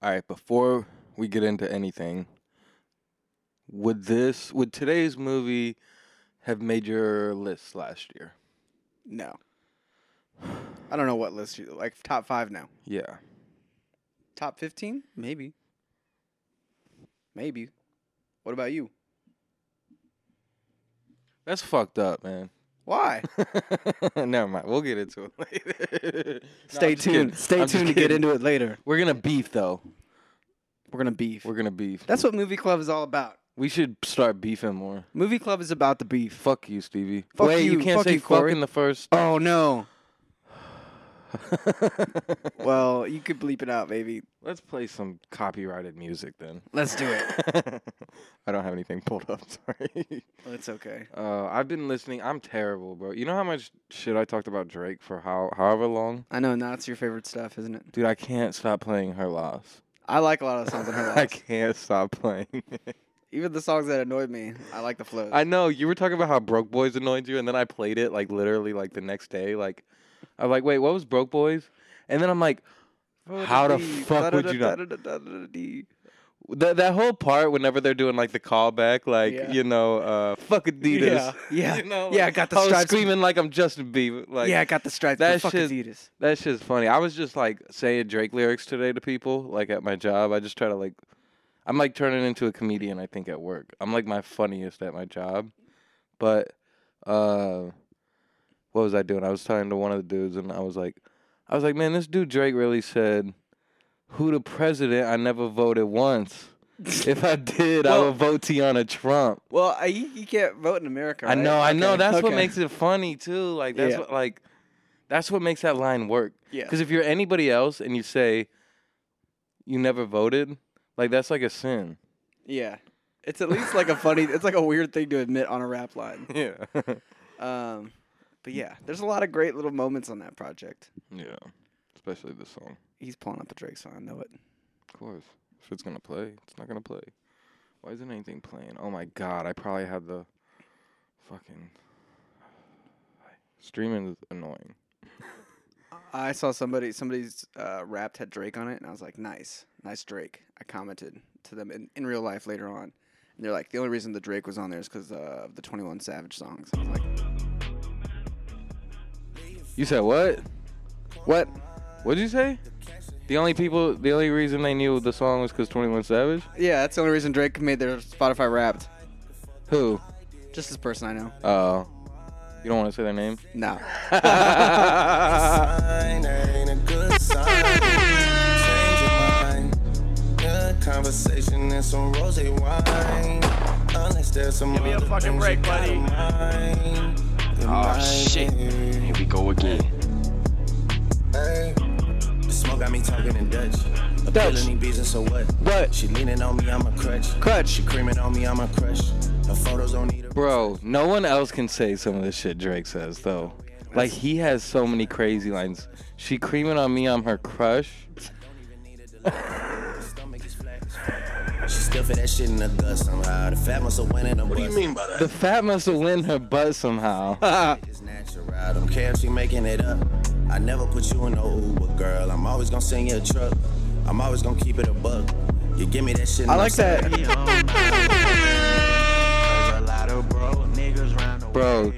All right, before we get into anything, would this would today's movie have made your list last year? No. I don't know what list you like. Top five now. Yeah. Top fifteen? Maybe. Maybe. What about you? That's fucked up, man. Why? Never mind. We'll get into it later. Stay I'm tuned. Stay tuned to get into it later. We're gonna beef though. We're gonna beef. We're gonna beef. That's what movie club is all about. We should start beefing more. Movie club is about the beef. Fuck you, Stevie. Fuck Wait, you, you. can't Fuck say you, fuck Corey. in the first. Oh no. Well, you could bleep it out, baby. Let's play some copyrighted music then. Let's do it. I don't have anything pulled up. Sorry. It's okay. Uh, I've been listening. I'm terrible, bro. You know how much shit I talked about Drake for how however long, I know now it's your favorite stuff, isn't it? dude. I can't stop playing her loss. I like a lot of the songs on her loss. I can't stop playing. Even the songs that annoyed me, I like the flows. I know you were talking about how Broke Boys annoyed you, and then I played it like literally like the next day. Like I was like, wait, what was Broke Boys? And then I'm like, how the fuck would you not? That that whole part whenever they're doing like the callback, like Yeah. you know, uh, fuck Adidas. Yeah, yeah, you know, yeah. I got the I was stripes. screaming like I'm Justin Bieber. Like yeah, I got the stripes. That fuck shit- Adidas. That shit's funny. I was just like saying Drake lyrics today to people, like at my job. I just try to like, I'm like turning into a comedian. I think at work, I'm like my funniest at my job. But, uh, what was I doing? I was talking to one of the dudes, and I was like, I was like, man, this dude Drake really said, "Who the president? I never voted once. If I did, I would vote Tiana Trump." Well, I, you, can't vote in America. I right? know, I know. Okay, That's what makes it funny too. Like that's Yeah. what like, that's what makes that line work. Yeah. Because if you're anybody else and you say you never voted, like that's like a sin. Yeah. It's at least like a funny. It's like a weird thing to admit on a rap line. Yeah. Um, but yeah, there's a lot of great little moments on that project. yeah. Especially this song. He's pulling up a Drake song. I know it. Of course. If it's gonna play, it's not gonna play. Why isn't anything playing? Oh my god, I probably had the fucking streaming is annoying. I saw somebody somebody's uh, rapped had Drake on it, and I was like, nice, nice Drake. I commented to them in, in real life later on, and they're like, the only reason the Drake was on there is because uh, of the Twenty One Savage songs. I was like, You said what? what? What'd you say? The only people, the only reason they knew the song was because Twenty One Savage. Yeah, that's the only reason Drake made their Spotify Wrapped. Who? Just this person I know. Oh, you don't want to say their name. No. sign, that ain't a good sign. Change your conversation and some rose wine. Unless there's some Give me a fucking things break, buddy. mind. You Oh shit. We go again. Hey. The smoke got me talking in Dutch. A Dutch. pill in these beats, and so what? What? She leaning on me, I'm a crutch. Crutch. She creaming on me, I'm a crush. Her photos don't need a Bro, no one else can say some of the shit Drake says though. Like he has so many crazy lines. She creaming on me, I'm her crush. Stomach is flat. She still fit that shit in the gut somehow. The fat must have went in the What do you mean by that? The fat must have win her butt somehow. It's natural. I don't care if she making it up. I never put you in no Uber, girl. I'm always gonna send you a truck. I'm always gonna keep it a buck. You give me that shit. I like that. Bro,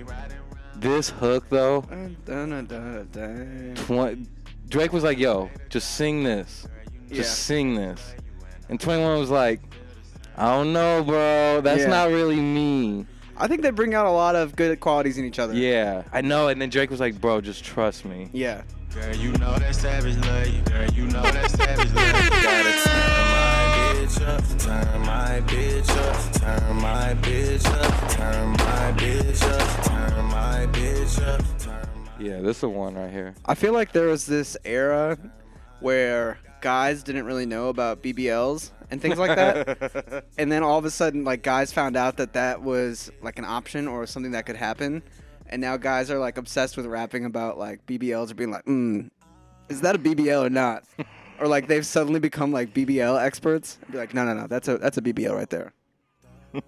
this hook though, Dun, dun, dun, dun. tw- Drake was like, "Yo, just sing this, just Yeah. sing this," and Twenty One was like, "I don't know, bro. That's Yeah. not really me." I think they bring out a lot of good qualities in each other. Yeah, I know. And then Drake was like, "Bro, just trust me." Yeah. Girl, you know that savage love you. Girl, you know that savage love you. Gotta turn my bitch up, turn my bitch up, turn my bitch up, turn my bitch up, turn my bitch up, turn my Yeah, this is the one right here. I feel like there was this era where guys didn't really know about BBLs and things like that. and then all of a sudden, like, guys found out that that was like an option or something that could happen. And now guys are like obsessed with rapping about like BBLs or being like, mm, is that a BBL or not? or like they've suddenly become like BBL experts. Be like, no, no, no, that's a that's a BBL right there. Do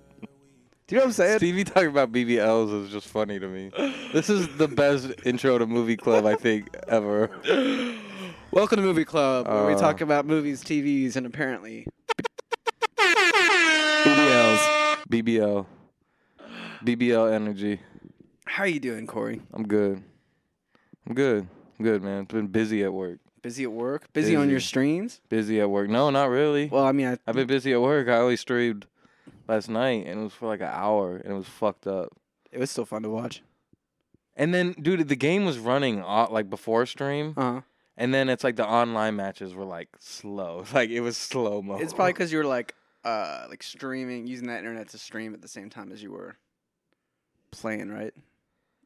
you know what I'm saying? Stevie talking about BBLs is just funny to me. This is the best intro to movie club I think ever. Welcome to Movie Club, where we Uh, talk about movies, TVs, and apparently BBLs. BBL. BBL energy. How are you doing, Corey? I'm good. I'm good. I'm good, man. It's Been busy at work. Busy at work? Busy, on your streams? Busy at work. No, not really. Well, I mean, I, I've been busy at work. I only streamed last night, and it was for like an hour, and it was fucked up. it was still fun to watch. And then, dude, the game was running uh, like before stream, Uh huh. And then it's like the online matches were like slow. Like it was slow mo. It's probably because you were like, uh, like streaming, using that internet to stream at the same time as you were playing, right,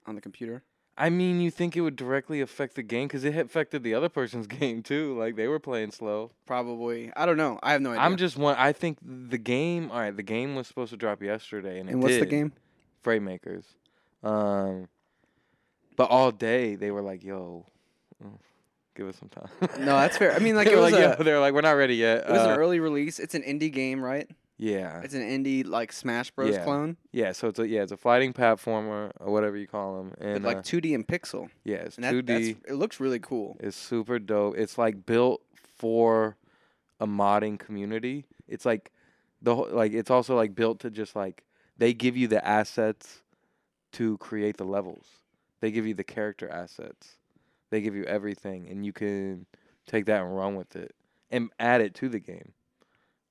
on the computer. I mean, you think it would directly affect the game because it affected the other person's game too. Like they were playing slow. Probably. I don't know. I have no idea. I'm just one. I think the game. All right, the game was supposed to drop yesterday, and it And what's the game? Fraymakers. Um, but all day they were like, "Yo, give us some time." No, that's fair. I mean, like it was like, a, "Yo," they're like, "We're not ready yet." it was Uh, an early release. It's an indie game, right? yeah, It's an indie like Smash Bros. Yeah. clone, yeah. So it's a yeah, it's a fighting platformer or whatever you call them, but and like uh, 2D and pixel. yeah, it's And that, two that's, D. it looks really cool. It's super dope. It's like built for a modding community. It's like the whole, like it's also like built to just like they give you the assets to create the levels. They give you the character assets. They give you everything and you can take that and run with it and add it to the game.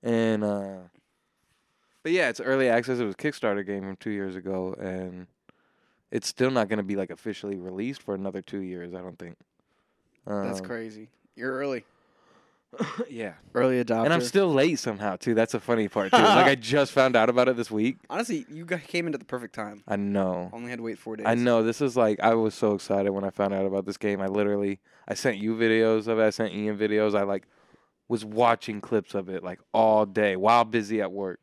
And uh but yeah, it's early access. It was a Kickstarter game from 2 years ago and it's still not going to be like officially released for another 2 years, I don't think. That's Um, crazy. You're early, yeah. early adopter. And I'm still late somehow too. That's a funny part too. like I just found out about it this week. honestly. You got, came into the perfect time. I know. Only had to wait four days. I know. This is like I was so excited when I found out about this game. I literally I sent you videos of it. I sent Ian videos. I like was watching clips of it like all day while busy at work.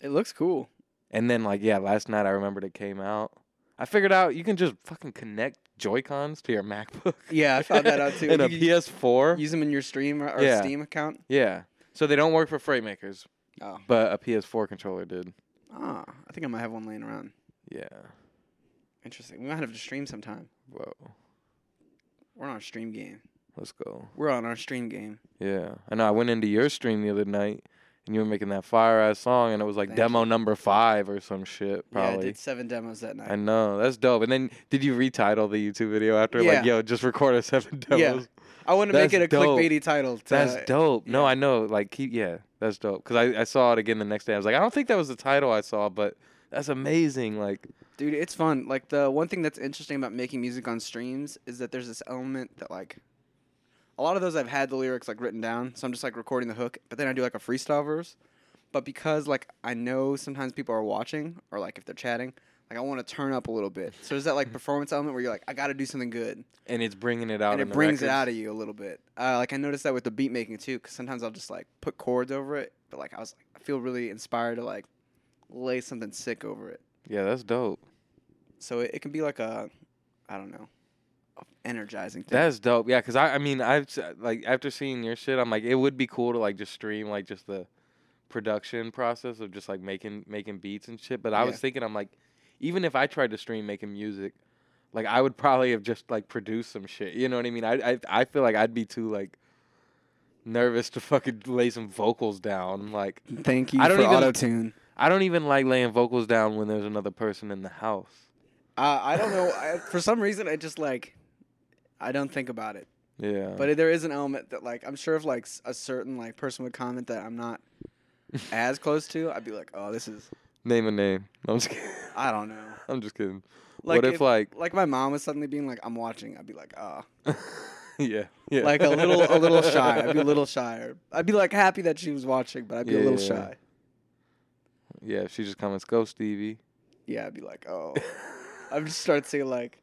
It looks cool. And then like yeah, last night I remembered it came out. I figured out you can just fucking connect Joy Cons to your MacBook. Yeah, I found that out too. and a You PS4. Use them in your stream or, or Yeah. Steam account. yeah. So they don't work for Fraymakers, Oh, but a PS4 controller did. ah, I think I might have one laying around. Yeah. Interesting. We might have to stream sometime. Whoa. We're on our stream game. Let's go. We're on our stream game. Yeah. I know I went into your stream the other night and you were making that fire ass song and it was like Thank demo number five or some shit, Yeah, I did seven demos that night. I know. That's dope. And then did you retitle the YouTube video after Yeah. like, yo, just record a seven demos? Yeah. I want to make it a dope. clickbaity title. To, That's dope. No. I know. Like keep yeah, that's dope. Cause I, I saw it again the next day. I was like, I don't think that was the title I saw, but that's amazing. Like Dude, it's fun. Like the one thing that's interesting about making music on streams is that there's this element that like a lot of those I've had the lyrics like written down, so I'm just like recording the hook, but then I do like a freestyle verse. But because like I know sometimes people are watching or like if they're chatting, like I want to turn up a little bit. So there's that like performance element where you're like I got to do something good, and it's bringing it out and it the brings it out of you a little bit. Uh, like I noticed that with the beat making too, because sometimes I'll just like put chords over it, but like I was like I feel really inspired to like lay something sick over it. Yeah, that's dope. So it, it can be like a, I don't know, energizing thing. That's dope. Yeah, cause I, I mean, I've like after seeing your shit, I'm like, it would be cool to like just stream like just the production process of just like making making beats and shit. But I was thinking, I'm like, even if I tried to stream making music, like I would probably have just like produced some shit. You know what I mean? I I I feel like I'd be too like nervous to fucking lay some vocals down. Like Thank you I don't for auto tune. I don't even like laying vocals down when there's another person in the house. Uh, I don't know. I, for some reason, I just like, I don't think about it. Yeah. But there is an element that like I'm sure if like a certain like person would comment that I'm not as close to, I'd be like, oh, this is name a name. No, I'm just kidding. I don't know. I'm just kidding. Like what if, like like my mom was suddenly being like, I'm watching. I'd be like, ah, yeah, yeah. like a little a little shy. I'd be a little shy. I'd be like happy that she was watching, but I'd be a little Yeah. shy. Yeah, if she just comments, go Stevie. Yeah, I'd be like, oh. I'd just start saying like,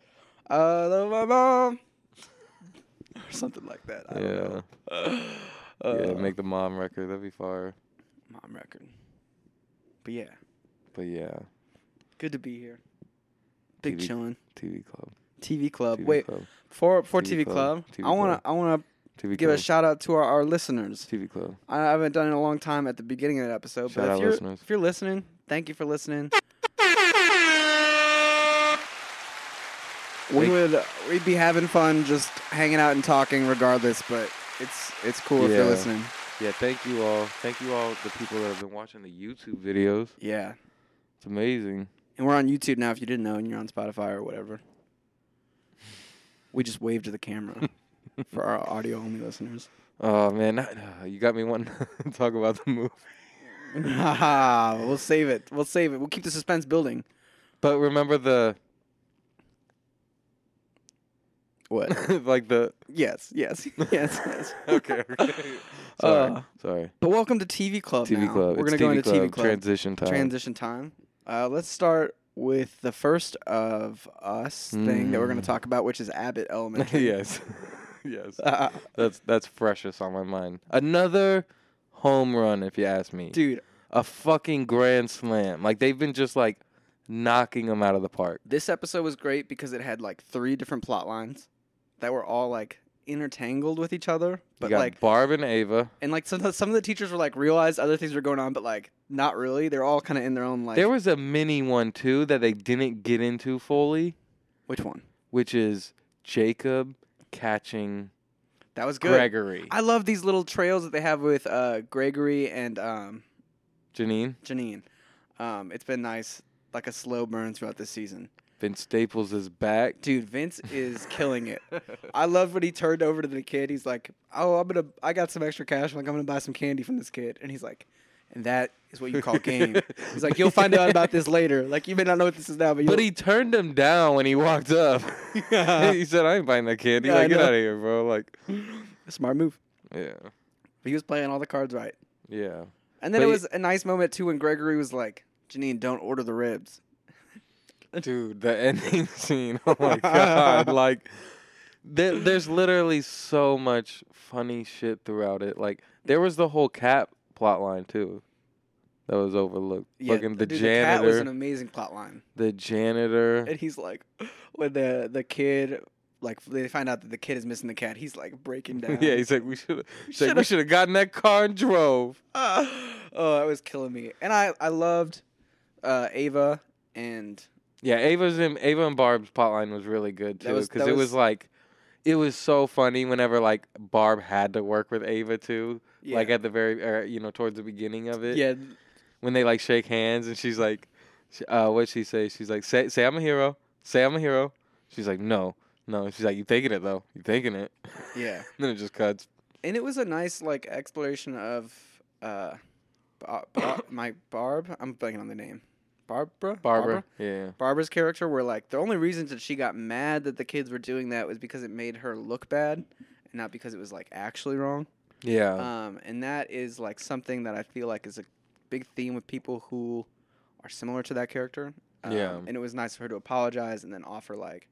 I love my mom, or something like that. I don't Yeah. know. yeah, Uh, make the mom record. That'd be fire. mom record. But yeah, But yeah, good to be here. Big TV chillin'. TV Club. TV Club. TV Wait, Club. before before TV TV, Club. Club, I wanna I wanna TV give Club. a shout out to our, our listeners. TV Club. I haven't done it in a long time at the beginning of the episode, Shout but out if you're listeners. if you're listening, thank you for listening. We Like- would we'd be having fun just hanging out and talking regardless, but it's it's cool if you're Yeah. listening. Yeah, thank you all. Thank you all the people that have been watching the YouTube videos. Yeah. It's amazing. And we're on YouTube now if you didn't know and you're on Spotify or whatever. We just waved to the camera for our audio only listeners. Oh man, uh, you got me wanting to talk about the movie. We'll save it. We'll save it. We'll keep the suspense building. But remember the What? like the yes, yes, yes, yes. okay. okay. Sorry, Uh, sorry. But welcome to TV Club. TV now. Club. We're It's gonna go into TV Club. Transition time. Transition time. Uh, let's start with the first of us thing that we're going Mm. to talk about, which is Abbott Elementary. yes, yes. Uh, That's that's freshest on my mind. Another home run, if you ask me. dude, A fucking grand slam. Like they've been just like knocking them out of the park. this episode was great because it had like three different plot lines that were all like intertangled with each other, You but got like Barb and Ava. and like some some of the teachers were like realized other things were going on, but like not really. They're all kind of in their own like. there was a mini one too that they didn't get into fully, which one? which is Jacob catching That was good. Gregory. I love these little trails that they have with uh, Gregory and um, Janine. Janine. Um, it's been nice, like a slow burn throughout this season. Vince Staples is back. Dude, Vince is killing it. I love when he turned over to the kid. He's like, "Oh, I'm gonna, I got some extra cash. I'm like, I'm gonna buy some candy from this kid." And he's like, "And that is what you call game." He's like, "You'll find out about this later. Like, you may not know what this is now, but, But he turned him down when he walked up. he said, "I ain't buying that candy. Yeah, like, get out of here, bro." Like, smart move." yeah, But he was playing all the cards right. yeah. And then But it he- was a nice moment too when Gregory was like, "Janine, don't order the ribs." Dude, the ending scene. Oh my god! like, there, there's literally so much funny shit throughout it. Like, there was the whole cat plot line too, that was overlooked. Fucking the dude, The cat was an amazing plot line. the janitor. and he's like, when the the kid like they find out that the kid is missing the cat, he's like breaking down. yeah, he's like, we should. Like, we should have gotten that car and drove. oh, that was killing me. And I I loved uh, Ava and Yeah, Ava's and Ava and Barb's plotline was really good too, because it was- was like, it was so funny whenever like Barb had to work with Ava too, yeah, like at the very, uh, you know, towards the beginning of it. yeah, when they like shake hands and she's like, uh, what'd she say? She's like, say, say I'm a hero. Say I'm a hero. She's like, no, no. She's like, you thinking it though. You thinking it. yeah. then it just cuts. And it was a nice like exploration of uh, my Barb. I'm blanking on the name. Barbara. Barbara. Yeah. Barbara's character, where like the only reason that she got mad that the kids were doing that was because it made her look bad, and not because it was like actually wrong. Yeah. Um, and that is like something that I feel like is a big theme with people who are similar to that character. Um, Yeah. And it was nice for her to apologize and then offer like,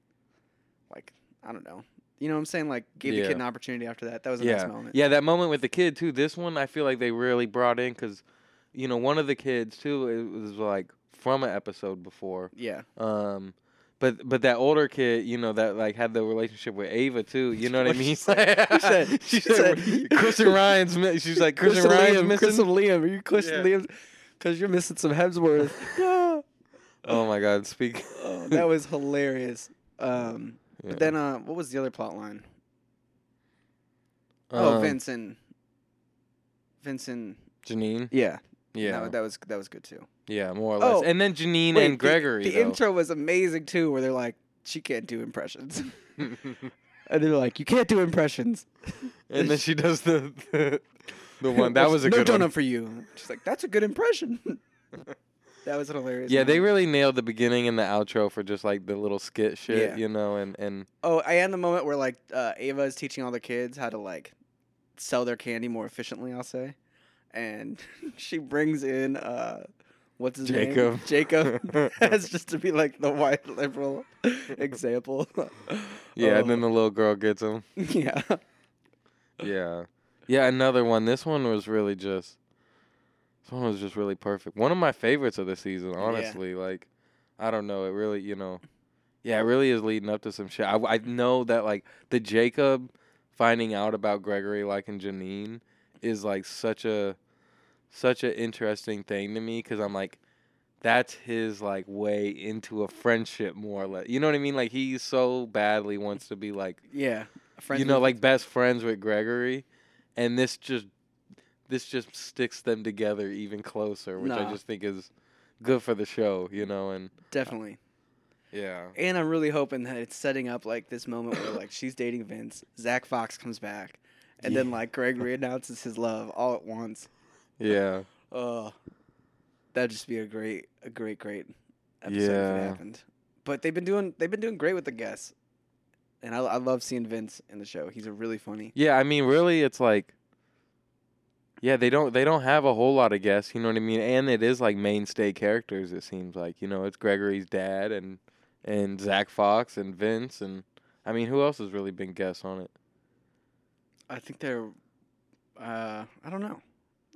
like I don't know, you know what I'm saying? Like gave the kid an opportunity after that. That was a yeah. nice moment. Yeah. That moment with the kid too. This one I feel like they really brought in because, you know, one of the kids too it was like from an episode before. Yeah. Um, but but that older kid, you know, that like had the relationship with Ava too. You know what I mean? she said- she said, Christian Ryan's. She's like Christian, Chris Ryan's Liam, missing. And Liam, are you Chris and Yeah. Liam? Because you're missing some Hemsworth. Oh my God! Speak. oh, that was hilarious. Um, Yeah. But then, uh, what was the other plot line? oh, Um, Vincent. Vincent. Janine. Yeah. Yeah, That, that was that was good too. Yeah, more or less. Oh, and then Janine Wait, and Gregory. The, though. intro was amazing too, where they're like, "She can't do impressions," and they're like, "You can't do impressions." and then she does the the, the one that was a no good donut one. for you. She's like, "That's a good impression." that was hilarious. Yeah, they really nailed the beginning and the outro for just like the little skit shit, Yeah. you know, and and Oh, I and the moment where like uh, Ava is teaching all the kids how to like sell their candy more efficiently. I'll say, and she brings in uh, what's his Jacob. name? Jacob. as just to be like the white liberal example. yeah, and then Oh, the little girl gets him. yeah. Yeah, yeah, another one. This one was really just. This one was just really perfect. One of my favorites of the season, honestly. Like, I don't know. It really, you know, yeah, it really is leading up to some shit. I, I know that like the Jacob finding out about Gregory liking Janine is like such a such an interesting thing to me because I'm like, that's his like way into a friendship more or less. You know what I mean? Like he so badly wants to be like Yeah. You know, like best friends with Gregory, and this just this just sticks them together even closer, which I just think is good for the show. You know, and uh, definitely. yeah, And I'm really hoping that it's setting up like this moment where like she's dating Vince, Zach Fox comes back, and then like Gregory announces his love all at once. Yeah, Oh, that'd just be a great, a great, great episode if it happened. But they've been doing, they've been doing great with the guests, and I, I love seeing Vince in the show. He's a really funny. yeah. I mean, really, it's like. Yeah, they don't they don't have a whole lot of guests, you know what I mean? And it is like mainstay characters it seems like. You know, it's Gregory's dad and and Zach Fox and Vince and I mean, who else has really been guests on it? I think they're, uh, I don't know.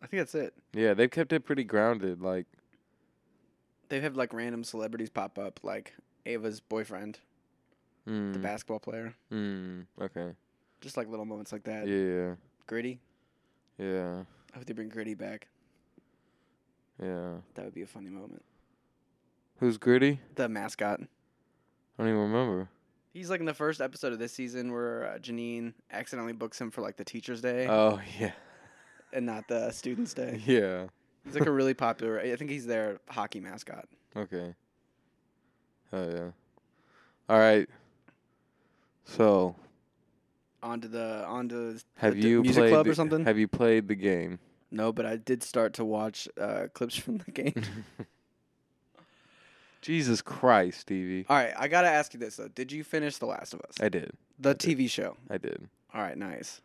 I think that's it. Yeah, they've kept it pretty grounded like They have had like random celebrities pop up, like Ava's boyfriend, mm, the basketball player. mm, okay. Just like little moments like that. Yeah. Gritty. Yeah. I hope they bring Gritty back. Yeah. That would be a funny moment. Who's Gritty? The mascot. I don't even remember. He's like in the first episode of this season where uh, Janine accidentally books him for like the Teacher's Day Oh yeah. And not the Students' Day. Yeah. He's like a really popular. I think he's their hockey mascot. Okay. Oh yeah. All right. So, On to the on to have the d- you music played club the, or something? Have you played the game? no, but I did start to watch uh, clips from the game. Jesus Christ, Stevie. All right, I gotta ask you this though: Did you finish The Last of Us, I did. the I did. TV show? I did. All right, nice.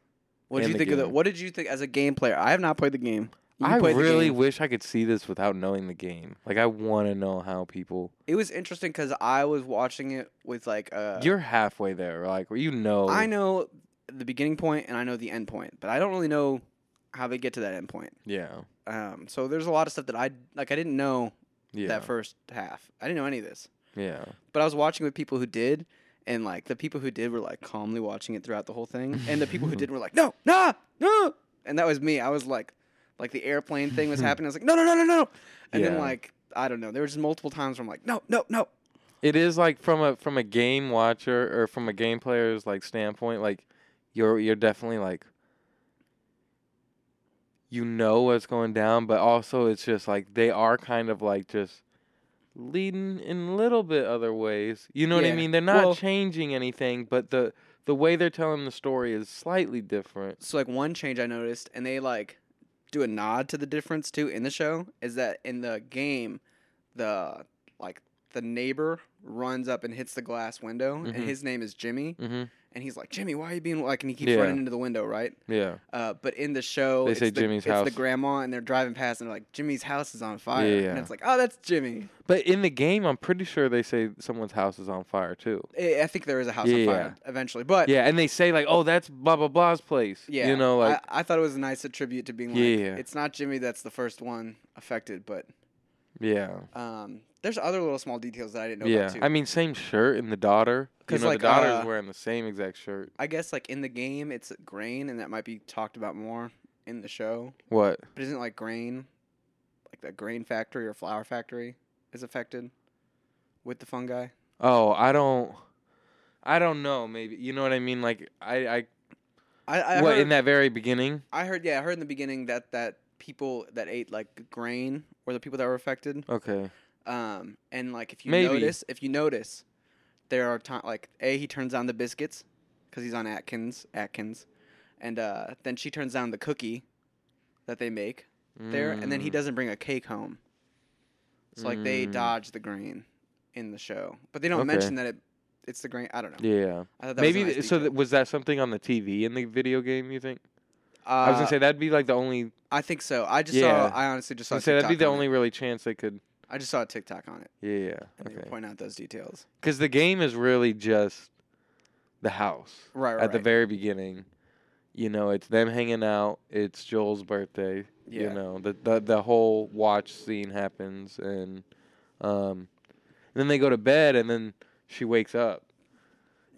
What did you think of the? What did you think as a game player? I have not played the game. You I really game. wish I could see this without knowing the game. Like I want to know how people. It was interesting because I was watching it with like uh, You're halfway there, like where you know. I know the beginning point and I know the end point, but I don't really know how they get to that end point. Yeah. Um, so there's a lot of stuff that I like. I didn't know Yeah. that first half. I didn't know any of this, Yeah. but I was watching with people who did, and like the people who did were like calmly watching it throughout the whole thing, and the people who did were like, no, nah, no, and that was me. I was like, like the airplane thing was happening. I was like, no, no, no, no, no, and then like I don't know. There was just multiple times where I'm like, no, no, no. It is like from a from a game watcher or from a game player's like standpoint, like you're you're definitely like you know what's going down, but also it's just like they are kind of like just leading in a little bit other ways. You know what I mean? They're not Well- changing anything, but the the way they're telling the story is slightly different. So like one change I noticed, and they like do a nod to the difference too in the show, is that in the game, the like the neighbor runs up and hits the glass window, Mhm. and his name is Jimmy, Mhm. and he's like Jimmy, why are you being like, and he keeps Yeah. running into the window, right? Yeah. Uh, but in the show, They it's say the, Jimmy's it's house. the grandma, and they're driving past, and they're like Jimmy's house is on fire, Yeah. and it's like, oh, that's Jimmy. But in the game, I'm pretty sure they say someone's house is on fire too. I, think there is a house Yeah, on fire eventually, but Yeah, and they say like, "Oh, that's blah blah blah's place." Yeah, you know, like I, I thought it was a nice tribute to being like, Yeah. it's not Jimmy that's the first one affected, but yeah, um, there's other little small details that I didn't know yeah. about too. I mean, same shirt and the daughter. You 'Cause, know, like, the daughter's uh, wearing the same exact shirt. I guess like in the game it's grain, and that might be talked about more in the show. What? But isn't like grain, like the grain factory or flour factory, is affected with the fungi? Oh, I don't. I don't know. Maybe you know what I mean. Like I, I I, I what heard, in that very beginning. I heard yeah, I heard in the beginning that that people that ate like grain were the people that were affected. Okay. Um, and like if you Maybe. notice, if you notice, there are times like a he turns down the biscuits because he's on Atkins Atkins, and uh, then she turns down the cookie that they make there, and then he Mm. doesn't bring a cake home. So like they Mm. dodge the grain in the show, but they don't Okay. mention that it it's the grain. I don't know. Yeah. I Maybe nice th- so. Th- was that something on the TV in the video game? You think? uh, I was gonna say that'd be like the only. I think so. I just Yeah. saw. I honestly just saw. say that'd be the only It. really chance they could. I just saw a TikTok on it, Yeah. Yeah. and they Okay. pointing out those details. Because the game is really just the house. Right, right. at the right. very beginning. You know, it's them hanging out. It's Joel's birthday. Yeah. You know, the the the whole watch scene happens, and um, then they go to bed, and then she wakes up.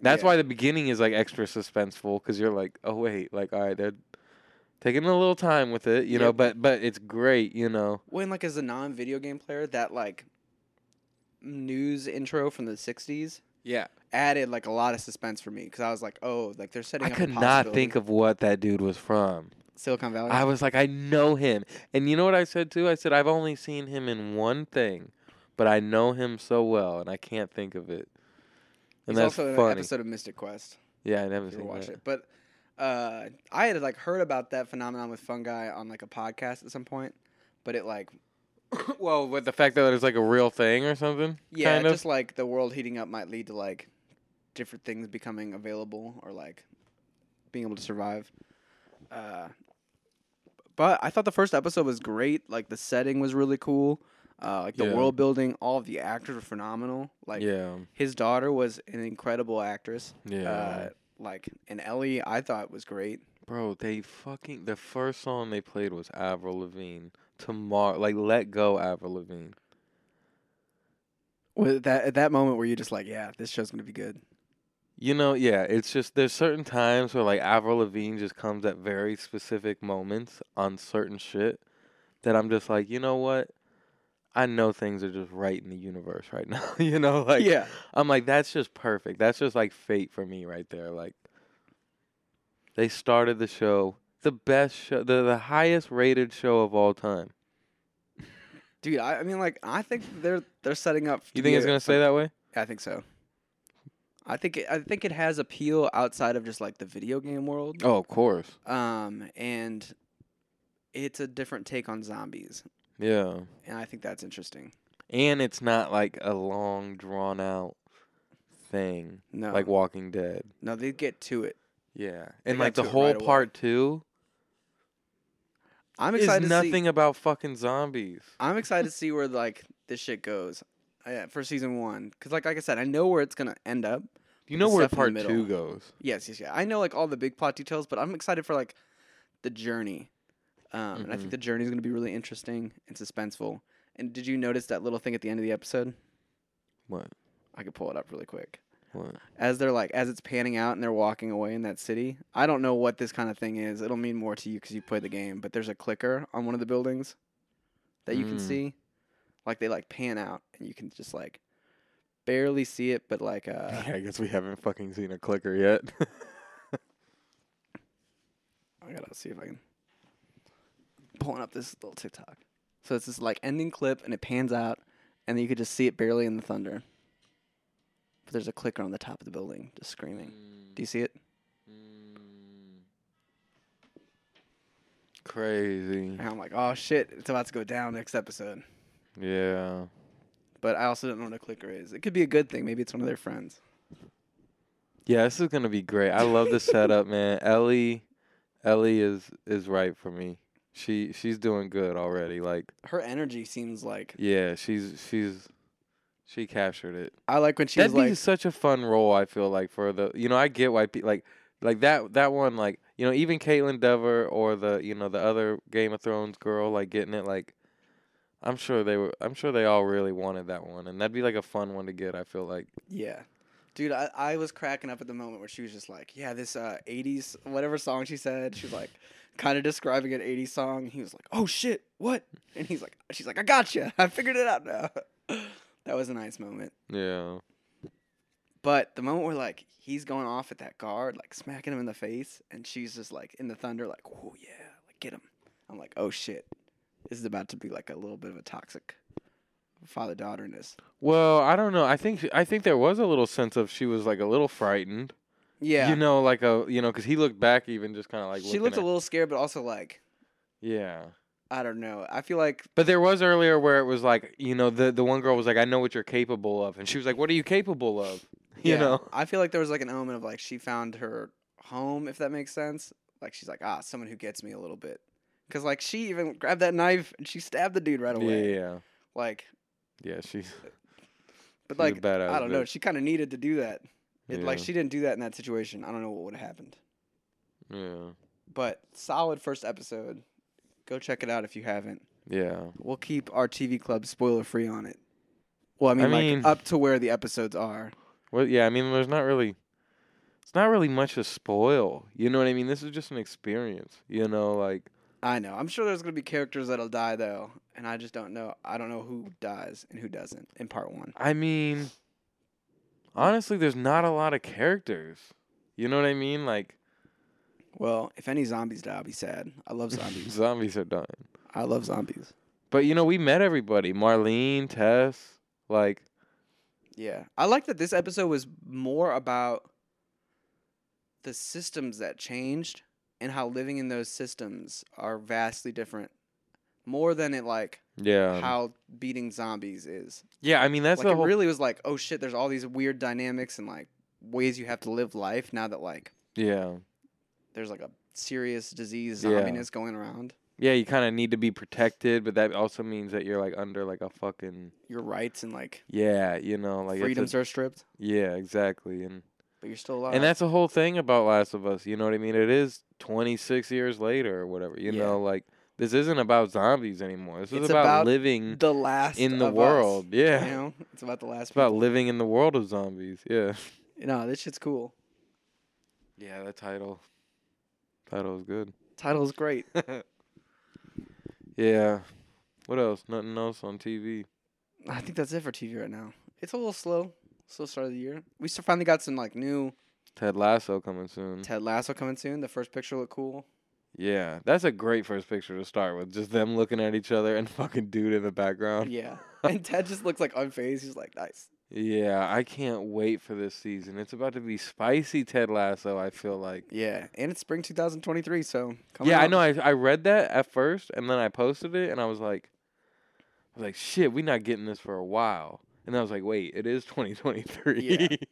That's Yeah. why the beginning is like extra suspenseful because you're like, oh wait, like all right, they're taking a little time with it, you know, Yep. but but it's great, you know. when like as a non-video game player that like news intro from the '60s Yeah. added like a lot of suspense for me because I was like, oh, like they're setting. I up could a not possibility. think of what that dude was from. Silicon Valley. I was like, I know him. And you know what I said too? I said, I've only seen him in one thing, but I know him so well and I can't think of it. And He's that's also in an funny. episode of Mythic Quest. yeah, I never If you seen watch that. it, but uh, I had like heard about that phenomenon with fungi on like a podcast at some point, but it like well, with the fact that it's like a real thing or something? yeah, kind of? just like the world heating up might lead to like different things becoming available or like being able to survive. Uh, but I thought the first episode was great. Like the setting was really cool. Uh, like the Yeah. world building, all of the actors were phenomenal. Like yeah. his daughter was an incredible actress. Yeah. Uh, like and Ellie, I thought was great. Bro, they fucking the first song they played was Avril Lavigne. Tomorrow, like let go, Avril Lavigne. With that at that moment where you're just like, yeah, this show's gonna be good. You know, yeah, it's just there's certain times where like Avril Lavigne just comes at very specific moments on certain shit that I'm just like, you know what? I know things are just right in the universe right now. you know, like yeah, I'm like that's just perfect. That's just like fate for me right there. Like they started the show, the best show, the the highest rated show of all time. dude. I, I mean, like, I think they're they're setting up. You think it's gonna stay that way? I think so. I think it, I think it has appeal outside of just like the video game world. Oh, of course. Um, and it's a different take on zombies, Yeah. and I think that's interesting. And it's not like a long drawn out thing No, like Walking Dead. no, they get to it. Yeah. And like the whole right away. part 2 I'm is excited. to see, nothing about fucking zombies. I'm excited to see where like this shit goes. uh, for season one, because like like I said, I know where it's gonna end up. You know where part the 2 middle. goes. Yes, yes, yeah. I know like all the big plot details, but I'm excited for like the journey. Um, and I think the journey is going to be really interesting and suspenseful. And did you notice that little thing at the end of the episode? What? I could pull it up really quick. What? As they're like, as it's panning out and they're walking away in that city. I don't know what this kind of thing is. It'll mean more to you because you play the game. But there's a clicker on one of the buildings that you can Mm. see. Like they like pan out and you can just like barely see it, but like uh, yeah, I guess we haven't fucking seen a clicker yet. I gotta see if I can pulling up this little TikTok. So it's this like ending clip and it pans out and then you could just see it barely in the thunder. But there's a clicker on the top of the building just screaming. Do you see it? Crazy. And I'm like, oh shit, it's about to go down next episode. Yeah. But I also don't know what a clicker is. It could be a good thing. Maybe it's one of their friends. Yeah, this is gonna be great. I love the setup, man. Ellie, Ellie is is right for me. She she's doing good already. Like, Her energy seems like yeah, she's she's she captured it. I like when she's That'd be like such a fun role. I feel like for the you know I get why people like like that that one like you know even Kaitlyn Dever or the you know the other Game of Thrones girl like getting it like I'm sure they were I'm sure they all really wanted that one and that'd be like a fun one to get. I feel like Yeah. Dude, I, I was cracking up at the moment where she was just like, yeah, this uh, 80s, whatever song she said, she was like, kind of describing an 80s song. He was like, oh shit, what? And he's like, she's like, I got you. I figured it out now. that was a nice moment. yeah But the moment where like he's going off at that guard, like smacking him in the face, and she's just like in the thunder, like, oh yeah, like get him. I'm like, oh shit, this is about to be like a little bit of a toxic father daughterness. Well, I don't know. I think I think there was a little sense of she was like a little frightened. Yeah, You know, like a you know, because he looked back even just kind of like she looked a little scared, but also like yeah. I don't know. I feel like But there was earlier where it was like you know the the one girl was like I know what you're capable of, and she was like, "What are you capable of?" You yeah, know. I feel like there was like an element of like she found her home, if that makes sense. Like she's like ah, someone who gets me a little bit, because like she even grabbed that knife and she stabbed the dude right away. Yeah, Like, yeah. She's but She's like I don't know. She kind of needed to do that. It, Like she didn't do that in that situation. I don't know what would have happened. yeah, But solid first episode. Go check it out if you haven't. yeah. We'll keep our TV club spoiler free on it. Well, I mean, I like mean- up to where the episodes are. Well, yeah. I mean, there's not really, it's not really much to spoil. You know what I mean? This is just an experience. You know, like I know. I'm sure there's gonna be characters that'll die though, and I just don't know. I don't know who dies and who doesn't in part one. I mean, honestly, there's not a lot of characters. You know what I mean? Like Well, if any zombies die, I'll be sad. I love zombies. zombies are dying. I love zombies. But you know, we met everybody. Marlene, Tess, like Yeah, I like that this episode was more about the systems that changed and how living in those systems are vastly different. More than it like yeah. how beating zombies is. yeah, I mean that's like the it whole really was like, oh shit, there's all these weird dynamics and like ways you have to live life now that like Yeah. there's like a serious disease Yeah. zombiness going around. Yeah, you kind of need to be protected, but that also means that you're like under like a fucking Your rights and like yeah, you know, like it's a- freedoms are stripped, yeah, exactly, and but you're still alive. and that's the whole thing about Last of Us. You know what I mean? It is 26 years later or whatever. You Yeah. know, like this isn't about zombies anymore. This is It's about, about living the last in the of us, world. Yeah, You know, it's about the last. it's about living in the world of zombies. Yeah. No, this shit's cool. Yeah, that title. Title is good. Title's great. yeah. What else? Nothing else on TV. I think that's it for TV right now. It's a little slow. Slow start of the year. We still finally got some like new Ted Lasso coming soon. Ted Lasso coming soon. The first picture looked cool. Yeah, that's a great first picture to start with. Just them looking at each other and fucking dude in the background. Yeah, and Ted just looks like unfazed. He's like, nice. Yeah, I can't wait for this season. It's about to be spicy Ted Lasso, I feel like. Yeah, and it's spring 2023, so yeah, I know. I I read that at first, and then I posted it, and I was like, I was like, shit, we not getting this for a while. And I was like, wait, it is 2023. Yeah.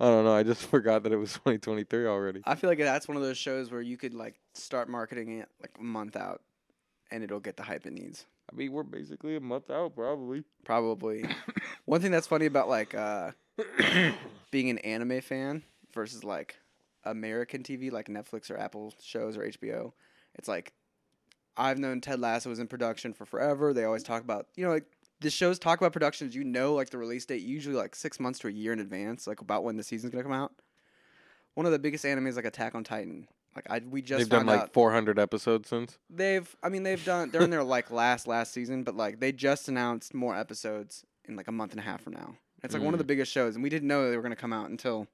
I don't know. I just forgot that it was 2023 already. I feel like that's one of those shows where you could like start marketing it like a month out, and it'll get the hype it needs. I mean, we're basically a month out, probably. Probably. one thing that's funny about like uh, being an anime fan versus like American TV, like Netflix or Apple shows or HBO, it's like I've known Ted Lasso was in production for forever. They always talk about you know like the shows talk about productions. You know like the release date usually like six months to a year in advance, like about when the season's gonna come out. One of the biggest animes like Attack on Titan. Like I we just They've done like out 400 episodes since. they've I mean they've done they're in their like last last season, but like they just announced more episodes in like a month and a half from now. It's like one of Mm. the biggest shows, and we didn't know they were gonna come out until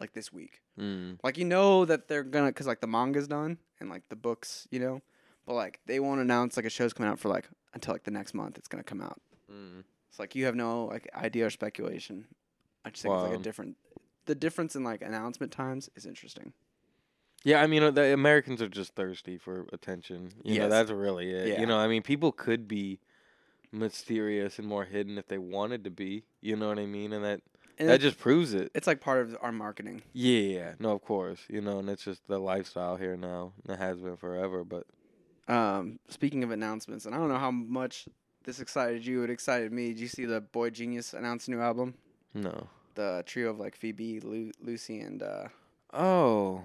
like this week. Mm. Like you know that they're gonna because like the manga's done and like the books, you know, but like they won't announce like a show's coming out for like until like the next month. It's gonna come out. Mm. It's like you have no like idea or speculation. I just think it's like a different. The difference in like announcement times is interesting. Yeah, I mean, uh, the Americans are just thirsty for attention. You know, that's really it. Yeah. You know, I mean, people could be mysterious and more hidden if they wanted to be. You know what I mean? And that And that just proves it. it's like part of our marketing. Yeah, no, of course. You know, and it's just the lifestyle here now. And it has been forever, but Um, speaking of announcements, and I don't know how much this excited you. It excited me. Did you see the Boy Genius announce a new album? no. The trio of like Phoebe, Lu- Lucy, and uh, Oh.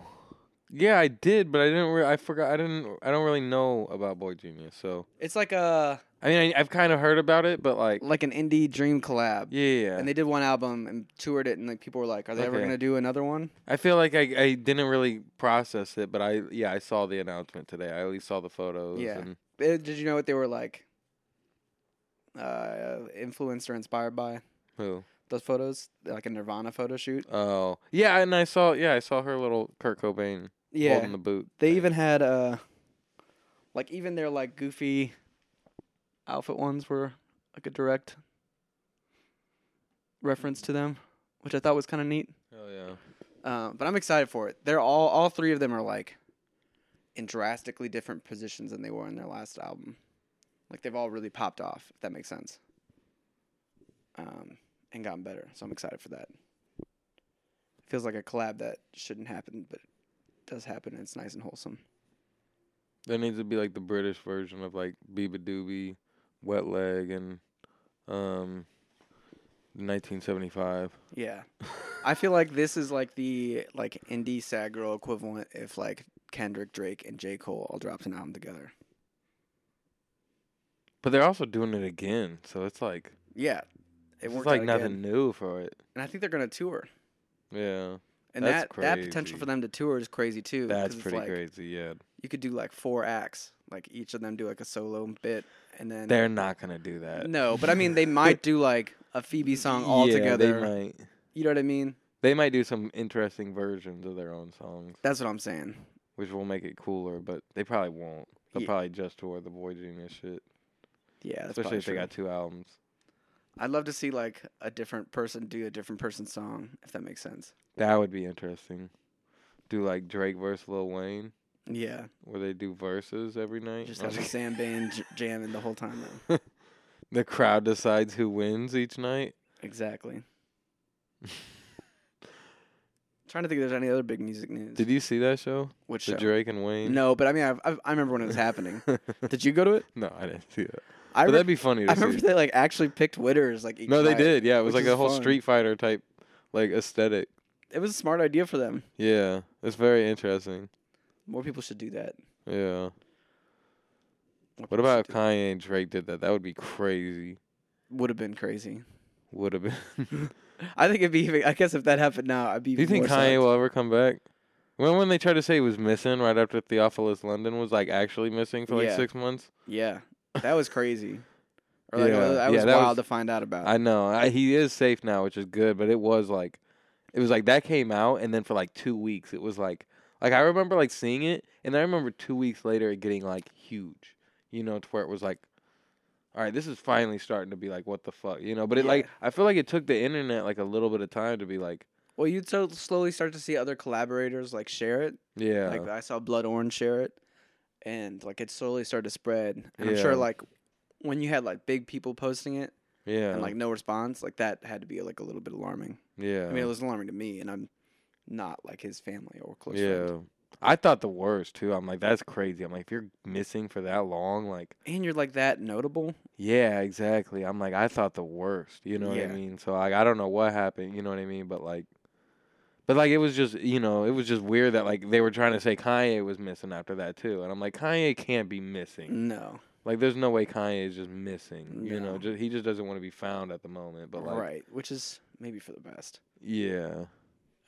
Yeah, I did, but I didn't. Re- I forgot. I didn't. I don't really know about Boy Genius, so it's like a I mean, I, I've kind of heard about it, but like, like an indie dream collab. yeah, yeah. And they did one album and toured it, and like people were like, "Are they ever Okay. gonna do another one?" I feel like I, I didn't really process it, but I yeah I saw the announcement today. I at least saw the photos. Yeah. And, Eh, Did you know what they were like? Uh, influenced or inspired by who? those photos, like a Nirvana photo shoot. Oh yeah, and I saw yeah I saw her little Kurt Cobain Yeah, holding the boot. They thing. even had uh like even their like goofy outfit ones were like a direct reference to them, which I thought was kind of neat. Oh yeah. Um, but I'm excited for it. They're all all three of them are like in drastically different positions than they were in their last album. Like they've all really popped off, if that makes sense. Um, and gotten better. So I'm excited for that. Feels like a collab that shouldn't happen, but it does happen and it's nice and wholesome. There needs to be like the British version of like beabadoobee, Wet Leg, and um, 1975. Yeah. I feel like this is like the like indie sad girl equivalent if like Kendrick, Drake, and J. Cole all dropped an album together. But they're also doing it again, so it's like Yeah. It it's worked like out nothing again. new for it. And I think they're gonna tour. Yeah, And That's that that potential crazy. for them to tour is crazy too. that's it's pretty like, crazy. Yeah, You could do like four acts. like each of them do like a solo bit, and then They're not gonna do that. no, but I mean they might do like a Phoebe song all yeah, together. They might. You know what I mean? They might do some interesting versions of their own songs, That's what I'm saying. which will make it cooler. But they probably won't. They'll Yeah. probably just tour the Boy Genius shit. Yeah, that's Especially if they true. got two albums. I'd love to see like a different person do a different person's song, if that makes sense. That would be interesting. Do like Drake versus Lil Wayne, Yeah, where they do verses every night. just have the Sam band j- jamming the whole time. Though. the crowd decides who wins each night. Exactly. Trying to think if there's any other big music news. Did you see that show? Which The show? Drake and Wayne. No, but I mean, I've, I've, I remember when it was happening. Did you go to it? no, I didn't see that. I, But re- that'd be funny to I remember see. they like actually picked winners like each No, they night. did. Yeah, it was like a whole fun. Street Fighter type, like aesthetic. It was a smart idea for them. Yeah, it's very interesting. More people should do that. Yeah. What about Kanye and Drake did that? That would be crazy. Would have been crazy. Would have been. I think it'd be. even- I guess if that happened now, I'd be. Do you think Kanye psyched. will ever come back? When when they tried to say he was missing right after Theophilus London was like actually missing for like Yeah. six months? Yeah, that was crazy. Or like Yeah. Yeah, was that wild was- to find out about. I know I, he is safe now, which is good. But it was like, it was like that came out, and then for like two weeks, it was like, like I remember like seeing it, and I remember two weeks later it getting like huge, you know, to where it was like, all right, this is finally starting to be like, what the fuck, you know. But it like I feel like it took the internet like a little bit of time to be like, well, you'd so slowly start to see other collaborators like share it. yeah, Like I saw Blood Orange share it, and like it slowly started to spread. And I'm sure like when you had like big people posting it yeah, and like no response, like that had to be like a little bit alarming. yeah. I mean, it was alarming to me, and I'm not like his family or close yeah. friend. I thought the worst too. I'm like, that's crazy. I'm like, if you're missing for that long, like, And you're like that notable. yeah, exactly. I'm like, I thought the worst. You know what Yeah. I mean? So like, I don't know what happened. You know what I mean? But like, but like, it was just, you know, it was just weird that like they were trying to say Kanye was missing after that too, and I'm like, Kanye can't be missing. No, Like, there's no way Kanye is just missing. You know, just he just doesn't want to be found at the moment. But like, right, which is maybe for the best. yeah,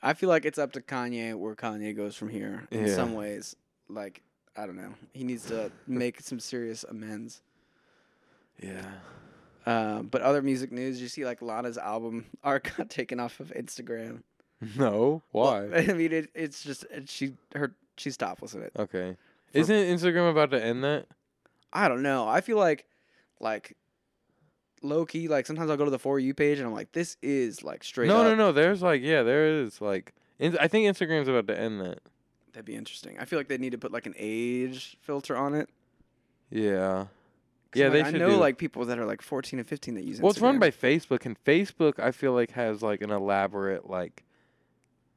I feel like it's up to Kanye where Kanye goes from here. In Yeah. some ways, like I don't know, he needs to make some serious amends. yeah. Uh, but other music news, you see like Lana's album art got taken off of Instagram. No, why? Well, I mean, it, it's just it, she her she's topless in it. okay. For- Isn't Instagram about to end that? I don't know. I feel like like low key. Like sometimes I'll go to the for you page and I'm like, this is like straight. no, up. no, no. There's like, yeah, there is like. In, I think Instagram's about to end that. That'd be interesting. I feel like they need to put like an age filter on it. Yeah. Yeah, like, they I should know do- like people that are like 14 and 15 that use. Well, it's run by Facebook, and Facebook I feel like has like an elaborate like,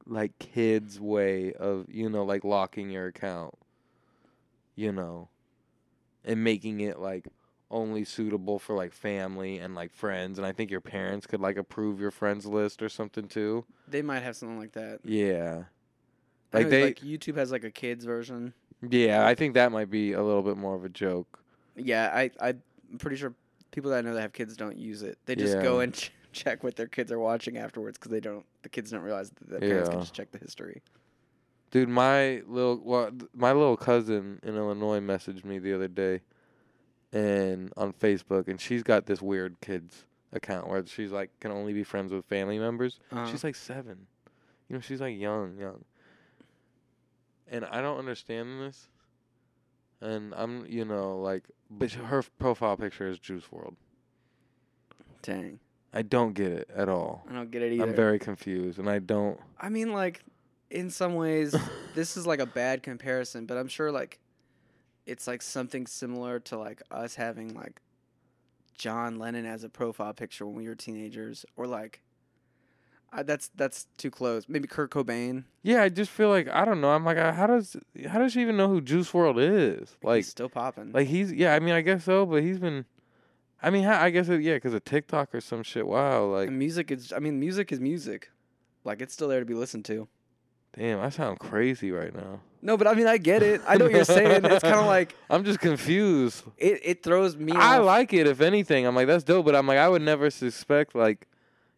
like kids way of you know like locking your account. You know. And making it like only suitable for like family and like friends, and I think your parents could like approve your friends list or something too. They might have something like that. Yeah. Like they, like YouTube has like a kids version. yeah, I think that might be a little bit more of a joke. Yeah, I I'm pretty sure people that I know that have kids don't use it. They just go and check what their kids are watching afterwards because they don't. The kids don't realize that the parents can just check the history. Dude, my little well, th- my little cousin in Illinois messaged me the other day, and on Facebook, and she's got this weird kids account where she's like can only be friends with family members. Uh-huh. She's like seven, you know, she's like young, young, and I don't understand this. And I'm, you know, like, but her profile picture is Juice WRLD. Dang, I don't get it at all. I don't get it either. I'm very confused, and I don't. I mean, like, in some ways, this is like a bad comparison, but I'm sure like it's like something similar to like us having like John Lennon as a profile picture when we were teenagers, or like I, that's that's too close. Maybe Kurt Cobain. Yeah, I just feel like I don't know. I'm like, uh, how does how does she even know who Juice WRLD is? Like, He's still popping. like he's yeah. I mean, I guess so, but he's been. I mean, I guess it, yeah, because of TikTok or some shit. Wow, like And music is. I mean, music is music. Like it's still there to be listened to. damn, I sound crazy right now. No, but I mean, I get it. I know what you're saying. It's kind of like I'm just confused. it. It throws me. I off. like it, if anything. I'm like, that's dope, but I'm like, I would never suspect like,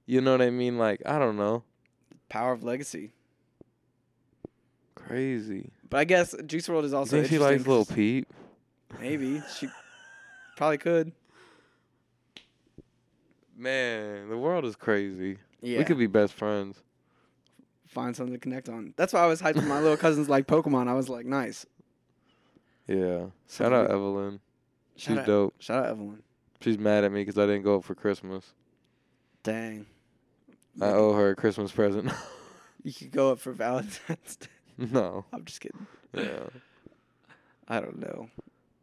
you know what I mean? Like, I don't know, Power of Legacy. crazy. But I guess Juice WRLD is You also. think she likes Lil 'cause- Peep? Maybe she probably could. Man, the world is crazy. Yeah. We could be best friends. find something to connect on. That's why I was hyped when my little cousins like Pokemon. I was like, nice. Yeah. So Shout we- out Evelyn. She's Shout out- dope. Shout out Evelyn. She's mad at me because I didn't go up for Christmas. Dang. I owe her a Christmas present. You could go up for Valentine's Day. no. I'm just kidding. Yeah. I don't know.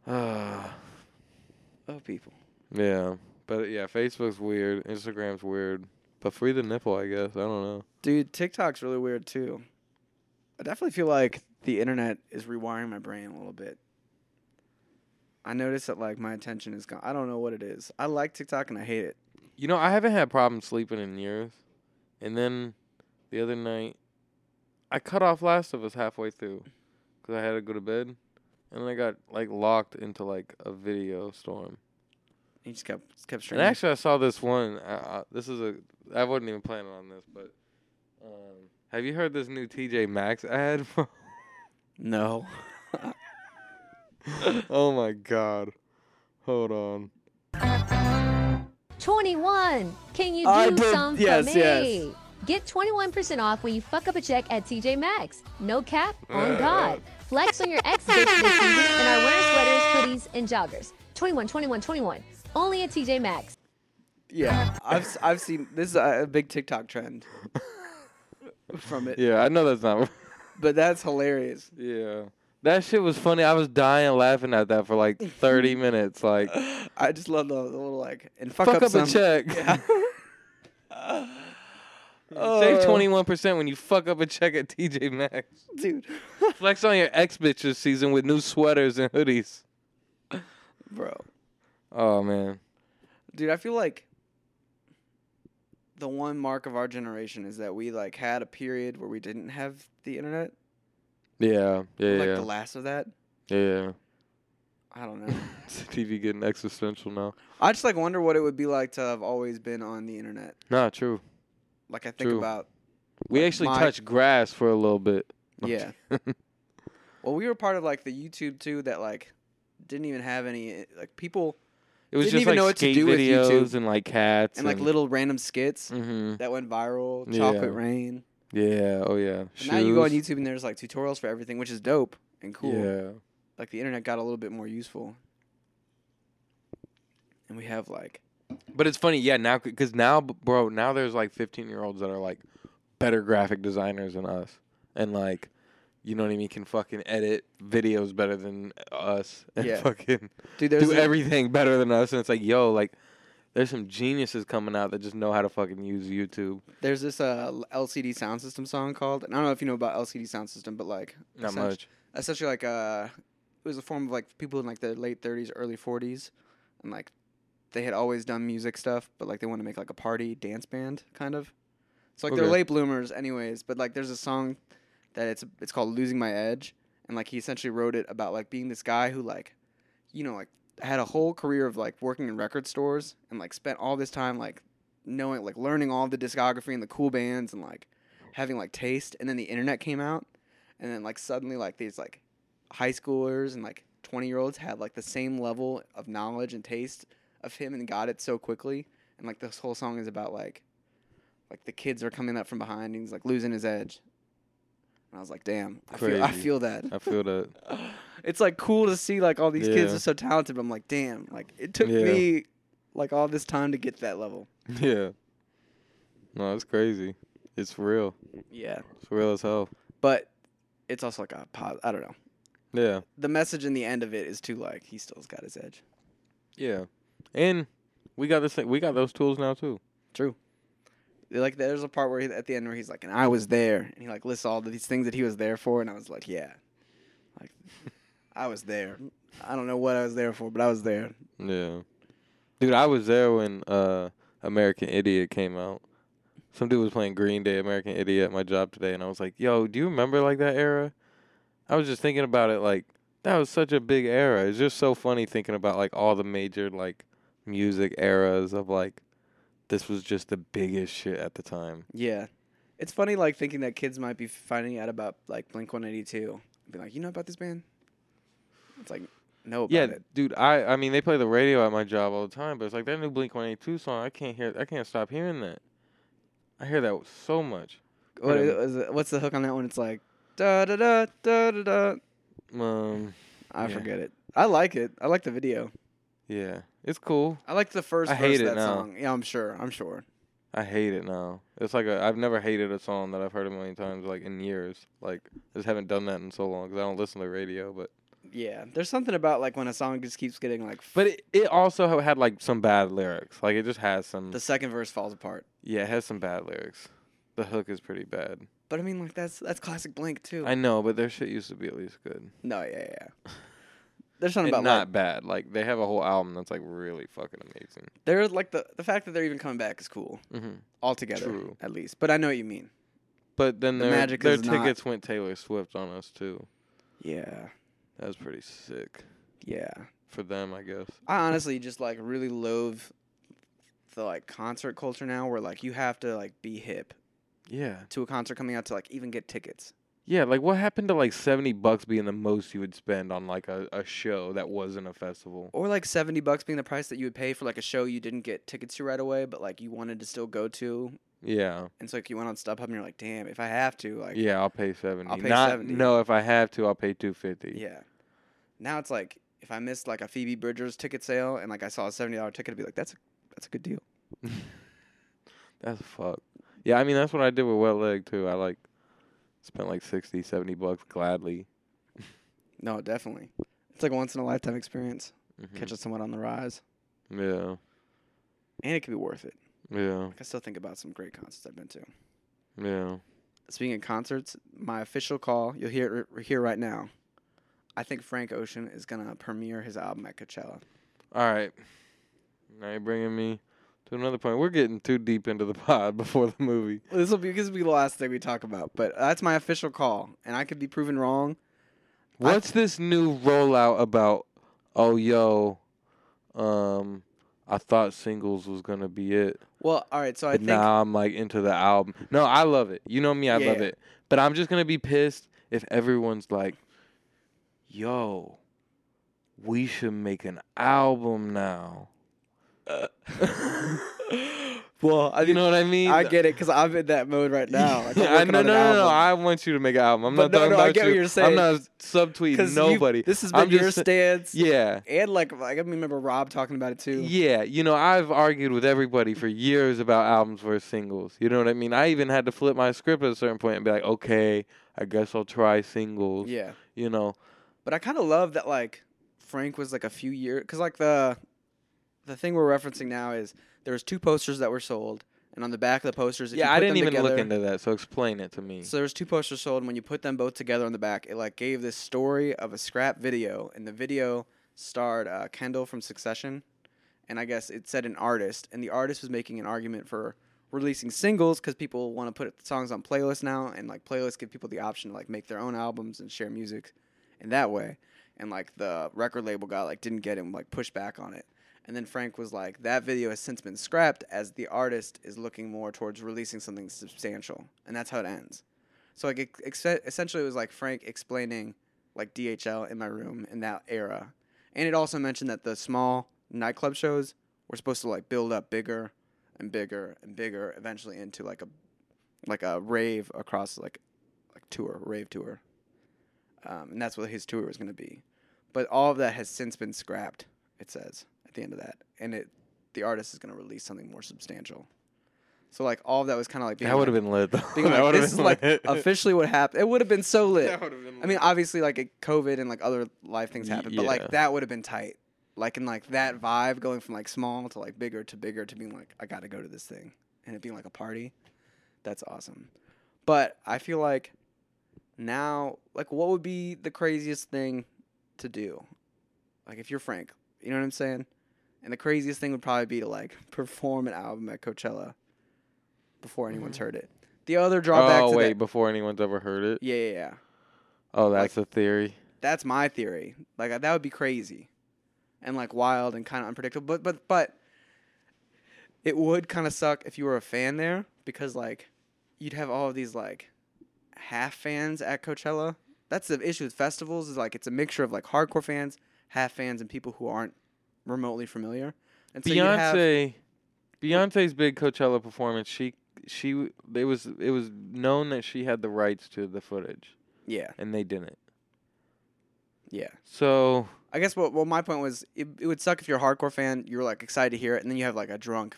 Ah. Oh, people. yeah. But yeah, Facebook's weird. Instagram's weird. But free the nipple, I guess. I don't know. Dude, TikTok's really weird too. I definitely feel like the internet is rewiring my brain a little bit. I notice that like my attention is gone. I don't know what it is. I like TikTok and I hate it. You know, I haven't had problems sleeping in years. And then the other night, I cut off Last of Us halfway through because I had to go to bed. And then I got like locked into like a video storm. He just kept kept streaming. And actually, I saw this one. I, I, this is a. I wasn't even planning on this, but um, have you heard this new TJ Maxx ad? no. oh my god! Hold on. 21. Can you do I did- some yes, for me? yes. Get 21% off when you fuck up a check at TJ Maxx. No cap, on God. Flex on your ex bitch this season in our winter sweaters, hoodies, and joggers. 21, 21, 21. Only at TJ Maxx. Yeah, I've s- I've seen this is a, a big TikTok trend from it. Yeah, I know that's not. But that's hilarious. yeah, that shit was funny. I was dying laughing at that for like thirty minutes. Like, I just love the, the little like and fuck, fuck, up, up, some. a check. Yeah. Save Uh, twenty one percent when you fuck up a check at TJ Maxx. dude. Flex on your ex bitches season with new sweaters and hoodies. Bro. Oh man. Dude, I feel like the one mark of our generation is that we like had a period where we didn't have the internet. Yeah, yeah, like yeah, the last of that. yeah. I don't know. TV getting existential now. I just like wonder what it would be like to have always been on the internet. Nah, true. Like I think True. about We Like actually touched grass for a little bit. yeah. well, we were part of like the YouTube too that like didn't even have any eh, like people It was Didn't just even like know what to skate do with videos YouTube. and like cats and like little random skits hmm that went viral. Yeah. Chocolate Rain. Yeah. Oh yeah. And now you go on Shoes. YouTube and there's like tutorials for everything, which is dope and cool. Yeah. Like the internet got a little bit more useful. And we have like But it's funny, yeah. Now, because now, b- bro, now there's like 15 year olds that are like better graphic designers than us, and like, you know what I mean, can fucking edit videos better than us, and Yeah. fucking dude there's do a- everything better than us. And it's like, yo, like, there's some geniuses coming out that just know how to fucking use YouTube. there's this uh LCD Soundsystem song called and I don't know if you know about LCD Soundsystem, but like Not much. essentially like uh it was a form of like people in like their late 30s early 40s and like they had always done music stuff but like they want to make like a party dance band kind of so like they're Okay. late bloomers anyways but like there's a song that it's it's called losing my edge. And like he essentially wrote it about like being this guy who like you know like had a whole career of like working in record stores and like spent all this time like knowing like learning all the discography and the cool bands and like having like taste. And then the internet came out. And then like suddenly like these like high schoolers and like 20 year olds had like the same level of knowledge and taste of him and got it so quickly. And like this whole song is about like like the kids are coming up from behind and he's like losing his edge and i was like damn i feel i feel that I feel that. it's like cool to see like all these kids are so talented but i'm like damn like it took Yeah. me like all this time to get to that level Yeah. No, it's crazy. It's real. yeah It's real as hell. but it's also like a pos- i don't know Yeah. the message in the end of it is too like he still's got his edge Yeah. And we got this. Thing, we got those tools now too. True. Like there's a part where he, at the end where he's like, and I was there, and he like lists all these things that he was there for, and I was like, yeah, like I was there. I don't know what I was there for, but I was there. Yeah. Dude, I was there when uh American Idiot came out. Some dude was playing Green Day American Idiot at my job today and I was like, "Yo, do you remember like that era?" I was just thinking about it like that was such a big era. It's just so funny thinking about like all the major like music eras of like this was just the biggest shit at the time. Yeah, it's funny like thinking that kids might be finding out about like Blink One Eighty Two, be like, you know about this band? It's like about Yeah, it. dude. I I mean, they play the radio at my job all the time, but it's like that new Blink One Eight Two song. I can't hear. I can't stop hearing that. I hear that so much. What is, is it, what's the hook on that one? It's like da da da da da da. Um, I Yeah. forget it. I like it. I like the video. yeah, it's cool. I like the first I verse hate of it that now. song. Yeah, I'm sure. I'm sure. I hate it now. It's like a, I've never hated a song that I've heard a million times, like in years. Like I just haven't done that in so long because I don't listen to radio. But Yeah, there's something about like when a song just keeps getting like. but it, it also ha- had like some bad lyrics. Like it just has some. the second verse falls apart. yeah, it has some bad lyrics. The hook is pretty bad. But I mean, like that's that's classic Blink too. I know, but their shit used to be at least good. no, yeah, yeah. There's something And about not like, bad. Like they have a whole album that's like really fucking amazing. they're like the the fact that they're even coming back is cool hmm altogether. True. At least, but I know what you mean. But then The their their is not- tickets went Taylor Swift on us too. Yeah, That was pretty sick yeah. for them, I guess. I honestly just like really loathe the like concert culture now, where like you have to like be hip Yeah. to a concert coming out to like even get tickets. Yeah, like what happened to like seventy bucks being the most you would spend on like a, a show that wasn't a festival? Or like seventy bucks being the price that you would pay for like a show you didn't get tickets to right away, but like you wanted to still go to, Yeah, and so like you went on StubHub and you're like, damn, if I have to, like, yeah, I'll pay seventy. I'll pay Not 70. no, if I have to, I'll pay two fifty. yeah. Now it's like if I missed like a Phoebe Bridgers ticket sale and like I saw a seventy dollar ticket, I'd be like, that's a, that's a good deal. That's fuck. Yeah, I mean that's what I did with Wet Leg too. I like spent like 60, 70 bucks gladly. No, definitely. It's like a once in a lifetime experience. Mhm. Catch us somewhat on the rise, Yeah, and it could be worth it. yeah, Like I still think about some great concerts I've been to. yeah. Speaking of concerts, my official call, you'll hear it r- here right now. I think Frank Ocean is gonna premiere his album at Coachella. All right. Now you're bringing me to another point. We're getting too deep into the pod before the movie. This will be this will be the last thing we talk about, but that's my official call, and I could be proven wrong. I- What's this new rollout about? Oh, yo, um, I thought singles was gonna be it, Well, all right, so I but think now I'm like into the album. No, I love it. You know me, I Yeah, love yeah. it. But I'm just gonna be pissed if everyone's like, "Yo, we should make an album now." well, I you know what I mean? I get it because I'm in that mode right now. Like, I, no, no, no, no. I want you to make an album. I'm But not no, talking no, I about get you. what you're saying. I'm not subtweeting 'Cause you- nobody. this has been I'm your just stance. Yeah. and like like I remember Rob talking about it too. Yeah, you know, I've argued with everybody for years about albums versus singles. You know what I mean? I even had to flip my script at a certain point and be like, okay, I guess I'll try singles. yeah. You know, But I kind of love that like Frank was like a few years because like the the thing we're referencing now is there was two posters that were sold, and on the back of the posters, if you yeah, I didn't them even look into that. So explain it to me. So there was two posters sold, and when you put them both together on the back, it like gave this story of a scrap video, and the video starred uh, Kendall from Succession, and I guess it said an artist, and the artist was making an argument for releasing singles because people want to put songs on playlists now, and like playlists give people the option to like make their own albums and share music in that way, and like the record label guy like didn't get him like push back on it. And then Frank was like, that video has since been scrapped as the artist is looking more towards releasing something substantial. And that's how it ends. So like ex- essentially it was like Frank explaining like DHL in my room in that era. And it also mentioned that the small nightclub shows were supposed to like build up bigger and bigger and bigger eventually into like a like a rave across like like tour, rave tour. Um, and that's what his tour was going to be. But all of that has since been scrapped, it says the end of that. And it the artist is going to release something more substantial. So like all of that was kind of like being that would have like- been lit though. being like, this is been like officially what happened. It would have been so lit. That been I mean, obviously, like it, COVID and like other life things happened, but like that would have been tight. Like in like that vibe going from like small to like bigger to bigger to being like I got to go to this thing and it being like a party. That's awesome. But I feel like now, like, what would be the craziest thing to do? Like, if you're Frank, you know what I'm saying? And the craziest thing would probably be to like perform an album at Coachella before anyone's mm-hmm. heard it. The other drawback oh to wait, that, before anyone's ever heard it. yeah, yeah, yeah. Oh, that's a theory. That's my theory. Like that would be crazy, and like wild and kind of unpredictable. But but but it would kind of suck if you were a fan there because like you'd have all of these like half fans at Coachella. That's the issue with festivals is like it's a mixture of like hardcore fans half fans and people who aren't remotely familiar. And so Beyonce, Beyonce's big Coachella performance. She she it was it was known that she had the rights to the footage, yeah, and they didn't. yeah. So I guess what well my point was it, it would suck if you're a hardcore fan, you're like excited to hear it, and then you have like a drunk,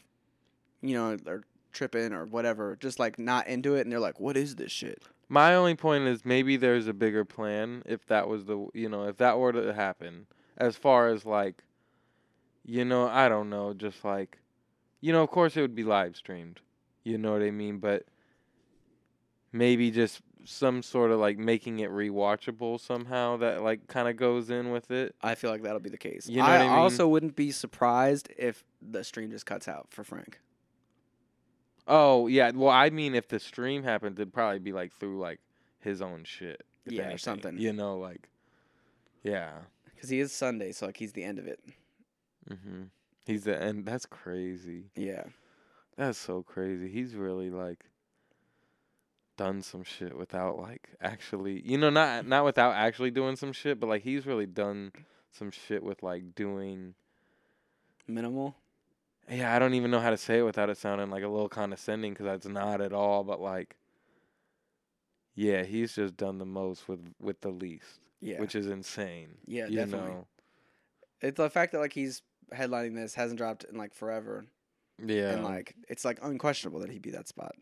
you know, or tripping or whatever, just like not into it, and they're like, "What is this shit?" my only point is maybe there's a bigger plan if that was the you know if that were to happen as far as like you know I don't know just like you know of course it would be live streamed you know what I mean but maybe just some sort of like making it rewatchable somehow that like kind of goes in with it I feel like that'll be the case. You know I, what I mean? also wouldn't be surprised if the stream just cuts out for Frank. Oh yeah, well I mean if the stream happened, it'd probably be like through like his own shit, Yeah, or something. You know, like yeah. Because he is Sunday, so like he's the end of it. Hmm He's the and that's crazy. Yeah. That's so crazy. He's really like done some shit without like actually, you know, not not without actually doing some shit, but like he's really done some shit with like doing. Minimal. Yeah, I don't even know how to say it without it sounding like a little condescending because that's not at all. But like, yeah, he's just done the most with with the least, Yeah. which is insane. yeah, you definitely. know? It's the fact that like he's headlining this hasn't dropped in like forever, Yeah, and like it's like unquestionable that he'd be that spot.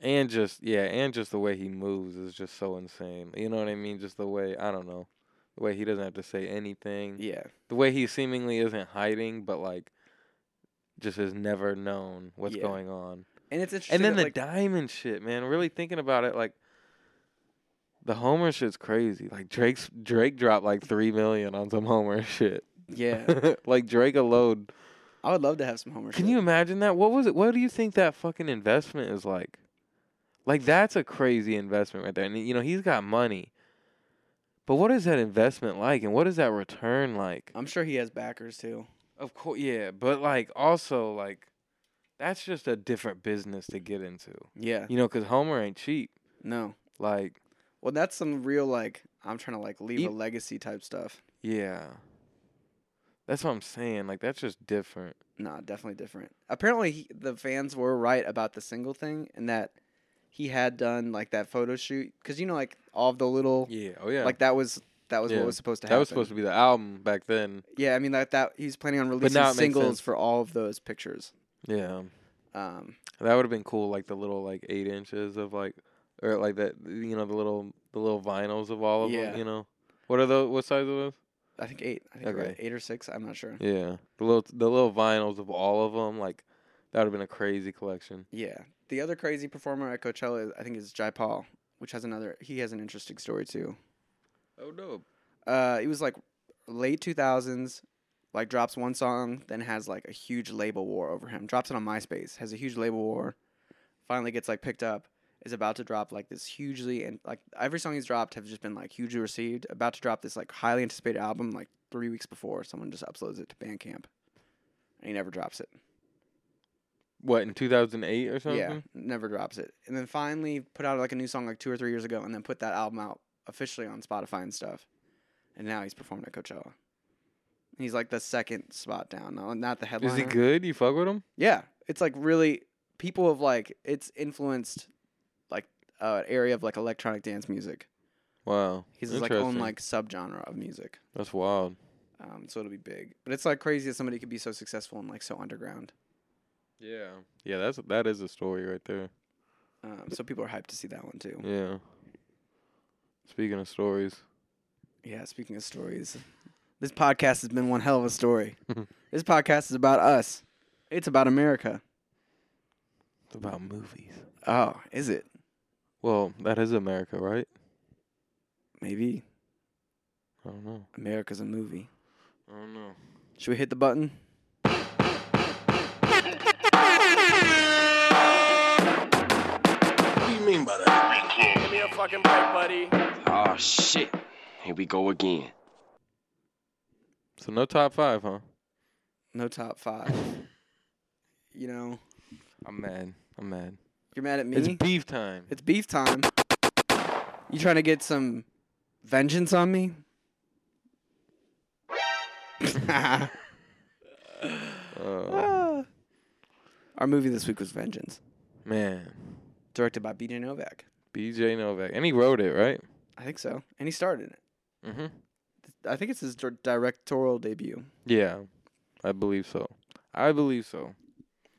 and just yeah, and just the way he moves is just so insane. You know what I mean? Just the way I don't know, the way he doesn't have to say anything. Yeah. The way he seemingly isn't hiding, but like, just has never known what's Yeah. going on. And it's interesting. And then that, the like, diamond shit, man. Really thinking about it, like the Homer shit's crazy. Like Drake's Drake dropped like three million on some Homer shit. Yeah, like Drake alone. I would love to have some Homer. Can shit. you imagine that? What was it? What do you think that fucking investment is like? Like that's a crazy investment right there. And you know he's got money, but what is that investment like, and what is that return like? I'm sure he has backers too. Of course, yeah, but like also like that's just a different business to get into. Yeah. You know, because Homer ain't cheap. No. Like. Well, that's some real like I'm trying to like leave E- a legacy type stuff. Yeah. That's what I'm saying. Like that's just different. Nah, definitely different. Apparently, he, the fans were right about the single thing, and that he had done like that photo shoot because you know, like all of the little Yeah. Oh yeah. like that was that was Yeah. what was supposed to happen. that was supposed to be the album back then. Yeah, I mean like that. He's planning on releasing singles for all of those pictures. Yeah. Um, That would have been cool. Like the little like eight inches of like, or like that. You know the little the little vinyls of all of Yeah. them. You know. What are the What size are those? I think eight. I think you're right. Eight or six. I'm not sure. Yeah. The little the little vinyls of all of them. Like that would have been a crazy collection. Yeah. The other crazy performer at Coachella, I think, is Jai Paul, which has another. He has an interesting story too. Oh dope. Uh, he was like late 2000s, like drops one song, then has like a huge label war over him. Drops it on MySpace, has a huge label war. Finally gets like picked up. Is about to drop like this hugely and like every song he's dropped have just been like hugely received. About to drop this like highly anticipated album like three weeks before someone just uploads it to Bandcamp, and he never drops it. What in 2008 or something? Yeah, never drops it. And then finally put out like a new song like two or three years ago, and then put that album out officially on Spotify and stuff. And now he's performing at Coachella. He's like the second spot down, no, not the headliner. Is he good? You fuck with him? Yeah, it's like really people have like it's influenced uh, area of like electronic dance music. Wow. He's his like own Interesting. like subgenre of music. That's wild. Um, so it'll be big, but it's like crazy that somebody could be so successful and like so underground. Yeah. Yeah, that's that is a story right there. Um, so people are hyped to see that one too. Yeah. Speaking of stories, Yeah, speaking of stories, this podcast has been one hell of a story. this podcast is about us. It's about America. it's about movies. Oh, is it? Well, that is America, right? Maybe I don't know. America's a movie. I don't know. Should we hit the button? What do you mean by that? Give me a fucking break, buddy. Oh shit. Here we go again. So no top five, huh? No top five. you know, I'm mad. I'm mad. You're mad at me. It's beef time. It's beef time. You trying to get some vengeance on me? Uh, Our movie this week was Vengeance, man, directed by B.J. Novak. B.J. Novak, and he wrote it, right? I think so, and he starred in it. Mm-hmm. I think it's his directorial debut. Yeah, I believe so. I believe so.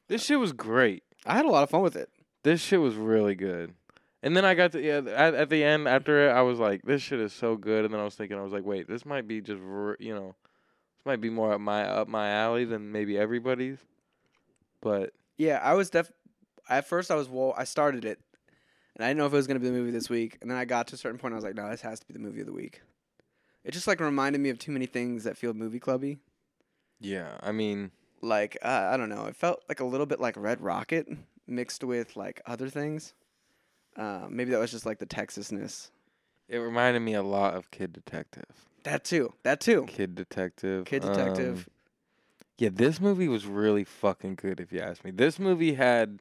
This shit was great. I had a lot of fun with it. This shit was really good. And then I got to yeah at, at the end after it I was like this shit is so good and then I was thinking I was like wait this might be just you know this might be more up my up my alley than maybe everybody's but Yeah, I was def. At first, I was well. I started it, and I didn't know if it was gonna be the movie this week. And then I got to a certain point. I was like, no, this has to be the movie of the week. It just like reminded me of too many things that feel movie clubby. yeah I mean Like uh, I don't know. It felt like a little bit like Red Rocket mixed with like other things. Uh, maybe that was just like the Texasness. it reminded me a lot of Kid Detective That too. That too. Kid Detective Kid um, Detective. Yeah, this movie was really fucking good if you ask me. This movie had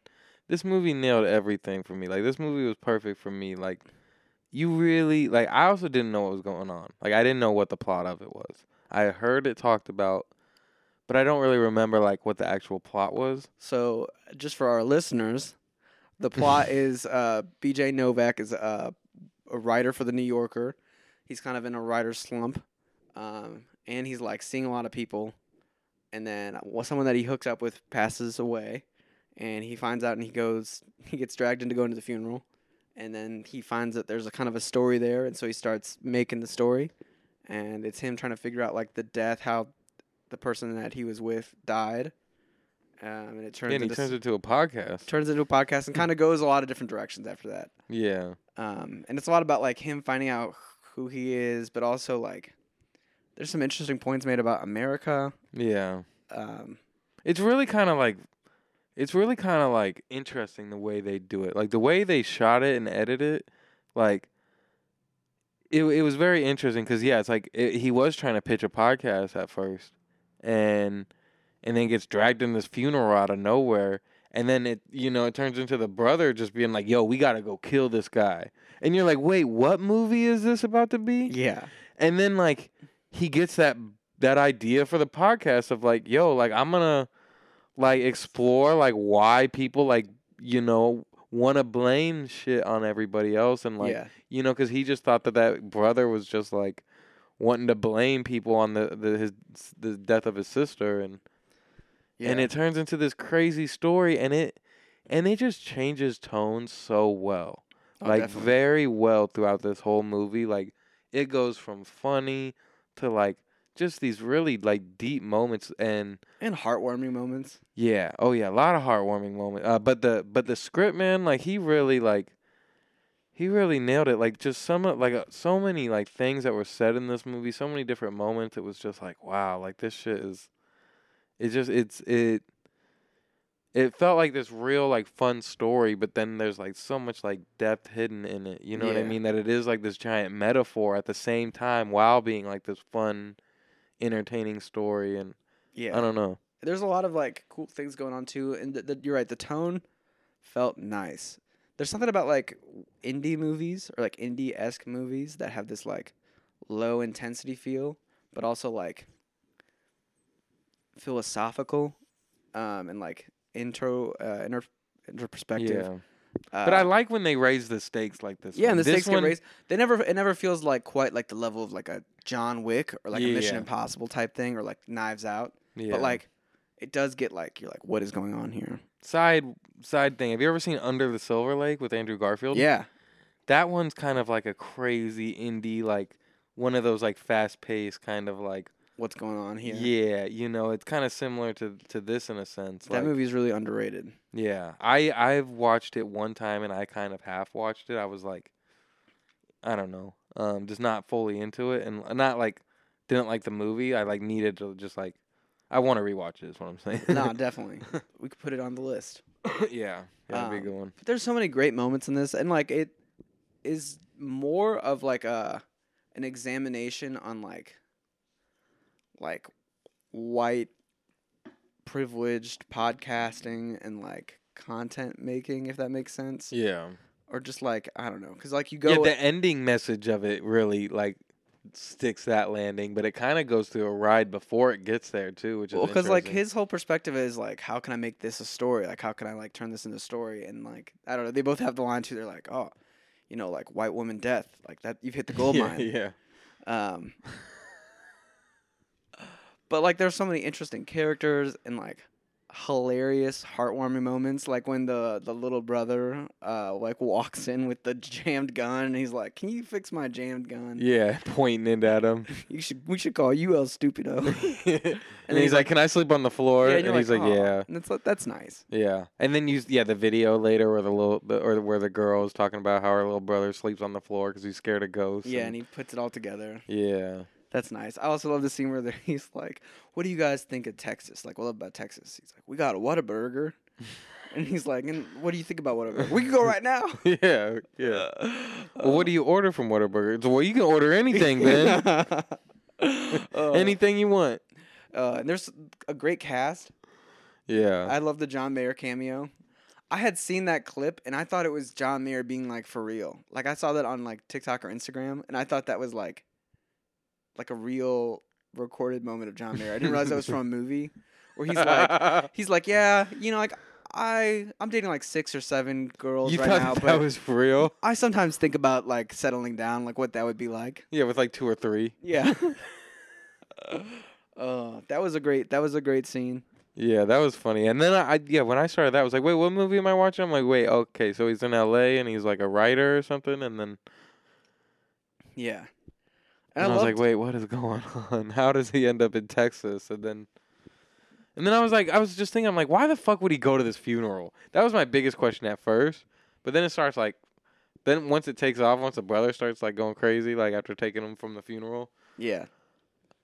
this movie nailed everything for me. Like this movie was perfect for me. Like you really like I also didn't know what was going on. Like I didn't know what the plot of it was. I heard it talked about but I don't really remember like what the actual plot was. So, just for our listeners, the plot is uh, B.J. Novak is uh, a writer for the New Yorker. He's kind of in a writer's slump, um, and he's like seeing a lot of people. And then well, someone that he hooks up with passes away, and he finds out, and he goes, he gets dragged into going to the funeral, and then he finds that there's a kind of a story there, and so he starts making the story, and it's him trying to figure out like the death, how the person that he was with died. Um, and it turns Yeah, and he into turns it to a podcast. turns into a podcast and kind of goes a lot of different directions after that. Yeah. Um, and it's a lot about like him finding out who he is, but also like there's some interesting points made about America. Yeah. Um, It's really kind of like it's really kind of like interesting the way they do it. Like the way they shot it and edited it, like it it was very interesting cuz yeah, it's like it, he was trying to pitch a podcast at first and and then gets dragged in this funeral out of nowhere and then it you know, it turns into the brother just being like, "Yo, we got to go kill this guy." And you're like, "Wait, what movie is this about to be?" yeah, and then like he gets that that idea for the podcast of like yo like i'm gonna like explore like why people like you know want to blame shit on everybody else and like yeah, you know because he just thought that that brother was just like wanting to blame people on the, the his the death of his sister and yeah. and it turns into this crazy story and it and it just changes tone so well Oh, like definitely. very well throughout this whole movie like it goes from funny to like just these really like deep moments and and heartwarming moments. yeah oh yeah a lot of heartwarming moments uh, but the but the script man like he really like he really nailed it like just some of like uh, so many like things that were said in this movie so many different moments it was just like wow like this shit is it just it's it it felt like this real like fun story but then there's like so much like depth hidden in it you know what i Yeah. mean that it is like this giant metaphor at the same time while being like this fun entertaining story and Yeah, i don't know there's a lot of like cool things going on too, and the, the, you're right. The tone felt nice. There's something about like indie movies or like indie esque movies that have this like low intensity feel, but also like philosophical, um, and like intro uh, inter, inter perspective. yeah Uh, but i like when they raise the stakes like this yeah, one. and the This stakes get one- raised. They never, it never feels like quite like the level of like a John Wick or like a Mission Yeah. Impossible type thing or like Knives Out. yeah. But like, it does get like you're like, what is going on here? Side side thing. Have you ever seen under the silver lake with andrew garfield? Yeah, that one's kind of like a crazy indie like one of those like fast paced kind of like what's going on here? yeah, you know it's kind of similar to to this in a sense that like, movie is really underrated. yeah. I i've watched it one time and i kind of half watched it. I was like i don't know um just not fully into it and not like didn't like the movie. I like needed to just like i want to rewatch it is what i'm saying. No, definitely, we could put it on the list. yeah that'd be a Um, good one. But there's so many great moments in this, and like it is more of like a an examination on like like white privileged podcasting and like content making, if that makes sense, yeah. Or just like I don't know, because like you go yeah the ending message of it really like sticks that landing, but it kind of goes through a ride before it gets there too, which is Well, because like his whole perspective is like, how can I make this a story? Like, how can I like turn this into a story? And like, I don't know. They both have the line too. They're like, oh, you know, like white woman death, like that. You've hit the gold yeah, mine. yeah. Um, but like, there's so many interesting characters and like hilarious, heartwarming moments. Like when the the little brother uh like walks in with the jammed gun, and he's like, "Can you fix my jammed gun? Yeah, pointing it at him. You should we should call you El Stupido." and, then he's he's like, like- "Can I sleep on the floor?" yeah, and you're he's like, "Aw." "Yeah." And it's like that's nice. Yeah, and then you yeah the video later where the little the, or where the girl is talking about how her little brother sleeps on the floor because he's scared of ghosts. Yeah, and he puts it all together. yeah, That's nice. I also love the scene where he's like, "What do you guys think of Texas? Like, what about Texas?" He's like, "We got a Whataburger," and he's like, "And what do you think about Whataburger? We can go right now." yeah, yeah. well, what do you order from Whataburger? Well, you can order anything, then. Uh, anything you want. uh, and there's a great cast. Yeah, I love the John Mayer cameo. I had seen that clip and I thought it was John Mayer being like for real. Like I saw that on like TikTok or Instagram and I thought that was like like a real recorded moment of John Mayer. I didn't realize that was from a movie where he's like he's like, "Yeah, you know, like I I'm dating like 6 or 7 girls you right thought now, that but was real? I sometimes think about like settling down, like what that would be like." Yeah, with like two or three. Yeah. uh, that was a great that was a great scene. Yeah, that was funny. And then I, I yeah, when I started that, I was like, wait, what movie am I watching? I'm like, wait, okay, so he's in L.A. and he's like a writer or something, and then Yeah. And, And, I, I, was like, wait, what is going on? How does he end up in Texas? And then, and then I was like, I was just thinking, I'm like, why the fuck would he go to this funeral? That was my biggest question at first. But then it starts like, then once it takes off, once the brother starts like going crazy, like after taking him from the funeral, yeah.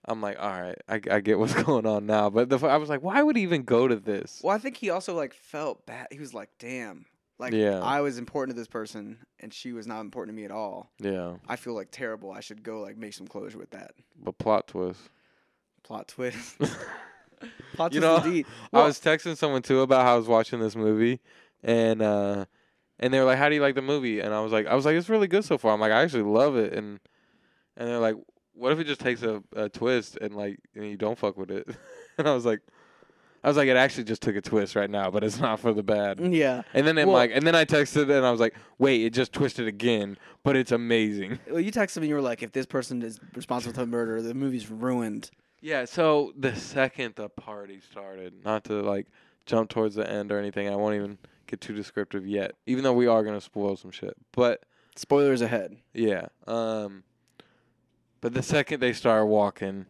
I'm like, all right, I, I get what's going on now. But the, I was like, why would he even go to this? Well, I think he also like felt bad. He was like, "Damn, like Yeah. I was important to this person, and she was not important to me at all. Yeah, I feel like terrible. I should go like make some closure with that but plot twist. plot twist. plot You twist know, indeed. I was texting someone too about how I was watching this movie, and uh, and they were like, "How do you like the movie?" And I was like, "I was like, it's really good so far." I'm like, "I actually love it," and and they're like, "What if it just takes a, a twist and like and you don't fuck with it?" and I was like, I was like, it actually just took a twist right now, but it's not for the bad. yeah. And then I'm Well- like, and then I texted and I was like, wait, it just twisted again, but it's amazing. Well, you texted me. and You were like, "If this person is responsible for the murder, the movie's ruined." Yeah, so the second the party started, not to like jump towards the end or anything, I won't even get too descriptive yet, even though we are gonna spoil some shit. But Spoilers ahead. yeah, um, but the second they start walking,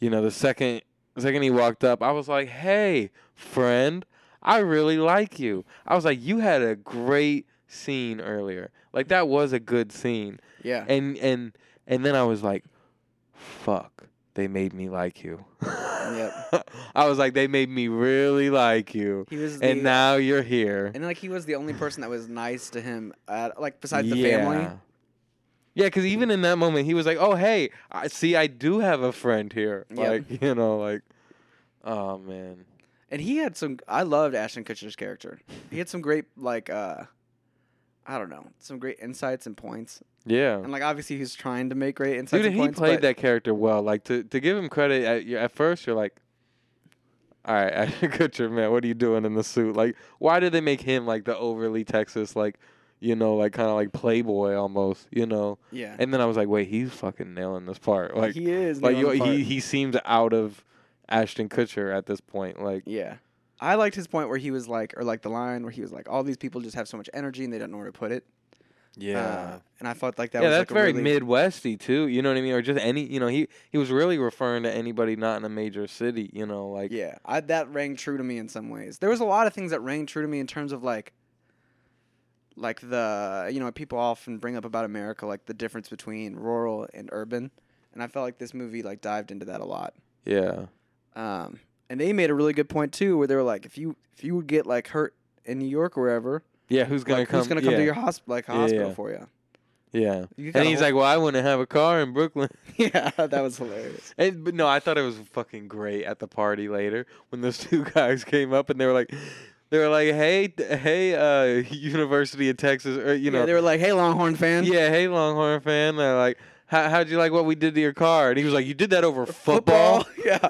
you know, the second the second he walked up, I was like, "Hey, friend, I really like you." I was like, "You had a great scene earlier. Like that was a good scene." Yeah. And and and then I was like, "Fuck, they made me like you." Yep. I was like, "They made me really like you." He was the, And now you're here. and like he was the only person that was nice to him, at, like besides the family. Yeah, because even in that moment, he was like, "Oh, hey, I see, I do have a friend here." Yep. Like, you know, like, oh man, And he had some. I loved Ashton Kutcher's character. He had some great like. uh I don't know, some great insights and points, yeah. and like obviously he's trying to make great insights Dude, he points. played that character well. Like to to give him credit, at, at first you're like, "All right, Ashton Kutcher, man, what are you doing in the suit? Like, why did they make him like the overly Texas, like, you know, like kind of like playboy almost, you know?" Yeah, And then I was like, "Wait, he's fucking nailing this part. Like, he is. like you, he he seems out of Ashton Kutcher at this point. Like, Yeah. I liked his point where he was like, or like the line where he was like, all these people just have so much energy and they don't know where to put it. Uh, and I felt like that yeah, was that's like very really, Midwesty too. You know what I mean? Or just any, you know, he he was really referring to anybody not in a major city. You know, like Yeah, I, that rang true to me in some ways. There was a lot of things that rang true to me in terms of like, like the you know people often bring up about America like the difference between rural and urban, and I felt like this movie like dived into that a lot. yeah, Um, and they made a really good point too, where they were like, if you if you would get like hurt in New York or wherever, yeah. Who's gonna like, come? who's gonna come yeah, to your hospital like Yeah, hospital yeah. for you? Yeah, You and he's like, "Well, I wouldn't have a car in Brooklyn." yeah, that was hilarious. And, but no, I thought it was fucking great at the party later when those two guys came up and they were like, they were like, "Hey, d- hey, uh, University of Texas, or you yeah, know, they were like, "Hey, Longhorn fan." yeah, hey, Longhorn fan." They're like, How, how'd you like what we did to your car? And he was like, you did that over football. yeah.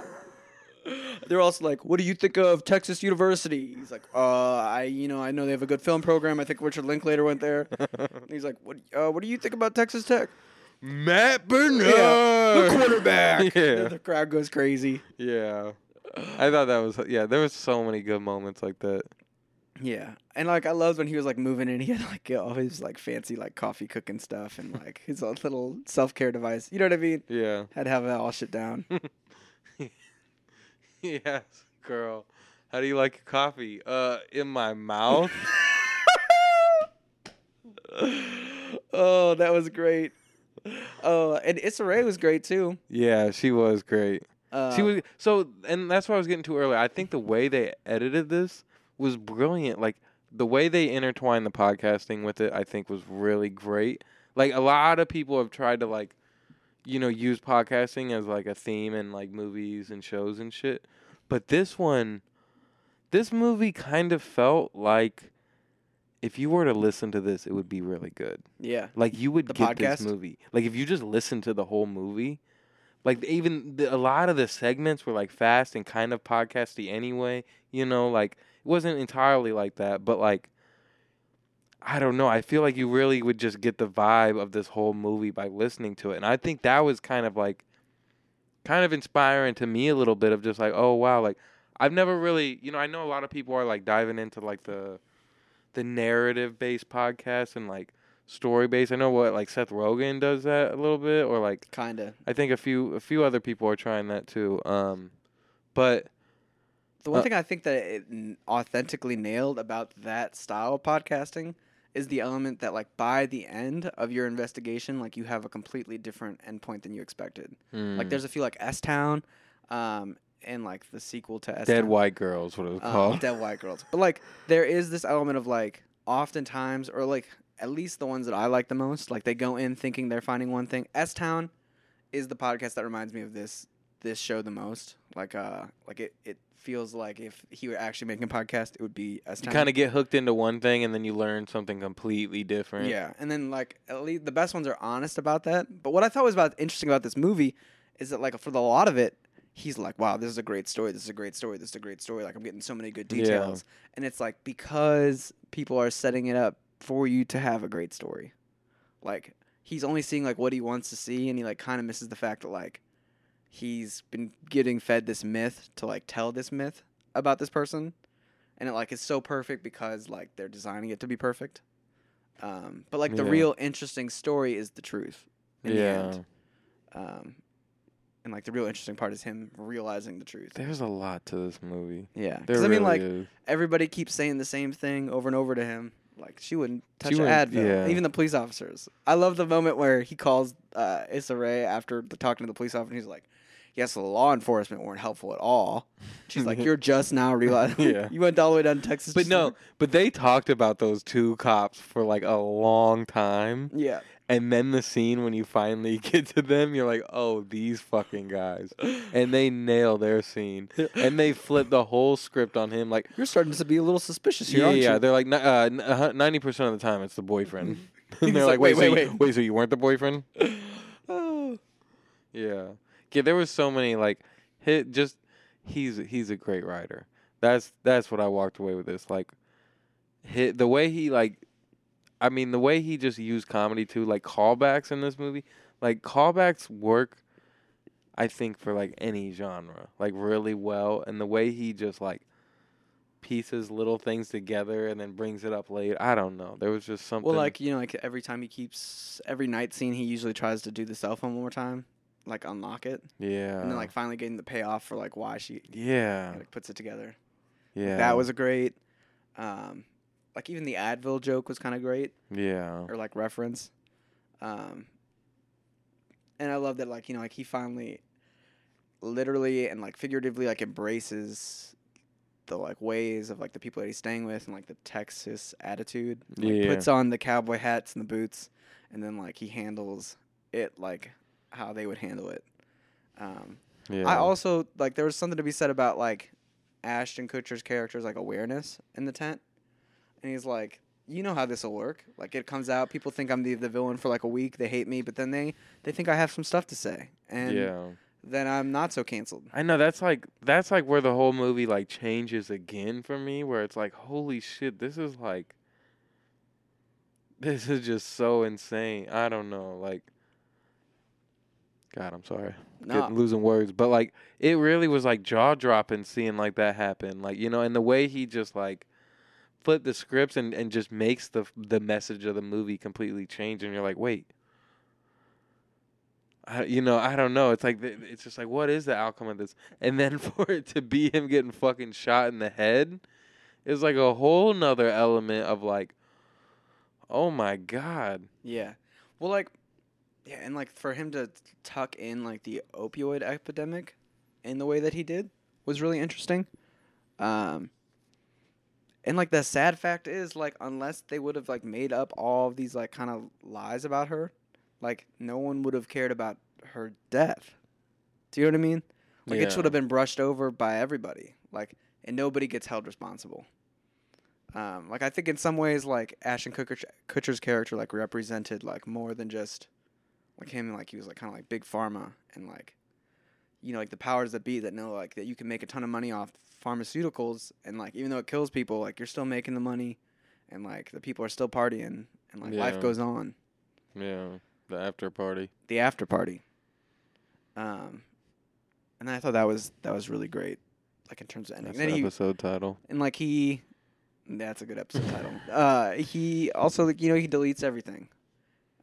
They're also like, "What do you think of Texas University?" He's like, "Uh, I, you know, I know they have a good film program. I think Richard Linklater went there." And he's like, "What? Uh, what do you think about Texas Tech?" Matt Bernard, the quarterback. Yeah. the crowd goes crazy. Yeah. I thought that was yeah. There was so many good moments like that. Yeah, and like I loved when he was like moving in. He had like all his like fancy like coffee cooking stuff and like his little self care device. You know what I mean? Yeah. Had to have that all shit down. yes, girl. How do you like your coffee? Uh, in my mouth. oh, that was great. Oh, and Issa Rae was great too. yeah, she was great. Uh, was so, and that's what I was getting to earlier. I think the way they edited this was brilliant. Like the way they intertwined the podcasting with it, I think was really great. Like a lot of people have tried to like, you know, use podcasting as like a theme in like movies and shows and shit. But this one, this movie kind of felt like if you were to listen to this, it would be really good. Yeah. Like you would The get this movie. Like if you just listen to the whole movie, like even the, a lot of the segments were like fast and kind of podcasty anyway. You know, like it wasn't entirely like that, but like I don't know. I feel like you really would just get the vibe of this whole movie by listening to it, and I think that was kind of like kind of inspiring to me a little bit of just like, oh wow, like I've never really, you know, I know a lot of people are like diving into like the the narrative based podcast and like story based. I know what like Seth Rogen does that a little bit, or like Kinda. I think a few a few other people are trying that too. Um, but The one Uh, thing I think that it authentically nailed about that style of podcasting is the element that like by the end of your investigation, like you have a completely different endpoint than you expected. Like mm, there's a few like S Town, um, and like the sequel to S Dead White Girls, what it was um, called. Dead White Girls. But like there is this element of like oftentimes or like at least the ones that I like the most, like they go in thinking they're finding one thing. S Town is the podcast that reminds me of this this show the most. Like uh like it, it feels like if he were actually making a podcast, it would be S Town. you kind of get hooked into one thing and then you learn something completely different. Yeah, and then like at least the best ones are honest about that. But what I thought was about interesting about this movie is that like for the lot of it, he's like, "Wow, this is a great story. This is a great story. This is a great story. Like I'm getting so many good Yeah. details." And it's like because people are setting it up for you to have a great story. Like he's only seeing like what he wants to see, and he like kind of misses the fact that like he's been getting fed this myth to like tell this myth about this person, and it like is so perfect because like they're designing it to be perfect. Um, but like the Yeah. real interesting story is the truth. In yeah. The end. Um, and like the real interesting part is him realizing the truth. There's a lot to this movie. Yeah, because I mean, like is. everybody keeps saying the same thing over and over to him. Like she wouldn't touch She an wouldn't- Advil. yeah. Even the police officers. I love the moment where he calls uh, Issa Rae after the, talking to the police officer. He's like, "Yes, the law enforcement weren't helpful at all." She's like, "You're just now realizing. Yeah. you went all the way down to Texas." But no, to-" but they talked about those two cops for like a long time. Yeah. And then the scene when you finally get to them, you're like, oh, these fucking guys. And they nail their scene. And they flip the whole script on him. Like, You're starting to be a little suspicious here, yeah, aren't yeah. you? They're like, uh, uh, 90% of the time, it's the boyfriend. And they're like, wait, "Wait, wait, wait, so you, wait." wait, so you weren't the boyfriend? Oh. Yeah. Yeah, there was so many, like, hit, just, he's, he's a great writer. That's, that's what I walked away with this. Like, hit, the way he, like, I mean, the way he just used comedy too, like callbacks in this movie, like callbacks work, I think, for like any genre, like really well. And the way he just like pieces little things together and then brings it up late, I don't know. There was just something. Well, like you know, like every time he keeps every night scene, he usually tries to do the cell phone one more time, like unlock it, yeah, and then like finally getting the payoff for like why she yeah, like puts it together. yeah, That was a great. Um, like even the Advil joke was kind of great, yeah, or like reference. Um, and I love that, like you know, like he finally, literally and like figuratively, like embraces the like ways of like the people that he's staying with and like the Texas attitude. Like, Yeah. puts on the cowboy hats and the boots, and then like he handles it like how they would handle it. Um, yeah. I also like there was something to be said about like Ashton Kutcher's character's like awareness in the tent, and he's like you know how this will work. Like it comes out, people think I'm the the villain for like a week. They hate me, but then they they think I have some stuff to say, and yeah. then I'm not so canceled. I know that's like that's like where the whole movie like changes again for me where it's like holy shit this is like this is just so insane. I don't know like God, I'm sorry. No, losing words, but like it really was like jaw dropping seeing like that happen. Like, you know, and the way he just like flipped the scripts and and just makes the the message of the movie completely change and you're like, "Wait, I, you know, I don't know. It's like it's just like, what is the outcome of this? And then for it to be him getting fucking shot in the head is like a whole nother element of like, oh my god, Yeah. Well, like, yeah, and like for him to tuck in like the opioid epidemic in the way that he did was really interesting. Um, and like the sad fact is, like, unless they would have like made up all of these like kind of lies about her, like no one would have cared about her death. Do you know what I mean? Like it Yeah. should have been brushed over by everybody. Like, and nobody gets held responsible. Um, like I think in some ways, like Ashton Kutcher, Kutcher's character, like represented like more than just like him. Like he was like kind of like big pharma and like you know like the powers that be that know like that you can make a ton of money off pharmaceuticals and like even though it kills people, like you're still making the money and like the people are still partying and like life goes on. yeah, the after party. The after party. Um, and I thought that was that was really great, like in terms of ending. That's And the then he, episode title. and like he that's a good episode title uh he also like you know he deletes everything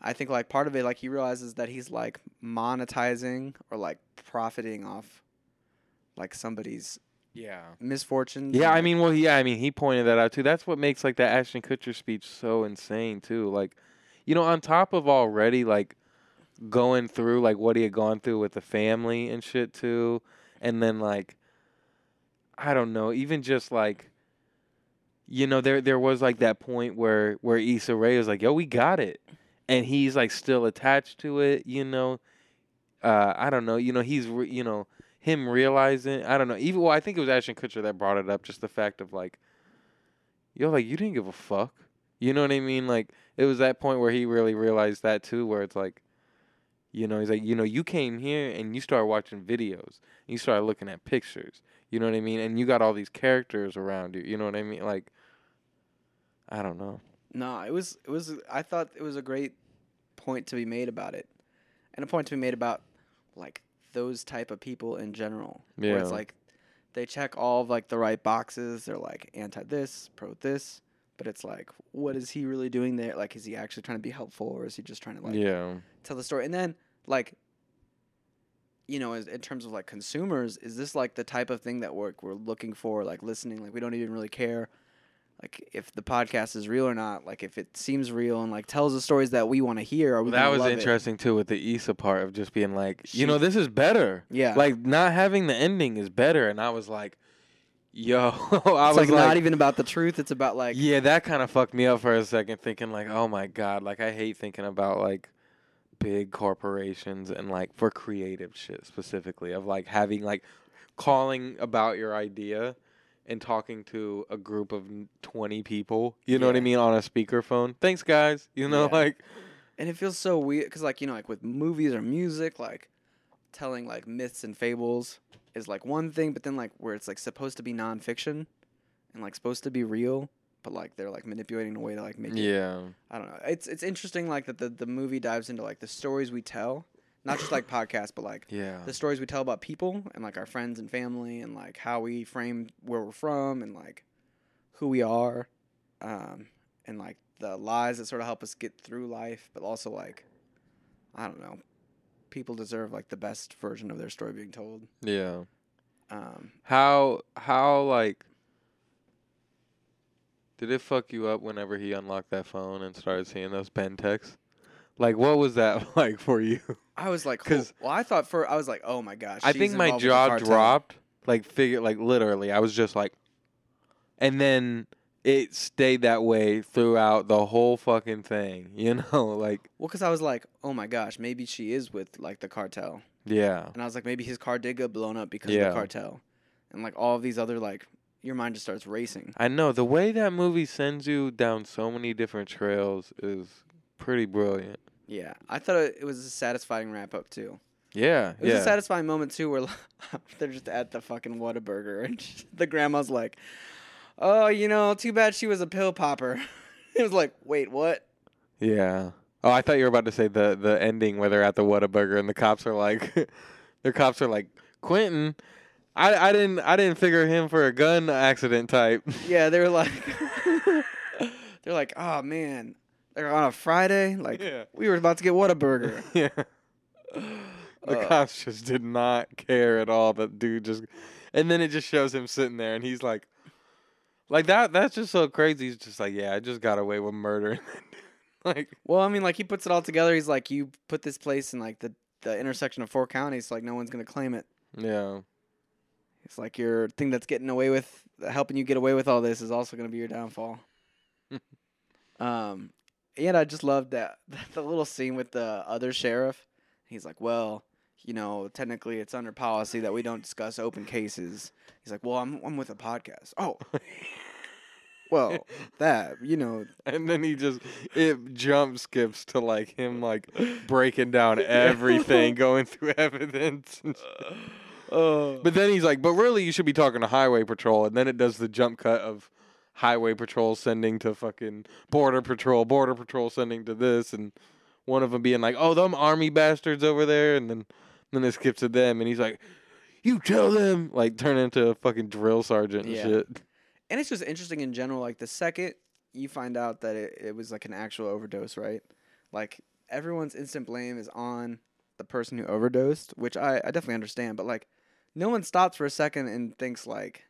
i think like part of it like he realizes that he's like monetizing or like profiting off like somebody's Yeah. misfortunes Yeah, I mean, well, yeah, I mean, he pointed that out too. That's what makes like that Ashton Kutcher speech so insane too. Like, you know, on top of already like going through like what he had gone through with the family and shit too, and then like, I don't know, even just like, you know, there there was like that point where where Issa Rae was like, "Yo, we got it," and he's like still attached to it. You know, uh, I don't know. You know, he's re- you know him realizing I don't know. Even well, I think it was Ashton Kutcher that brought it up. Just the fact of like, yo, like you didn't give a fuck. You know what I mean? Like it was that point where he really realized that too, where it's like, you know, he's like, you know, you came here and you started watching videos. You started looking at pictures. You know what I mean? And you got all these characters around you. You know what I mean? Like, I don't know. no it was it was i thought it was a great point to be made about it and a point to be made about like those type of people in general where it's like they check all of like the right boxes. They're like anti this pro this but it's like what is he really doing there? Like is he actually trying to be helpful or is he just trying to like yeah. tell the story? And then like you know as, in terms of like consumers is this like the type of thing that we're, we're looking for like listening? Like we don't even really care like if the podcast is real or not like if it seems real and like tells the stories that we want to hear are we Well, that was love it? interesting too with the Issa part of just being like, you know, this is better. yeah Like not having the ending is better, and I was like, yo, I it's was like, like, not even about the truth it's about like yeah, that kind of fucked me up for a second, thinking like, oh my god, like I hate thinking about like big corporations and like for creative shit specifically of like having like calling about your idea and talking to a group of 20 people you know what i mean on a speakerphone. Thanks guys you know Yeah. like and it feels so weird because like you know like with movies or music like telling like myths and fables is like one thing but then like where it's like supposed to be nonfiction and like supposed to be real but like they're like manipulating a way to like make it yeah. I don't know it's it's interesting like that the, the movie dives into like the stories we tell not just like podcasts but like yeah. the stories we tell about people and like our friends and family and like how we frame where we're from and like who we are um and like the lies that sort of help us get through life but also like i don't know people deserve like the best version of their story being told. Yeah. Um how how like did it fuck you up whenever he unlocked that phone and started seeing those pen texts? Like what was that like for you i was like 'Cause- "Cool." well i thought for i was like oh my gosh I think my involved with the jaw dropped, like figure, like literally. I was just like, and then it stayed that way throughout the whole fucking thing. You know, like well because i was like oh my gosh maybe she is with like the cartel yeah, And I was like, maybe his car did get blown up because of the cartel, and like all of these other like your mind just starts racing. I know the way that movie sends you down so many different trails is pretty brilliant. Yeah, I thought it, was a satisfying wrap up too. Yeah, It was yeah. a satisfying moment too, where they're just at the fucking Whataburger, and the grandma's like, "Oh, you know, too bad she was a pill popper." it was like, "Wait, what?" Yeah. Oh, I thought you were about to say the the ending where they're at the Whataburger and the cops are like, the cops are like, Quentin, I I didn't I didn't figure him for a gun accident type. Yeah, they were like, they're like, "Oh man." They're on a Friday, like Yeah. we were about to get Whataburger. yeah. The Uh. cops just did not care at all. That dude just, and then it just shows him sitting there, and he's like, like that. That's just so crazy. He's just like, yeah, I just got away with murder. like, Well, I mean, like he puts it all together. He's like, "You put this place in like the the intersection of four counties, so, like no one's gonna claim it." yeah, It's like your thing that's getting away with helping you get away with all this is also going to be your downfall. um, and I just loved that the little scene with the other sheriff. He's like, "Well, you know, technically it's under policy that we don't discuss open cases." He's like, "Well, I'm I'm with a podcast." Oh. Well, that, you know, and then he just it jump skips to like him like breaking down everything, going through evidence. Uh, But then he's like, but really, you should be talking to Highway Patrol, and then it does the jump cut of Highway Patrol sending to fucking Border Patrol, Border Patrol sending to this, and one of them being like, "Oh, them army bastards over there," and then then it skips to them, and he's like, "You tell them," like turn into a fucking drill sergeant and Yeah. shit. and it's just interesting in general. Like the second you find out that it, it was like an actual overdose, right? Like everyone's instant blame is on the person who overdosed, which I, I definitely understand. But like, no one stops for a second and thinks like,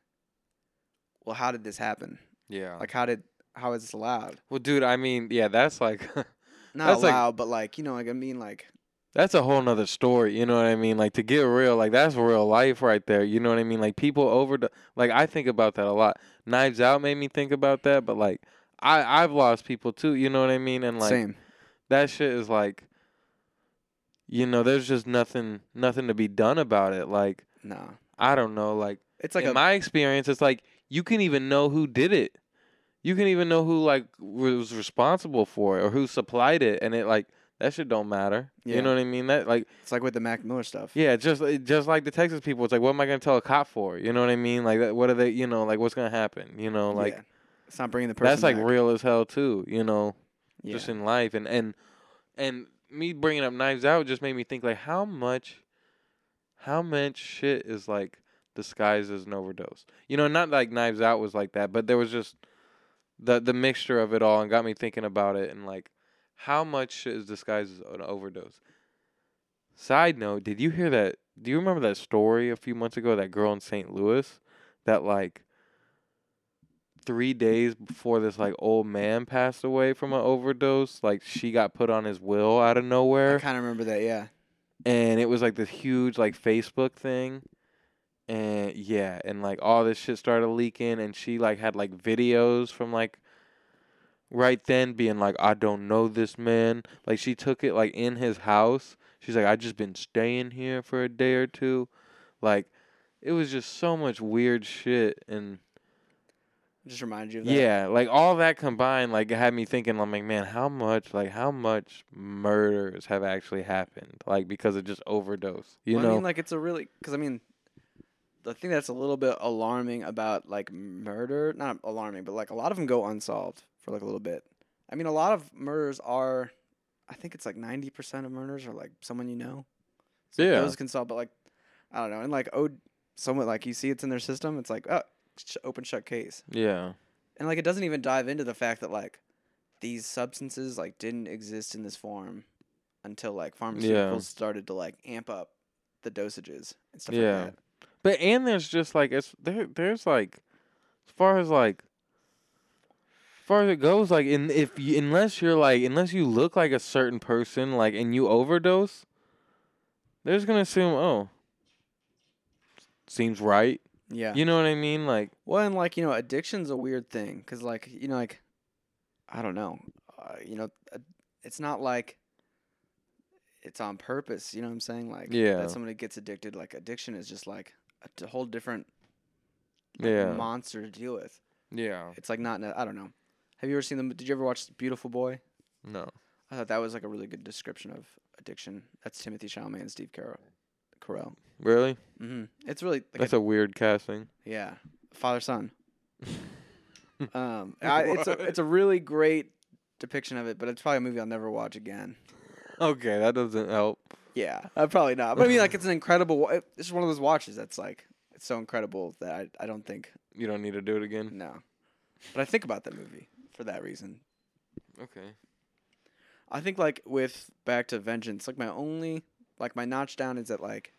well, how did this happen? Yeah. Like, how did how is this allowed? well, dude, I mean, yeah, that's like. Not That's like- allowed, but like you know, like I mean, like That's a whole nother story, you know what I mean? Like to get real, like that's real life right there. You know what I mean? Like people over like I think about that a lot. Knives Out made me think about that, but like I I've lost people too, you know what I mean? And like same. that shit is like you know, there's just nothing nothing to be done about it. Like No, I don't know, like it's like in a my experience it's like you can even know who did it. You can even know who like was responsible for it or who supplied it and it like that shit don't matter. Yeah. You know what I mean? That like it's like with the Mac Miller stuff. yeah, just like- just like the Texas people, it's like, what am I gonna tell a cop for? You know what I mean? Like, that- what are they? You know, like what's gonna happen? You know, like Yeah. it's not bringing the person. that's like back. real as hell too. You know, Yeah. just in life, and and and me bringing up Knives Out just made me think like how much, how much shit is like disguised as an overdose. You know, not like Knives Out was like that, but there was just the the mixture of it all, and got me thinking about it, and like how much is disguised as an overdose. Side note, did you hear that? Do you remember that story a few months ago? That girl in St. Louis, that like three days before this like old man passed away from an overdose, like she got put on his will out of nowhere. I kind of remember that. Yeah. and it was like this huge like Facebook thing. And yeah, and like all this shit started leaking, and she like had like videos from like right then being like, I don't know this man. Like she took it like in his house. She's like, I just been staying here for a day or two. Like it was just so much weird shit and Just reminded you of that. yeah, like all that combined like it had me thinking I'm like, man, how much like how much murders have actually happened like because of just overdose. You Well, know? I mean, like it's a really because I mean, the thing that's a little bit alarming about like murder, not alarming, but like a lot of them go unsolved for like a little bit. I mean, a lot of murders are, I think it's like ninety percent of murders are like someone you know. So Yeah. those can solve, but like, I don't know, and like oh, someone like you see it's in their system, it's like oh, sh- open shut case, yeah. and like it doesn't even dive into the fact that like these substances like didn't exist in this form until like pharmaceuticals started to like amp up the dosages and stuff Yeah. like that. But and there's just like it's there there's like as far as like as far as it goes, like in if you unless you're like unless you look like a certain person, like and you overdose, they're just gonna assume, oh, seems right. Yeah. You know what I mean? Like well, and like you know, addiction's a weird thing because like you know, like I don't know, uh, you know, uh, it's not like it's on purpose. You know what I'm saying? Like Yeah. that somebody gets addicted. Like addiction is just like a whole different Yeah. monster to deal with. Yeah. It's like not. I don't know. Have you ever seen them? Did you ever watch Beautiful Boy? No. I thought that was like a really good description of addiction. That's Timothée Chalamet and Steve Carell. Carell. Really? hmm It's really like That's a, a weird casting. yeah, father son. um, I, it's a it's a really great depiction of it, but it's probably a movie I'll never watch again. Okay, that doesn't help. Yeah, uh, probably not. But I mean, like, it's an incredible. It's just one of those watches that's like it's so incredible that I I don't think You don't need to do it again. no, but I think about that movie for that reason. Okay. I think like with Back to Vengeance, like my only like my notch down is that like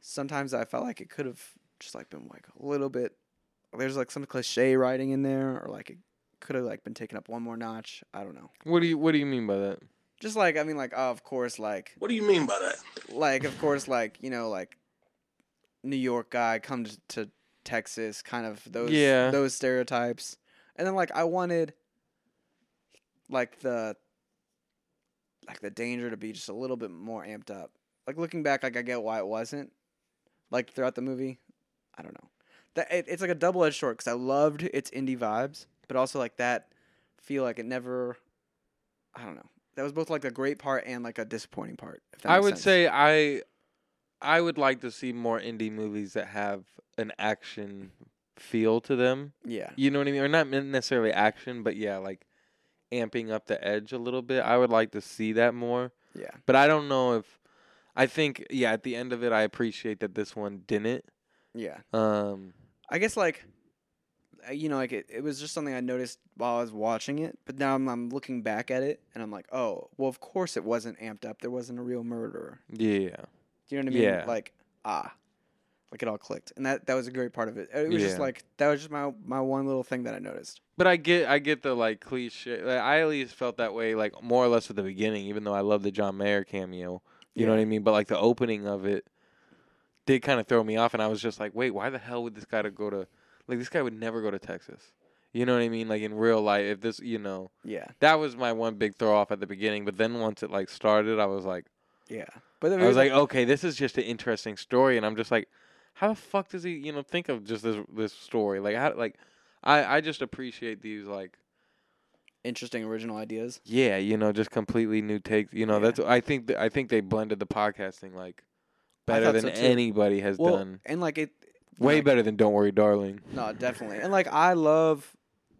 sometimes I felt like it could have just like been like a little bit there's like some cliche writing in there or like it could have like been taken up one more notch. I don't know. What do you What do you mean by that? Just like I mean like oh, of course like What do you mean by that? like of course like you know like New York guy comes to Texas kind of those Yeah. those stereotypes. And then like I wanted like the like the danger to be just a little bit more amped up. Like looking back like I get why it wasn't like throughout the movie. I don't know. That it, it's like a double-edged sword cuz I loved its indie vibes, but also like that feel like it never I don't know. That was both like a great part and like a disappointing part. if that I would sense. say I I would like to see more indie movies that have an action feel to them. yeah. You know what I mean? Or not necessarily action, but yeah, like amping up the edge a little bit. I would like to see that more. Yeah. But I don't know if I think yeah, at the end of it I appreciate that this one didn't. Yeah. Um I guess like you know like it, it was just something I noticed while I was watching it, but now I'm, I'm looking back at it and I'm like, "Oh, well of course it wasn't amped up. There wasn't a real murderer." yeah. Do you know what I mean? Yeah. Like, ah. Like it all clicked. And that that was a great part of it. It was just like that was just my my one little thing that I noticed. But I get I get the like cliche. Like, I at least felt that way like more or less at the beginning, even though I love the John Mayer cameo. You know what I mean? But like the opening of it did kind of throw me off, and I was just like, wait, why the hell would this guy to go to? Like this guy would never go to Texas. You know what I mean? Like in real life, if this, you know, Yeah. that was my one big throw off at the beginning. But then once it like started, I was like, Yeah. But then I was like, okay, this is just an interesting story, and I'm just like, how the fuck does he, you know, think of just this this story? Like, how, like, I I just appreciate these like interesting original ideas. Yeah, you know, just completely new takes. You know, Yeah. that's I think th- I think they blended the podcasting like better than so, anybody has Well, done. and like it Way like- better than Don't Worry, Darling. No, definitely. And like I love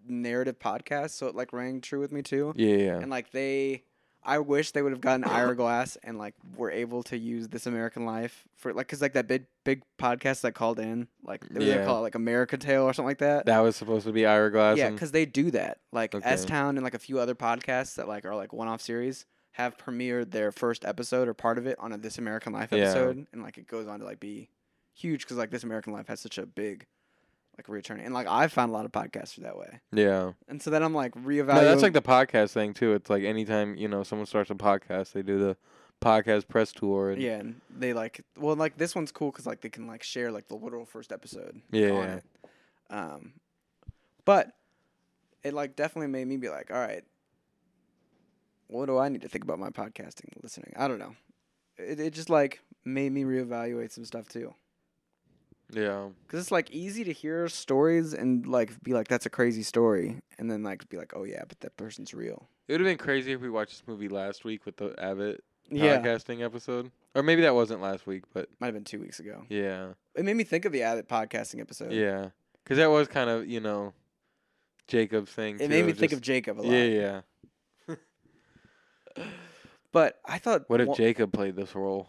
narrative podcasts, so it like rang true with me too. Yeah, yeah. and like they i wish they would have gotten ira glass and like were able to use this american life for like because like that big big podcast that called in like they Yeah. call it like america tale or something like that, that was supposed to be Ira Glass. yeah because they do that like Okay. s town and like a few other podcasts that like are like one-off series have premiered their first episode or part of it on a this american life Yeah. episode and like it goes on to like be huge because like this american life has such a big like return and like i found a lot of podcasts that way yeah. and so then i'm like reevaluating No, that's like the podcast thing too. It's like anytime you know someone starts a podcast, they do the podcast press tour. And, Yeah, and they like well, like this one's cool because like they can like share like the literal first episode. Yeah, on yeah. it. Um, but it like definitely made me be like, all right, what do I need to think about my podcasting listening? I don't know. It it just like made me reevaluate some stuff too. Yeah. Cause it's like easy to hear stories and like be like that's a crazy story, and then like be like, oh yeah, but that person's real. It would have been crazy if we watched this movie last week with the Abbott Yeah, podcasting episode, or maybe that wasn't last week, but might have been two weeks ago. yeah, It made me think of the Abbott podcasting episode. yeah, because that was kind of you know Jacob's thing. it too, made me think just- of Jacob a lot. Yeah, yeah. But I thought What if one- Jacob played this role?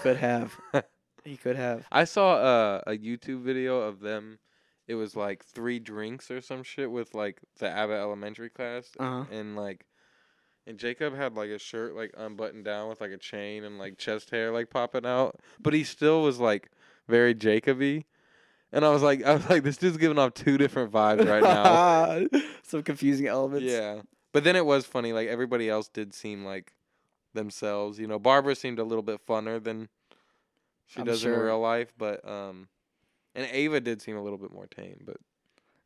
could have he could have. I saw uh, a YouTube video of them. It was like three drinks or some shit with like the Abbott Elementary class, Uh-huh. and like, and Jacob had like a shirt like unbuttoned down with like a chain and like chest hair like popping out, but he still was like very Jacoby. And I was like, I was like, this dude's giving off two different vibes right now. Some confusing elements. yeah, but then it was funny. Like everybody else did seem like themselves. You know, Barbara seemed a little bit funner than she I'm does in real life, but um, and Ava did seem a little bit more tame. But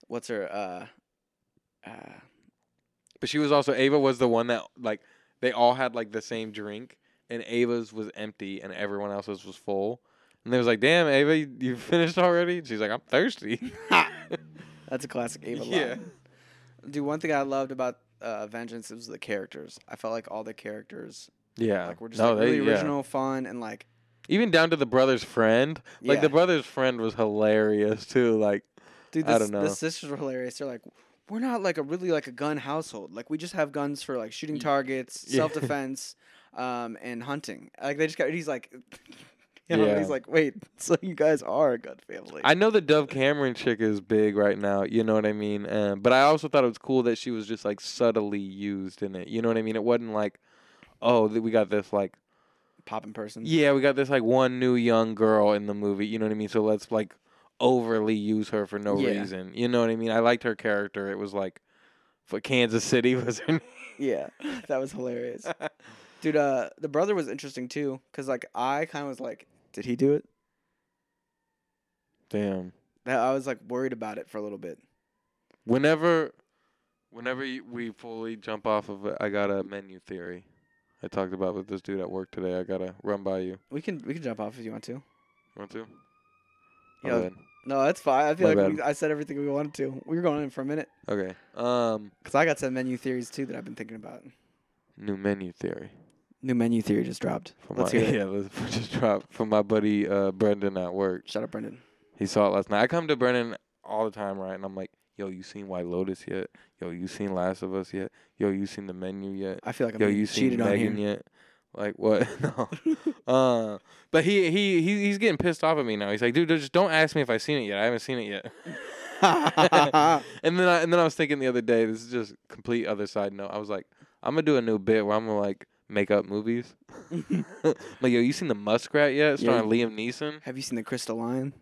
What's her uh uh but she was also Ava was the one that like they all had like the same drink, and Ava's was empty and everyone else's was full. And they was like, "Damn, Ava, you, you finished already?" And She's like, "I'm thirsty." That's a classic Ava Yeah. line. Dude, one thing I loved about uh, Vengeance was the characters. I felt like all the characters yeah, like were just no, like, really they, yeah. original, fun, and like Even down to the brother's friend. Like Yeah. the brother's friend was hilarious too. Like, dude, I the, don't know. the sisters were hilarious. They're like, we're not like a really like a gun household. Like we just have guns for like shooting targets, Yeah. self defense, um, and hunting. Like they just got. He's like, you know, Yeah. he's like, wait, so you guys are a gun family? I know the Dove Cameron chick is big right now. You know what I mean? Um, but I also thought it was cool that she was just like subtly used in it. You know what I mean? It wasn't like, oh, th- we got this like, Poppin' person. yeah, we got this like one new young girl in the movie. You know what I mean? So let's like overly use her for no Yeah. reason. You know what I mean? I liked her character. It was like, for Kansas City was her name. Yeah, that was hilarious, dude. Uh, the brother was interesting too, cause like I kind of was like, did he do it? Damn. That I was like worried about it for a little bit. Whenever, whenever we fully jump off of it, I got a menu theory. I talked about with this dude at work today. I gotta run by you. We can we can jump off if you want to. Want to? Yeah. No, that's fine. I feel My like we, I said everything we wanted to. We were going in for a minute, Okay. Um, cause I got some menu theories too that I've been thinking about. new menu theory. New menu theory just dropped. From Let's my, hear it. yeah, let's just drop from my buddy uh, Brendan at work. Shut up, Brendan. He saw it last night. I come to Brendan all the time, right? And I'm like, "Yo, you seen White Lotus yet? Yo, you seen Last of Us yet? Yo, you seen the menu yet? I feel like I'm Yo, you seen cheated on Megan here. yet? Like what? no. uh, but he he he he's getting pissed off at me now. He's like, dude, just don't ask me if I've seen it yet. I haven't seen it yet. and then I and then I was thinking the other day, this is just complete other side note. I was like, I'm gonna do a new bit where I'm gonna like make up movies. like, yo, you seen the Muskrat yet? Yeah. Starring Liam Neeson. Have you seen the Crystal Lion?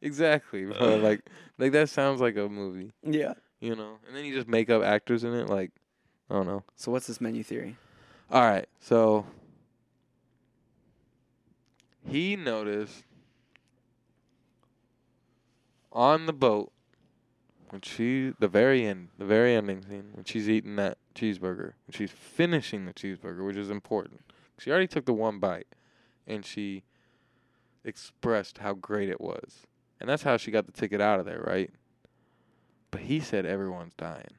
Exactly, bro. like, like that sounds like a movie, Yeah. you know. And then you just make up actors in it. Like, I don't know. So what's this menu theory? All right, so he noticed on the boat when she, the very end, the very ending scene when she's eating that cheeseburger, when she's finishing the cheeseburger, which is important. She already took the one bite, and she expressed how great it was, and that's how she got the ticket out of there, right? But he said everyone's dying.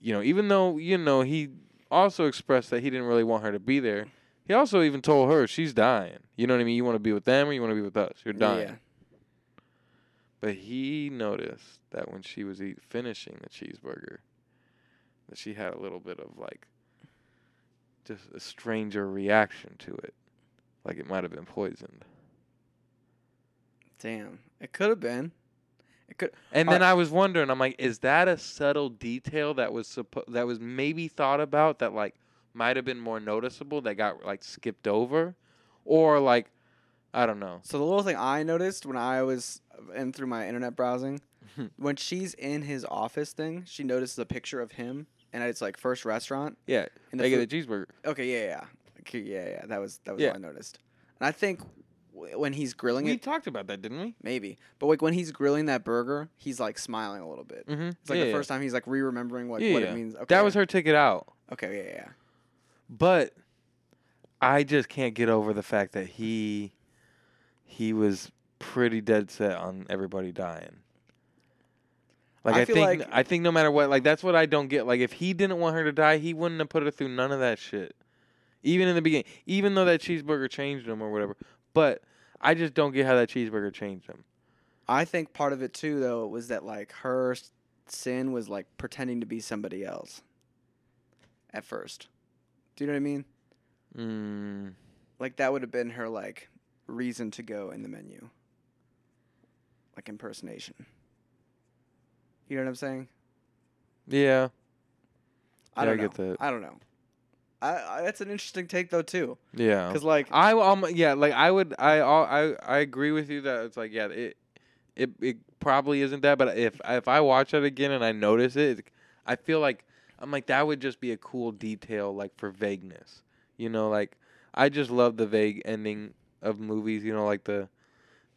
You know, even though you know he also expressed that he didn't really want her to be there. He also even told her she's dying. You know what I mean? You want to be with them or you want to be with us? You're dying. Yeah. But he noticed that when she was eat, finishing the cheeseburger, that she had a little bit of like just a stranger reaction to it, like it might have been poisoned. Damn. It could have been. It could. And then I was wondering, I'm like, is that a subtle detail that was suppo- that was maybe thought about that like might have been more noticeable that got like skipped over, or like I don't know. So the little thing I noticed when I was in through my internet browsing, when she's in his office thing, she notices a picture of him, and it's like first restaurant. Yeah, And the they get a cheeseburger. Okay, yeah, yeah, okay, yeah, yeah. That was that was Yeah. all I noticed. And I think when he's grilling We it, We talked about that, didn't we? maybe, but like when he's grilling that burger, he's like smiling a little bit. Mm-hmm. It's like the first time he's like re-remembering what, yeah, what yeah. it means. Okay, That was yeah. her ticket out. Okay, yeah, yeah, yeah. But I just can't get over the fact that he he was pretty dead set on everybody dying. Like I I, think like- I think no matter what, like that's what I don't get. Like if he didn't want her to die, he wouldn't have put her through none of that shit. Even in the beginning, even though that cheeseburger changed him or whatever. But I just don't get how that cheeseburger changed him. I think part of it too, though, was that like her sin was like pretending to be somebody else. At first, do you know what I mean? Mm, Like that would have been her like reason to go in the menu. Like impersonation. You know what I'm saying? yeah. I Yeah, don't I get know. that. I don't know. I, I that's an interesting take though too, Yeah. because like I um yeah like I would I I I agree with you that it's like yeah it it it probably isn't that but if if I watch it again and I notice it I feel like I'm like that would just be a cool detail like for vagueness you know like I just love the vague ending of movies you know like the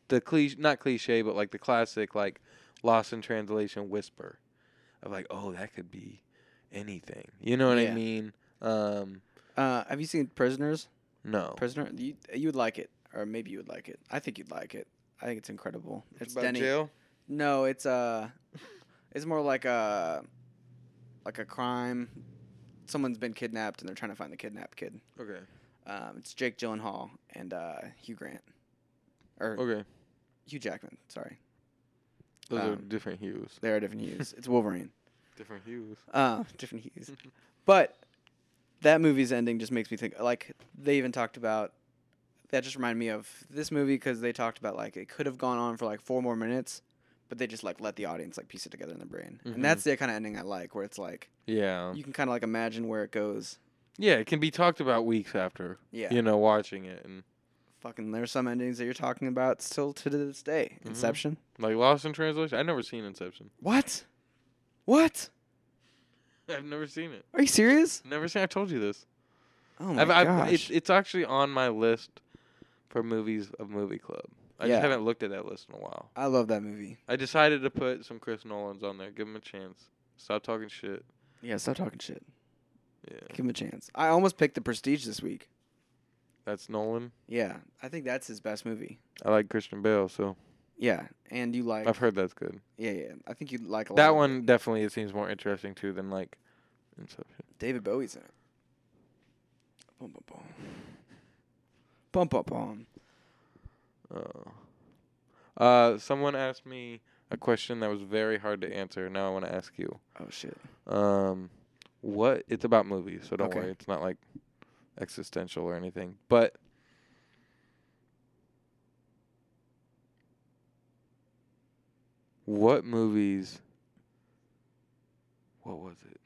the cliche not cliche but like the classic like lost in translation whisper of like oh that could be anything you know what Yeah. I mean um uh, have you seen Prisoners? No. Prisoner. You you would like it, or maybe you would like it. I think you'd like it. I think it's incredible. It's about Denny. jail. No, it's uh it's more like a like a crime. Someone's been kidnapped and they're trying to find the kidnapped kid. Okay. Um, it's Jake Gyllenhaal and uh, Hugh Grant, or Okay. Hugh Jackman. Sorry, Those are Um, different hues. they are different hues. it's Wolverine. Different hues. Uh, different hues. but that movie's ending just makes me think. Like they even talked about. That just reminded me of this movie because they talked about like it could have gone on for like four more minutes, but they just like let the audience like piece it together in their brain, Mhm. and that's the kind of ending I like, where it's like Yeah. you can kind of like imagine where it goes. Yeah, it can be talked about weeks after. Yeah. You know, watching it and Fucking, there's some endings that you're talking about still to this day. Mhm. Inception. like Lost in Translation. I've never seen Inception. What? What? I've never seen it. Are you serious? Never seen. I told you this. Oh my I've, I've, gosh. it's, it's actually on my list for movies of Movie Club. I Yeah. just haven't looked at that list in a while. I love that movie. I decided to put some Chris Nolan's on there. Give him a chance. Stop talking shit. Yeah, stop talking shit. Yeah, Give him a chance. I almost picked The Prestige this week. that's Nolan. Yeah, I think that's his best movie. I like Christian Bale, so Yeah, and you like. I've heard that's good. Yeah, yeah. I think you like a lot. That of one it. definitely it seems more interesting too than like Inception. David Bowie's in it. Bum bum bum. Bum bum bum. Uh, uh, someone asked me a question that was very hard to answer. Now I want to ask you. Oh shit. Um, what? It's about movies, so don't Okay. worry. It's not like existential or anything. But what movies? What was it?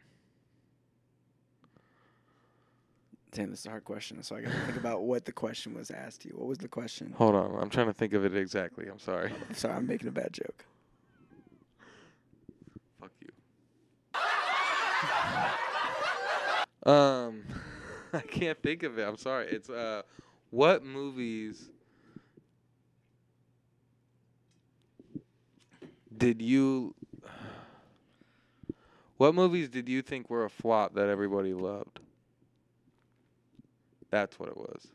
Damn, this is a hard question. So I got to think about what the question was asked to you. What was the question? Hold on, I'm trying to think of it exactly. I'm sorry. Sorry, I'm making a bad joke. Fuck you. um, I can't think of it. I'm sorry. It's uh, what movies did you? What movies did you think were a flop that everybody loved? That's what it was,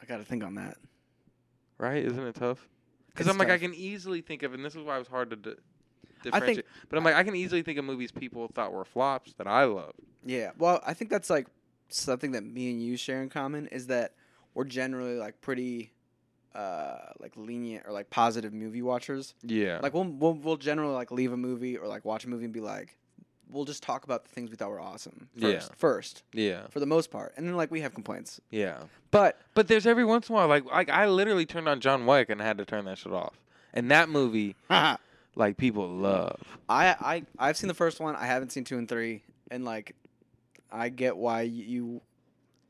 I got to think on that. right? Isn't it tough? Because I'm like, I can easily think of, and this is why it was hard to di- I think- differentiate. but I'm like, I can easily think of movies people thought were flops that I loved. Yeah. Well, I think that's like something that me and you share in common is that we're generally like pretty uh like lenient or like positive movie watchers. Yeah. Like we'll, we'll we'll generally like leave a movie or like watch a movie and be like we'll just talk about the things we thought were awesome first. Yeah. First, yeah. for the most part. And then like we have complaints. Yeah. But But there's every once in a while, like, like I literally turned on John Wick and I had to turn that shit off. And that movie, like, people love. I I I've seen the first one. I haven't seen 2 and 3 and like I get why you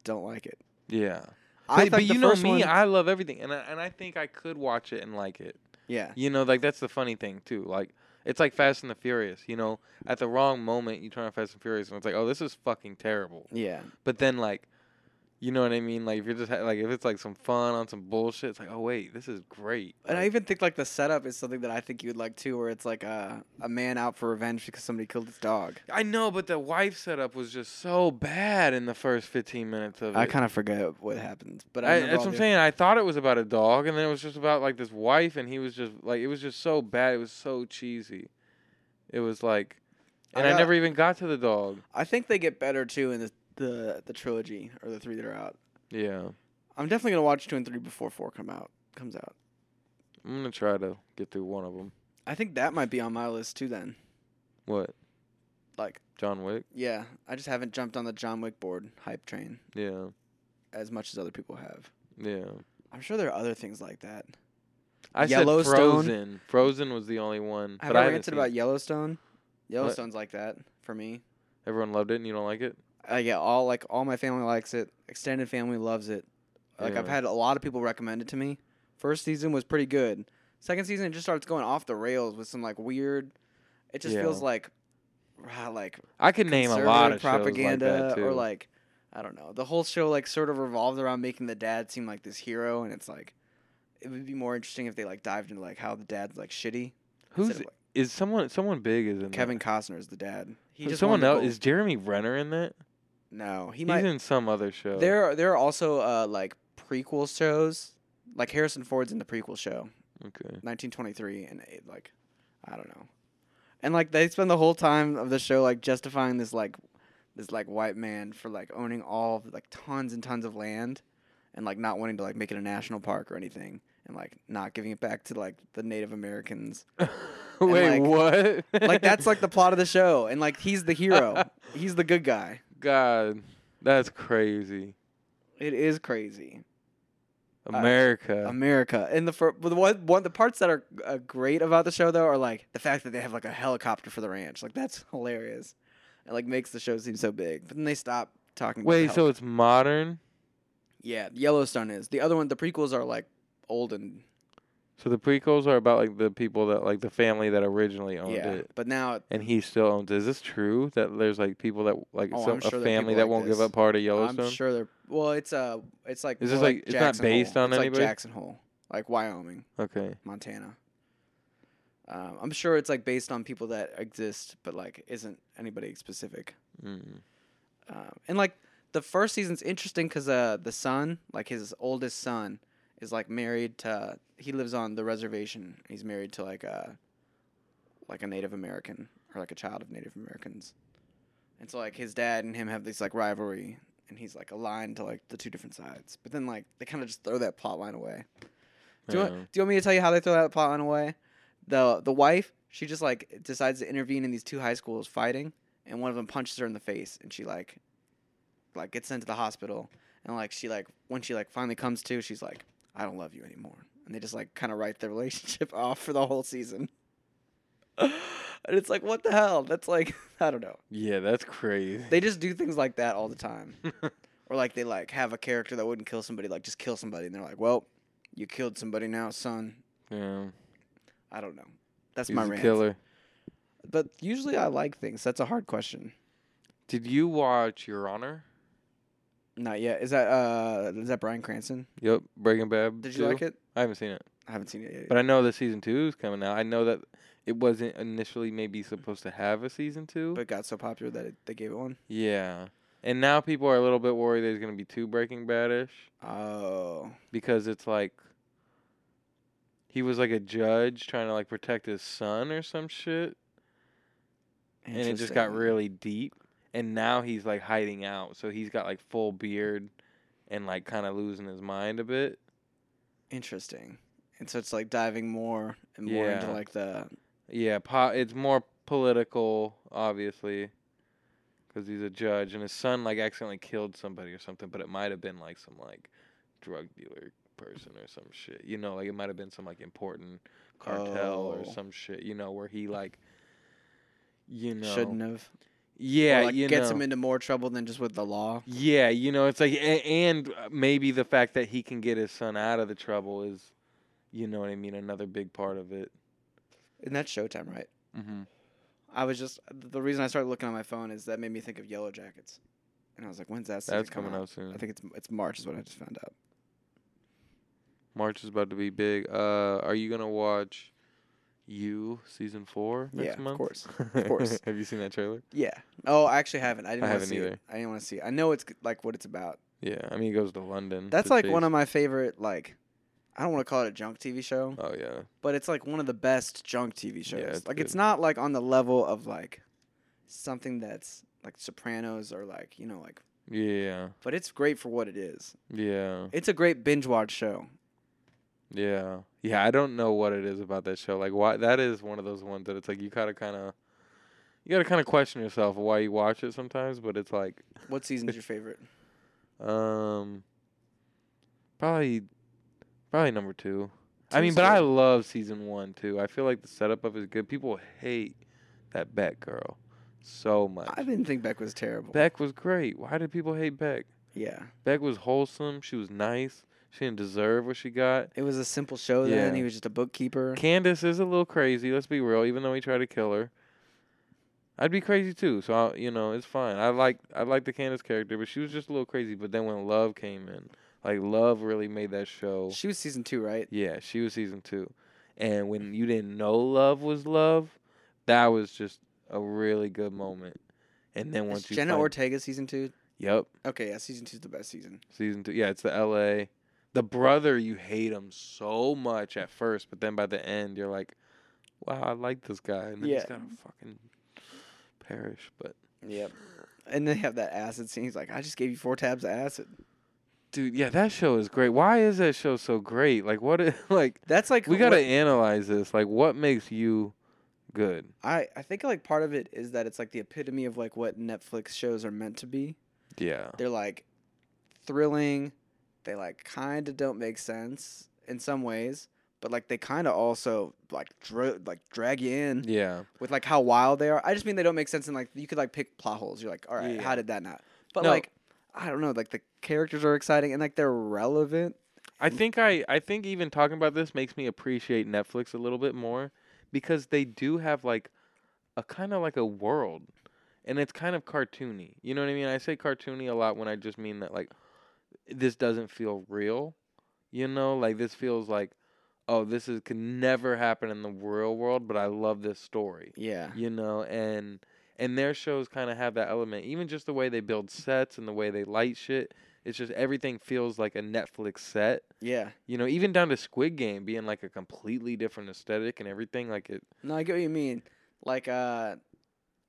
don't like it. Yeah. I but, but you know me, one- I love everything, and I, and I think I could watch it and like it. Yeah. You know, like that's the funny thing too. Like it's like Fast and the Furious. You know, at the wrong moment you turn on Fast and Furious, and it's like, oh, this is fucking terrible. Yeah. But then like, you know what I mean? Like if you're just ha- like if it's like some fun on some bullshit, it's like, oh wait, this is great. And I even think like the setup is something that I think you would like too, where it's like a a man out for revenge because somebody killed his dog. I know, but the wife setup was just so bad in the first 15 minutes of it. I kind of forget what happened, but I, I, that's what I'm the- saying. I thought it was about a dog, and then it was just about like this wife, and he was just like, it was just so bad. It was so cheesy. It was like, and I, got- never even got to the dog. I think they get better too in the the the trilogy or the three that are out. Yeah, I'm definitely gonna watch two and three before four come out comes out. I'm gonna try to get through one of them. I think that might be on my list too. Then, What? like, John Wick? yeah, I just haven't jumped on the John Wick board hype train Yeah, as much as other people have. yeah. I'm sure there are other things like that. I Yellowstone? said Frozen. Frozen was the only one. Have but I haven't ranted about Yellowstone? Yellowstone's like that for me. Everyone loved it, and you don't like it. Uh, yeah, all like all my family likes it. Extended family loves it. Like I've had a lot of people recommend it to me. First season was pretty good. Second season it just starts going off the rails with some like weird. It just Yeah. feels like, ah, like I could name a lot of propaganda like or like, I don't know. The whole show like sort of revolves around making the dad seem like this hero, and it's like, it would be more interesting if they like dived into like how the dad's like shitty. Who's like, is someone? Someone big is in Kevin that. Costner is the dad. He Who's just someone else is Jeremy Renner in that? No, he He's might. in some other show. There, are- there are also uh, like prequel shows. Like Harrison Ford's in the prequel show, Okay. 1923, and it, like, I don't know. And like they spend the whole time of the show like justifying this like, this like white man for like owning all of, like tons and tons of land, and like not wanting to like make it a national park or anything, and like not giving it back to like the Native Americans. Wait, like- what? like that's like the plot of the show, and like he's the hero. he's the good guy. God, that's crazy. It is crazy. America. America. And the but the one, one the parts that are uh, great about the show though are like the fact that they have like a helicopter for the ranch. Like that's hilarious. It like makes the show seem so big. But then they stop talking. about Wait, so it's modern? yeah, Yellowstone is the other one. The prequels are like old and So the prequels are about like the people that like the family that originally owned yeah. it, But now and he still owns. it. Is this true that there's like people that like Oh, some, sure a family that like won't give up part of Yellowstone? I'm sure they're well. It's uh, it's like Is this more like- it's not based Hole. on it's anybody? Like Jackson Hole, like Wyoming, Okay. Montana. Um, I'm sure it's like based on people that exist, but like isn't anybody specific. Mm. Um, and like the first season's interesting because uh, the son, like his oldest son, is like married to. He lives on the reservation. He's married to like a, like a Native American or like a child of Native Americans, and so like his dad and him have this like rivalry, and he's like aligned to like the two different sides. But then like they kind of just throw that plot line away. Do you, want, do you want me to tell you how they throw that plot line away? The the wife, she just like decides to intervene in these two high schools fighting, and one of them punches her in the face, and she like, like gets sent to the hospital, and like she like when she like finally comes to, she's like, I don't love you anymore, and they just like kind of write their relationship off for the whole season. and it's like, what the hell? That's like, I don't know. Yeah, that's crazy. They just do things like that all the time, or like they like have a character that wouldn't kill somebody, like just kill somebody, and they're like, well, you killed somebody now, son. yeah. I don't know. That's He's my a rant. killer. But usually I like things. That's a hard question. Did you watch Your Honor? Not yet. Is that uh is that Bryan Cranston? Yep, Breaking Bad. Did you too? like it? I haven't seen it, I haven't seen it yet. but I know that season two is coming out. I know that it wasn't initially maybe supposed to have a season two. but it got so popular that it, they gave it one. yeah, and now people are a little bit worried there's gonna be two Breaking Badish Oh. because it's like he was like a judge trying to like protect his son or some shit, and it just got really deep. And now he's like hiding out, so he's got like full beard and like kind of losing his mind a bit. Interesting. And so it's like diving more and more into like the Yeah, po- it's more political, obviously, because he's a judge, and his son like accidentally killed somebody or something. But it might have been like some like drug dealer person or some shit. You know, like it might have been some like important cartel or Oh. some shit. You know, where he like, you know, shouldn't have. Yeah, or like you gets know. him into more trouble than just with the law. Yeah, you know, it's like, a- and uh, maybe the fact that he can get his son out of the trouble is, you know what I mean, another big part of it. And that's Showtime, right? hmm I was just the reason I started looking on my phone is that made me think of Yellow Jackets, and I was like, when's that? That's coming out soon. I think it's it's March is what I just found out. March is about to be big. Uh, are you gonna watch You season four next Yeah, of month? course. Of course. Have you seen that trailer? Yeah. Oh, I actually haven't. I didn't I want to haven't see either. it. I didn't want to see it. I know it's like what it's about. Yeah, I mean he goes to London. That's to like one of my favorite like I don't want to call it a junk TV show, Oh yeah, but it's like one of the best junk TV shows. it's like it's not like on the level of like something that's like Sopranos or like, you know, like yeah, but it's great for what it is. yeah, It's a great binge watch show. Yeah, yeah. I don't know what it is about that show. Like why that is one of those ones that it's like you gotta kind of, you gotta kind of question yourself why you watch it sometimes. But it's like, What season's your favorite? um, probably, probably number two. I mean, but I love season one too. I feel like the setup of it is good. People hate that Beck girl so much. I didn't think Beck was terrible. Beck was great. Why did people hate Beck? yeah. Beck was wholesome. She was nice. She didn't deserve what she got. It was a simple show then. He was just a bookkeeper. Candace is a little crazy. Let's be real. Even though he tried to kill her, I'd be crazy too. So I, you know, it's fine. I like I like the Candace character, but she was just a little crazy. But then when Love came in, like Love really made that show. She was season 2, right? Yeah, she was season two, and when you didn't know Love was Love, that was just a really good moment. And then Is once you Jenna find- Ortega season 2? Yep. Okay, yeah, season two's the best season. Season two. Yeah, it's the L.A. The brother, you hate him so much at first, but then by the end, you're like, wow, I like this guy, and then Yeah. he's gonna fucking perish. But Yep. And they have that acid scene. He's like, I just gave you four tabs of acid. dude, yeah, that show is great. Why is that show so great? Like, what? like, That's like we gotta what- analyze this. Like, what makes you good? I I think like part of it is that it's like the epitome of like what Netflix shows are meant to be. Yeah. They're like thrilling. They like kind of don't make sense in some ways, but like they kind of also like dra- like drag you in Yeah. with like how wild they are. I just mean they don't make sense and like you could like pick plot holes. You're like, all right, Yeah. how did that not? But No. like I don't know, like the characters are exciting and like they're relevant. I think I I think even talking about this makes me appreciate Netflix a little bit more because they do have like a kind of like a world and it's kind of cartoony. You know what I mean? I say cartoony a lot when I just mean that like this doesn't feel real. You know, like this feels like oh, this is could never happen in the real world, but I love this story. Yeah. You know, and and their shows kind of have that element. Even just the way they build sets and the way they light shit, it's just everything feels like a Netflix set Yeah. you know, even down to Squid Game being like a completely different aesthetic and everything. Like it, No, I get what you mean. Like uh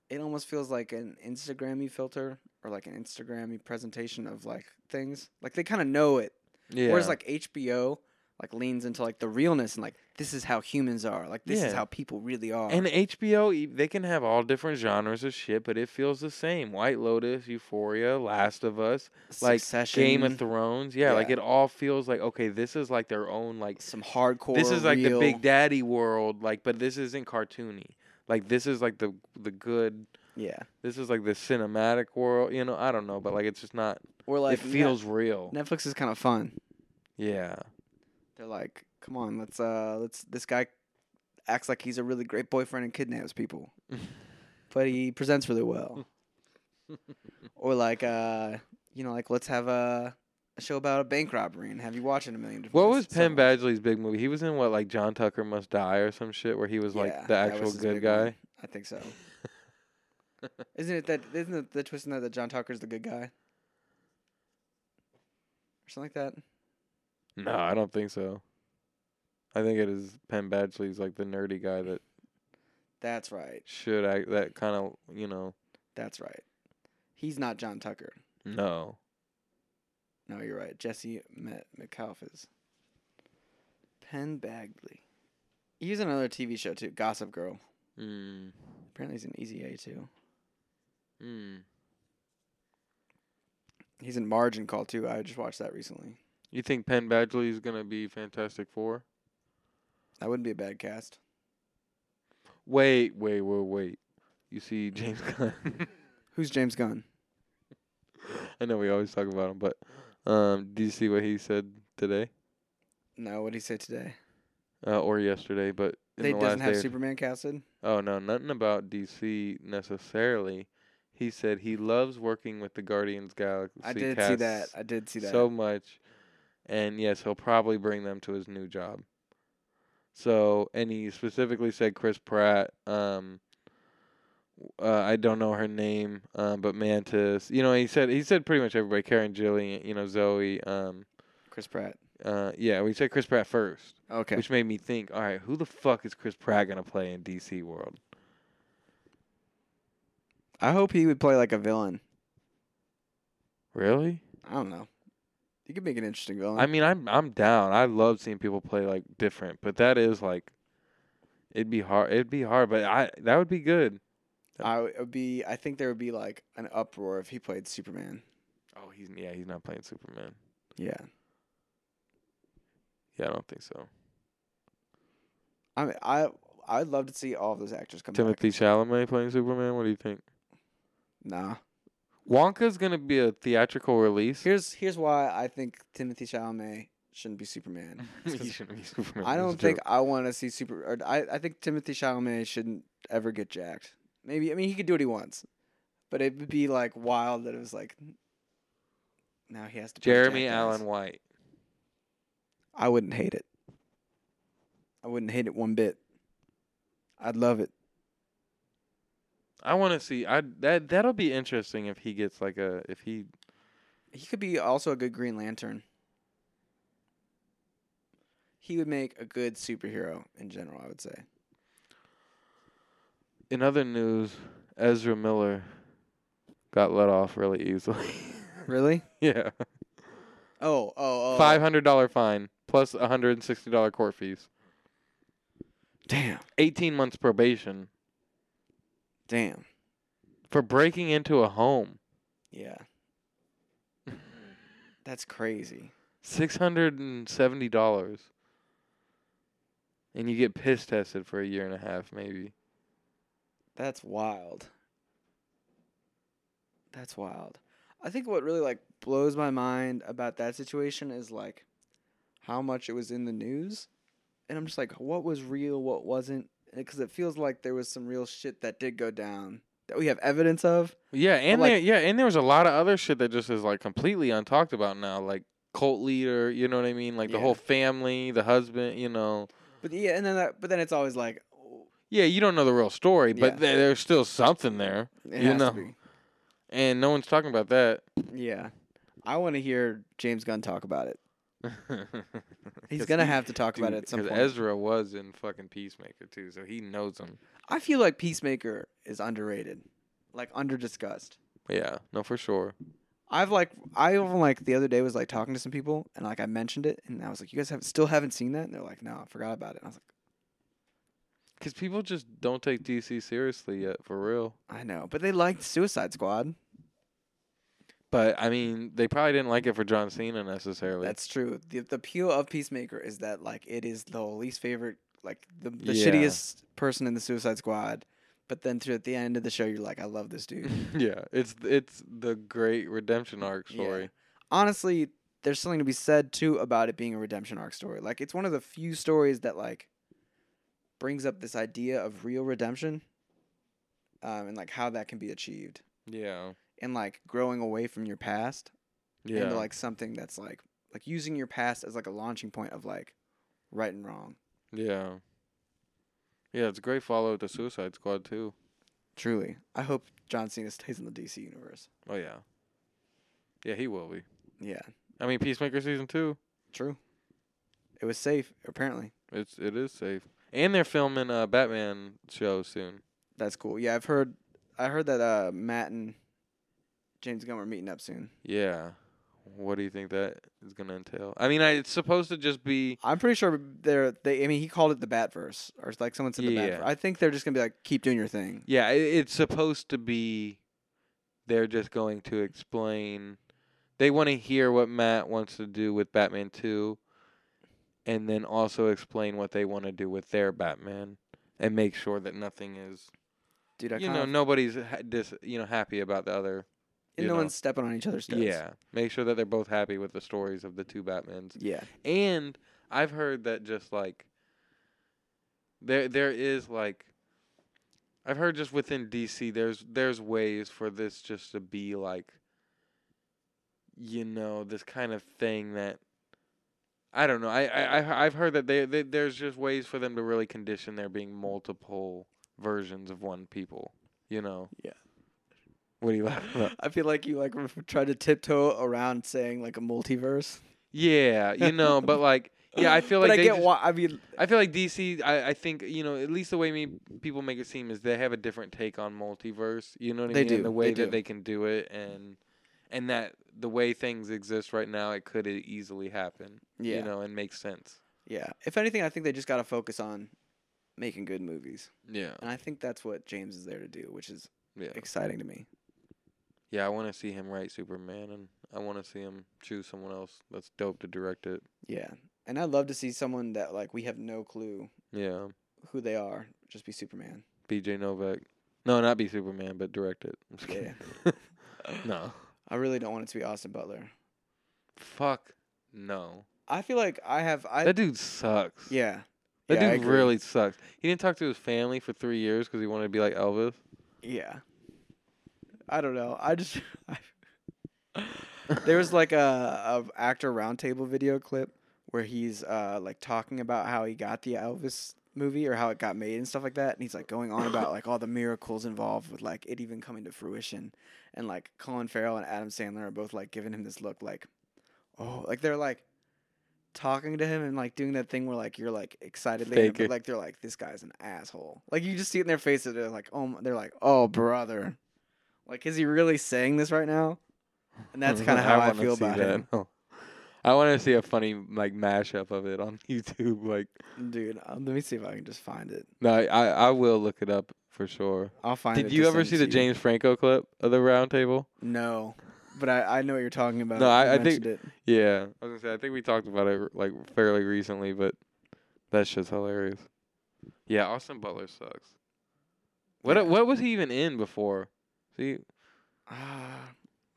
it almost feels like an Instagrammy filter or like an Instagrammy presentation of like things. Like they kind of know it. yeah. Whereas like HBO like leans into like the realness and like this is how humans are. Like this is how people really are. and HBO, they can have all different genres of shit, but it feels the same. White Lotus, Euphoria, Last of Us, like Succession, Game of Thrones. Yeah, like it all feels like okay, this is like their own like some hardcore. this is like the Big Daddy world. Like, but this isn't cartoony. Like this is like the the good. Yeah. This is like the cinematic world. You know, I don't know, but like it's just not. Or like it feels real. Netflix is kind of fun. yeah. They're like, come on, let's uh let's this guy acts like he's a really great boyfriend and kidnaps people. but he presents really well. or like uh you know, like let's have a, a show about a bank robbery and have you watch it a million different What was Penn so. Badgley's big movie? He was in what, like John Tucker Must Die or some shit, where he was like the that actual was his good big guy. one. I think so. isn't it that isn't it the twist in that that John Tucker's the good guy? Or something like that? No, I don't think so. I think it is Penn Badgley's like the nerdy guy that That's right. should act that kind of you know. That's right. He's not John Tucker. No, No, you're right. Jesse Met McAlphiz. Penn Badgley. He's in another TV show too, Gossip Girl. mm, Apparently he's in Easy A too. mm. He's in Margin Call too. I just watched that recently. You think Penn Badgley is gonna be Fantastic Four? That wouldn't be a bad cast. Wait, wait, wait, wait. You see James Gunn? Who's James Gunn? I know we always talk about him, but um, do you see what he said today No, what did he say today? uh, or yesterday? But in They the doesn't have Superman casted. Oh no, nothing about DC necessarily. He said he loves working with the Guardians Galaxy. I did see that. I did see that. so much, and yes, he'll probably bring them to his new job. So, and he specifically said Chris Pratt. Um, uh, I don't know her name, um, but Mantis. You know, he said he said pretty much everybody. Karen Gillan, you know, Zoe. Um, Chris Pratt. uh, yeah, we said Chris Pratt first, Okay. which made me think. All right, who the fuck is Chris Pratt gonna play in DC world? I hope he would play like a villain. Really? I don't know. He could make an interesting villain. I mean, I'm I'm down. I love seeing people play like different, but that is like, it'd be hard. It'd be hard, but I that would be good. I would be. I think there would be like an uproar if he played Superman. Oh, he's yeah, he's not playing Superman. Yeah. Yeah, I don't think so. I mean, I I'd love to see all of those actors come Timothée back. Chalamet playing Superman. What do you think? Nah. Wonka's gonna be a theatrical release. Here's here's why I think Timothée Chalamet shouldn't be Superman. He shouldn't be Superman. I don't think. I want to see super. Or I I think Timothée Chalamet shouldn't ever get jacked. Maybe I mean he could do what he wants, but it would be like wild that it was like. Now he has to. Jeremy Allen White. I wouldn't hate it. I wouldn't hate it one bit. I'd love it. I want to see. I that that'll be interesting if he gets like a if he. He could be also a good Green Lantern. He would make a good superhero in general, I would say. In other news, Ezra Miller got let off really easily. Really? yeah, oh, oh, oh, oh. five hundred dollar fine plus a hundred and sixty dollar court fees. Damn. Eighteen months probation Damn. for breaking into a home. Yeah. That's crazy. Six hundred and seventy dollars. And you get piss tested for a year and a half, maybe. That's wild. That's wild. I think what really like blows my mind about that situation is like how much it was in the news. And I'm just like, what was real, what wasn't? Because it feels like there was some real shit that did go down that we have evidence of. Yeah, and like- there, yeah, and there was a lot of other shit that just is like completely untalked about now, like cult leader. You know what I mean? Like the Yeah. whole family, the husband. You know. But yeah, and then that, but then it's always like, Yeah, you don't know the real story, but Yeah. there, there's still something there, it You has know. to be. and no one's talking about that. Yeah. I want to hear James Gunn talk about it. He's 'Cause gonna he- have to talk about it at some point. Ezra was in fucking Peacemaker too, so he knows him. I feel like Peacemaker is underrated, like under discussed. Yeah, no, for sure. I've like I even like the other day was like talking to some people and like I mentioned it and I was like, you guys have still haven't seen that? And they're like, no, I forgot about it. And I was Because people just don't take DC seriously yet, for real. I know, but they liked Suicide Squad. But I mean, they probably didn't like it for John Cena necessarily. That's true. The the appeal of Peacemaker is that like it is the least favorite, like the the Yeah. shittiest person in the Suicide Squad. But then through at the end of the show, you're like, I love this dude. yeah, it's it's the great redemption arc Yeah. story. honestly, there's something to be said too about it being a redemption arc story. Like it's one of the few stories that like brings up this idea of real redemption, um, and like how that can be achieved, Yeah, and like growing away from your past yeah, into like something that's like like using your past as like a launching point of like right and wrong. yeah, yeah. It's a great follow up to Suicide Squad too. Truly, I hope John Cena stays in the DC universe. Oh yeah, yeah, he will be. Yeah, I mean, Peacemaker season two. true. It was safe, apparently. It's it is safe, and they're filming a Batman show soon. That's cool. Yeah, I've heard. I heard that uh, Matt and James Gunn were meeting up soon. Yeah. What do you think that is gonna entail? I mean, I, it's supposed to just be. I'm pretty sure they're they. I mean, he called it the Batverse, or it's like someone said the Yeah. Batverse. I think they're just gonna be like, keep doing your thing. Yeah, it, it's supposed to be. They're just going to explain. They want to hear what Matt wants to do with Batman Two, and then also explain what they want to do with their Batman, and make sure that nothing is. Dude, I you know, nobody's ha- dis, you know happy about the other. and no know. one's stepping on each other's toes. Yeah, make sure that they're both happy with the stories of the two Batmans. yeah, And I've heard that just like there there is like I've heard just within DC there's there's ways for this just to be like you know this kind of thing that I don't know. I I I've heard that they, they there's just ways for them to really condition there being multiple versions of one people, you know. Yeah. What do you laughing at? I feel like you like tried to tiptoe around saying like a multiverse. Yeah, you know, but like yeah, I feel like but I get just- why. I mean, I feel like DC. I, I think you know at least the way me people make it seem is they have a different take on multiverse. You know what I They mean? do, And the way they that do. they can do it, and and that the way things exist right now, it could easily happen. Yeah. You know, and make sense. yeah. If anything, I think they just got to focus on making good movies, Yeah. and I think that's what James is there to do, which is Yeah. exciting to me. Yeah. I want to see him write Superman, and I want to see him choose someone else that's dope to direct it. Yeah, and I'd love to see someone that like we have no clue Yeah. who they are just be Superman. B.J. Novak. No, not be Superman, but direct it. Yeah. no. I really don't want it to be Austin Butler. Fuck. No. I feel like I have I that dude sucks. yeah. That yeah, dude really sucks. He didn't talk to his family for three years because he wanted to be like Elvis. Yeah. I don't know. I just there was like a, a actor roundtable video clip where he's uh like talking about how he got the Elvis movie or how it got made and stuff like that. And he's like going on about like all the miracles involved with like it even coming to fruition. And like Colin Farrell and Adam Sandler are both like giving him this look like, oh, like they're like talking to him and like doing that thing where like you're like excited but like they're like this guy's an asshole. Like you just see it in their faces. They're like, oh, they're like, oh, brother. Like, is he really saying this right now? And that's kind of how I, wanna feel about that. him, I want to see a funny like mashup of it on YouTube. Like, dude. Um, let me see if I can just find it. no, I I will look it up for sure. I'll find it. Did to you ever send see to the you. James Franco clip of the round table? No, but I, I know what you're talking about. No, I- I think- mentioned it. Yeah, I was gonna say I think we talked about it like fairly recently, but that shit's hilarious. Yeah, Austin Butler sucks. What Yeah. what was he even in before? See, Ah,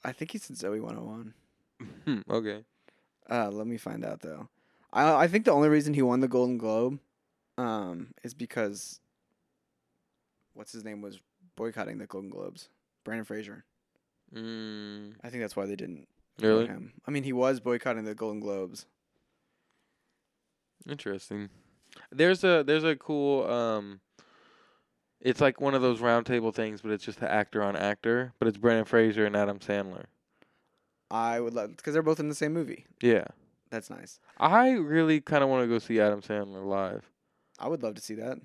I think he's in Zoey 101. Hmm, okay. Uh, let me find out though. I I think the only reason he won the Golden Globe, um, is because what's his name was boycotting the Golden Globes. Brendan Fraser. Mm, I think that's why they didn't really him. I mean, he was boycotting the Golden Globes. interesting. There's a there's a cool um. It's like one of those roundtable things, but it's just actor on actor. But it's Brendan Fraser and Adam Sandler. I would love because they're both in the same movie. Yeah, That's nice. I really kind of want to go see Adam Sandler live. I would love to see that.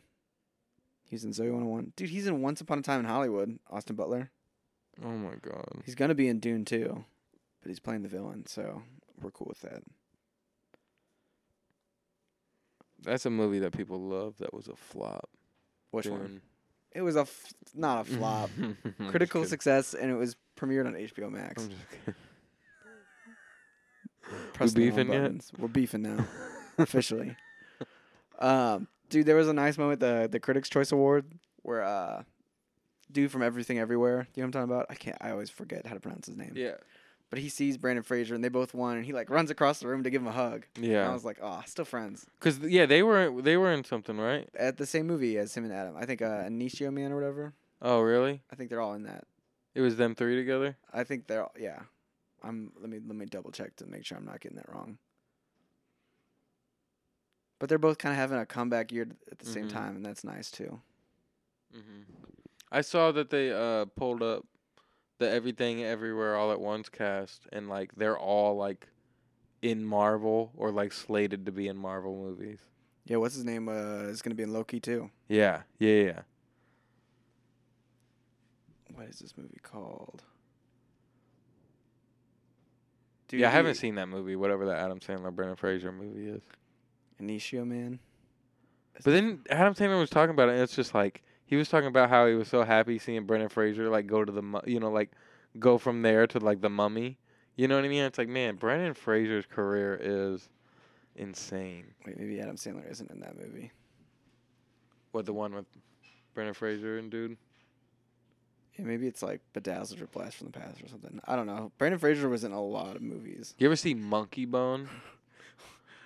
He's in Zoey 101. Dude, he's in Once Upon a Time in Hollywood. Austin Butler. Oh my god. He's gonna be in Dune too, but he's playing the villain, so we're cool with that. That's a movie that people love. That was a flop. Which one? It was a f- not a flop. Critical success, and it was premiered on HBO Max. I'm just kidding. Press wrong beefing yet? We're beefing now, officially. Um, dude, there was a nice moment the the Critics' Choice Award where uh, dude from Everything Everywhere. You know what I'm talking about? I can't. I always forget how to pronounce his name. Yeah. But he sees Brendan Fraser, and they both won, and he like runs across the room to give him a hug. And I was like, oh, still friends. Cause yeah, they were they were in something, right? At the same movie as him and Adam. I think uh, Encino Man or whatever. Oh, really? I think they're all in that. It was them three together. I think they're all, yeah. I'm let me let me double check to make sure I'm not getting that wrong. But they're both kind of having a comeback year at the same Mhm. time, and that's nice too. hmm I saw that they uh pulled up the Everything Everywhere All at Once cast, and like they're all like in Marvel or like slated to be in Marvel movies. Yeah, what's his name? Uh, is gonna be in Loki too. Yeah, yeah, yeah. What is this movie called? yeah, I haven't seen that movie, whatever that Adam Sandler Brendan Fraser movie is. Encino Man. But then Adam Sandler was talking about it, and it's just like he was talking about how he was so happy seeing Brendan Fraser like go to the, mu- you know, like go from there to like the Mummy. You know what I mean? It's like, man, Brendan Fraser's career is insane. wait, maybe Adam Sandler isn't in that movie. What the one with Brendan Fraser and dude? Yeah, maybe it's like Bedazzled or Blast from the Past or something. I don't know. Brendan Fraser was in a lot of movies. You ever see Monkey Bone?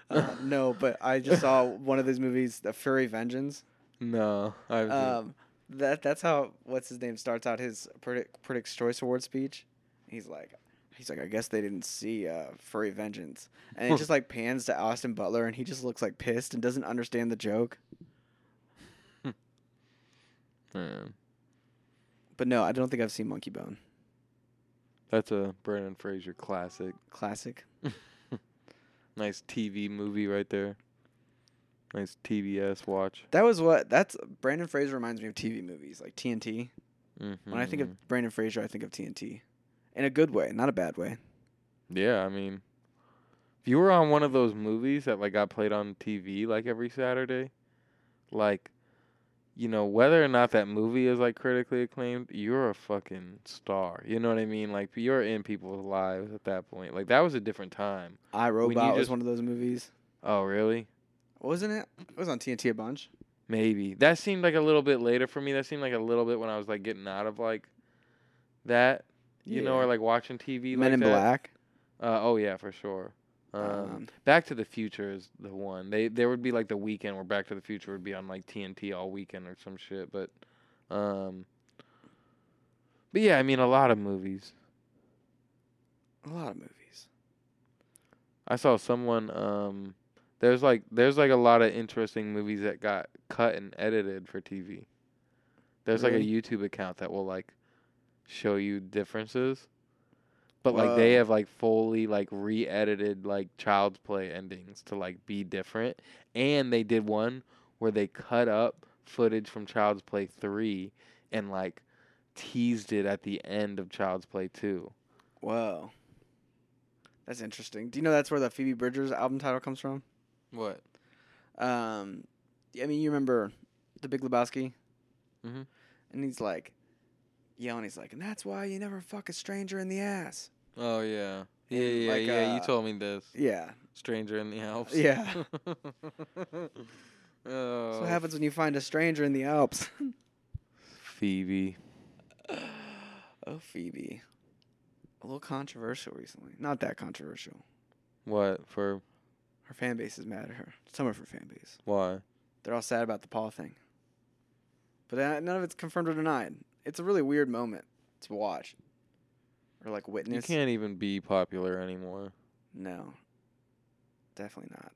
Uh, no, but I just saw one of those movies, The Furry Vengeance. No, I haven't seen it. Um, that that's how what's his name starts out his Criti- Critics' Choice Award speech. He's like, he's like, I guess they didn't see uh, Furry Vengeance, and it just like pans to Austin Butler, and he just looks like pissed and doesn't understand the joke. But no, I don't think I've seen Monkey Bone. that's a Brendan Fraser classic. Classic. Nice TV movie right there. Nice TBS watch. That was what that's Brendan Fraser reminds me of TV movies like TNT. Mm-hmm. When I think of Brendan Fraser, I think of TNT, in a good way, not a bad way. Yeah, I mean, if you were on one of those movies that like got played on TV like every Saturday, like, you know, whether or not that movie is like critically acclaimed, you're a fucking star. You know what I mean? Like, you're in people's lives at that point. Like, that was a different time. I Robot was just- one of those movies, Oh, really? wasn't it? It was on TNT a bunch. Maybe that seemed like a little bit later for me. That seemed like a little bit when I was like getting out of like that, you know, or like watching TV. Men like in that. Black. Uh, oh yeah, for sure. Um, Um, Back to the Future is the one. They there would be like the weekend where Back to the Future would be on like TNT all weekend or some shit. But, um, but yeah, I mean a lot of movies. A lot of movies. I saw someone um There's like there's like a lot of interesting movies that got cut and edited for TV. There's like a YouTube account that will like show you differences. But like they have like fully like re-edited like Child's Play endings to like be different. And they did one where they cut up footage from Child's Play 3 and like teased it at the end of Child's Play 2. Wow, That's interesting. Do you know that's where the Phoebe Bridgers album title comes from? What? Um, I mean, you remember the Big Lebowski? Mhm. And he's like, yelling. He's like, and that's why you never fuck a stranger in the ass. Oh yeah. Yeah, yeah, like, yeah. you uh, told me this. Yeah. Stranger in the Alps. Yeah. oh, what happens when you find a stranger in the Alps. Phoebe. oh, Phoebe. A little controversial recently. Not that controversial. What for? Her fan base is mad at her. Some of her fan base. Why? They're all sad about the Paul thing. But uh, none of it's confirmed or denied. It's a really weird moment to watch. Or like witness. You can't even be popular anymore. No. Definitely not.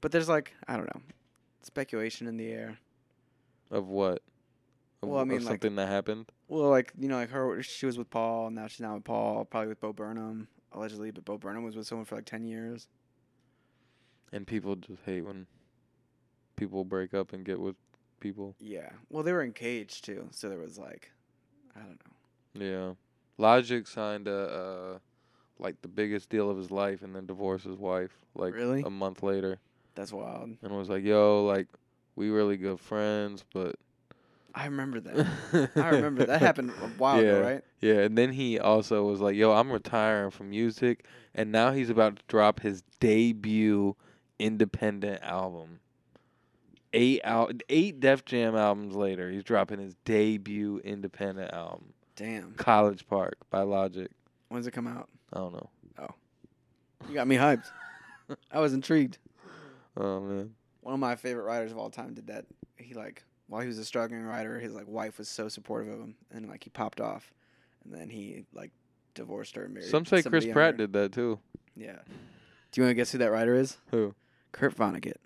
But there's like, I don't know, speculation in the air. Of what? Of, Well, I of mean, like- something that happened. Well, like, you know, like her, she was with Paul, and now she's not with Paul, probably with Bo Burnham, allegedly, but Bo Burnham was with someone for like 10 years. And people just hate when people break up and get with people. Yeah. Well, they were engaged too, so there was like, I don't know. Yeah. Logic signed a uh, like the biggest deal of his life and then divorced his wife like Really? a month later That's wild. and was like, "Yo, like we really good friends, but I remember that. I remember that happened a while ago, right? Yeah, and then he also was like, "Yo, I'm retiring from music," and now he's about to drop his debut independent album. Eight out, eight Def Jam albums later, he's dropping his debut independent album, Damn. "College Park" by Logic. When's it come out? I don't know. Oh, you got me hyped. I was intrigued. Oh man, One of my favorite writers of all time did that. He like while he was a struggling writer, his like wife was so supportive of him, and like he popped off, and then he like divorced her and married. some say Chris Pratt did that too. Yeah. Do you want to guess who that writer is? Who? Kurt Vonnegut.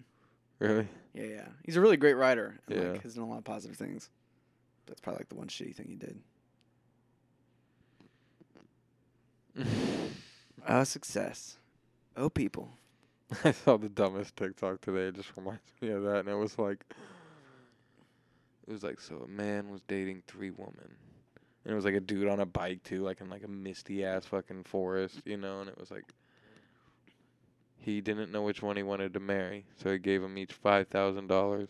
Really? Yeah, yeah. He's a really great writer. And, Yeah. like, has done a lot of positive things. That's probably like the one shitty thing he did. Oh, success. Oh, people. I saw the dumbest TikTok today. It just reminds me of that, and it was like, it was like, so a man was dating three women, and it was like a dude on a bike too, like in like a misty ass fucking forest, you know, and it was like, he didn't know which one he wanted to marry, so he gave them each five thousand dollars,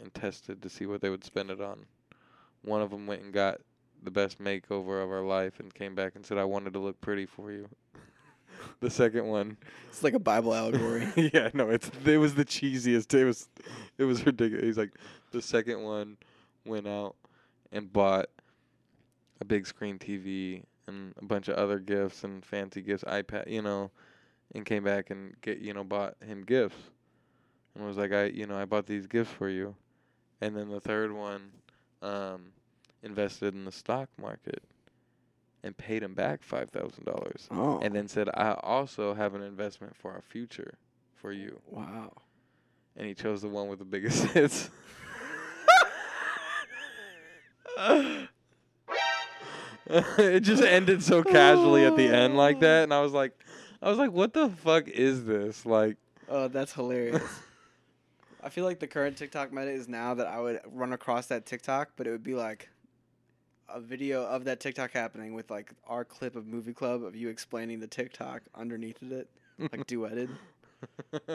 and tested to see what they would spend it on. One of them went and got the best makeover of our life, and came back and said, "I wanted to look pretty for you." the second one It's like a Bible allegory. yeah, no, it's it was the cheesiest. It was it was ridiculous. He's like the second one went out and bought a big screen TV and a bunch of other gifts and fancy gifts, iPad, you know, and came back and get you know bought him gifts and was like, I you know I bought these gifts for you, and then the third one um, invested in the stock market and paid him back five thousand dollars oh. and then said, I also have an investment for our future for you. wow. And he chose the one with the biggest hits. it just ended so casually at the end like that and I was like I was like what the fuck is this? Like Oh, that's hilarious. I feel like the current TikTok meta is now that I would run across that TikTok, but it would be like a video of that TikTok happening with like our clip of Movie Club of you explaining the TikTok underneath it, like duetted.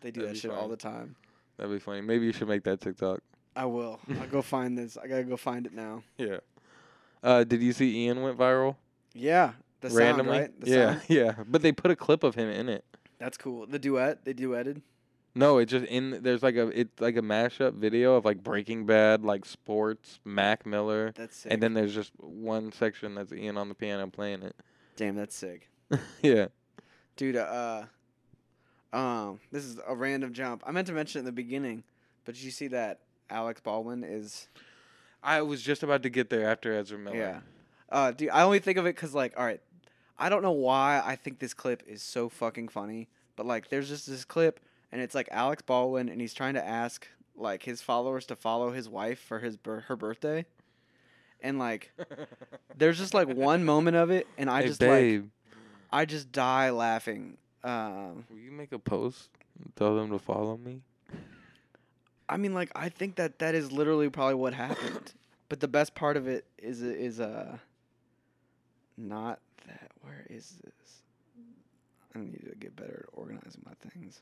They do That'd that shit all the time. That'd be funny. Maybe you should make that TikTok. I will. I'll go find this. I gotta go find it now. Yeah. Uh, did you see Ian went viral Yeah, the randomly? sound, right? The yeah, sound. yeah. But they put a clip of him in it. That's cool. The duet, they duetted. No, it just in there's like a it's like a mashup video of like Breaking Bad, like sports, Mac Miller, That's sick. and then there's just one section that's Ian on the piano playing it. damn, that's sick. yeah. Dude, uh, um, this is a random jump. I meant to mention it in the beginning, but did you see that Alec Baldwin is? I was just about to get there after Ezra Miller. Yeah. Uh, dude, I only think of it because, like, all right, I don't know why I think this clip is so fucking funny, but like there's just this clip and it's like Alec Baldwin and he's trying to ask like his followers to follow his wife for his bir- her birthday. And like there's just like one moment of it and I hey, just like I just die laughing. Um will you make a post? and Tell them to follow me. I mean like I think that that is literally probably what happened. but the best part of it is is uh not that where is this? I need to get better at organizing my things.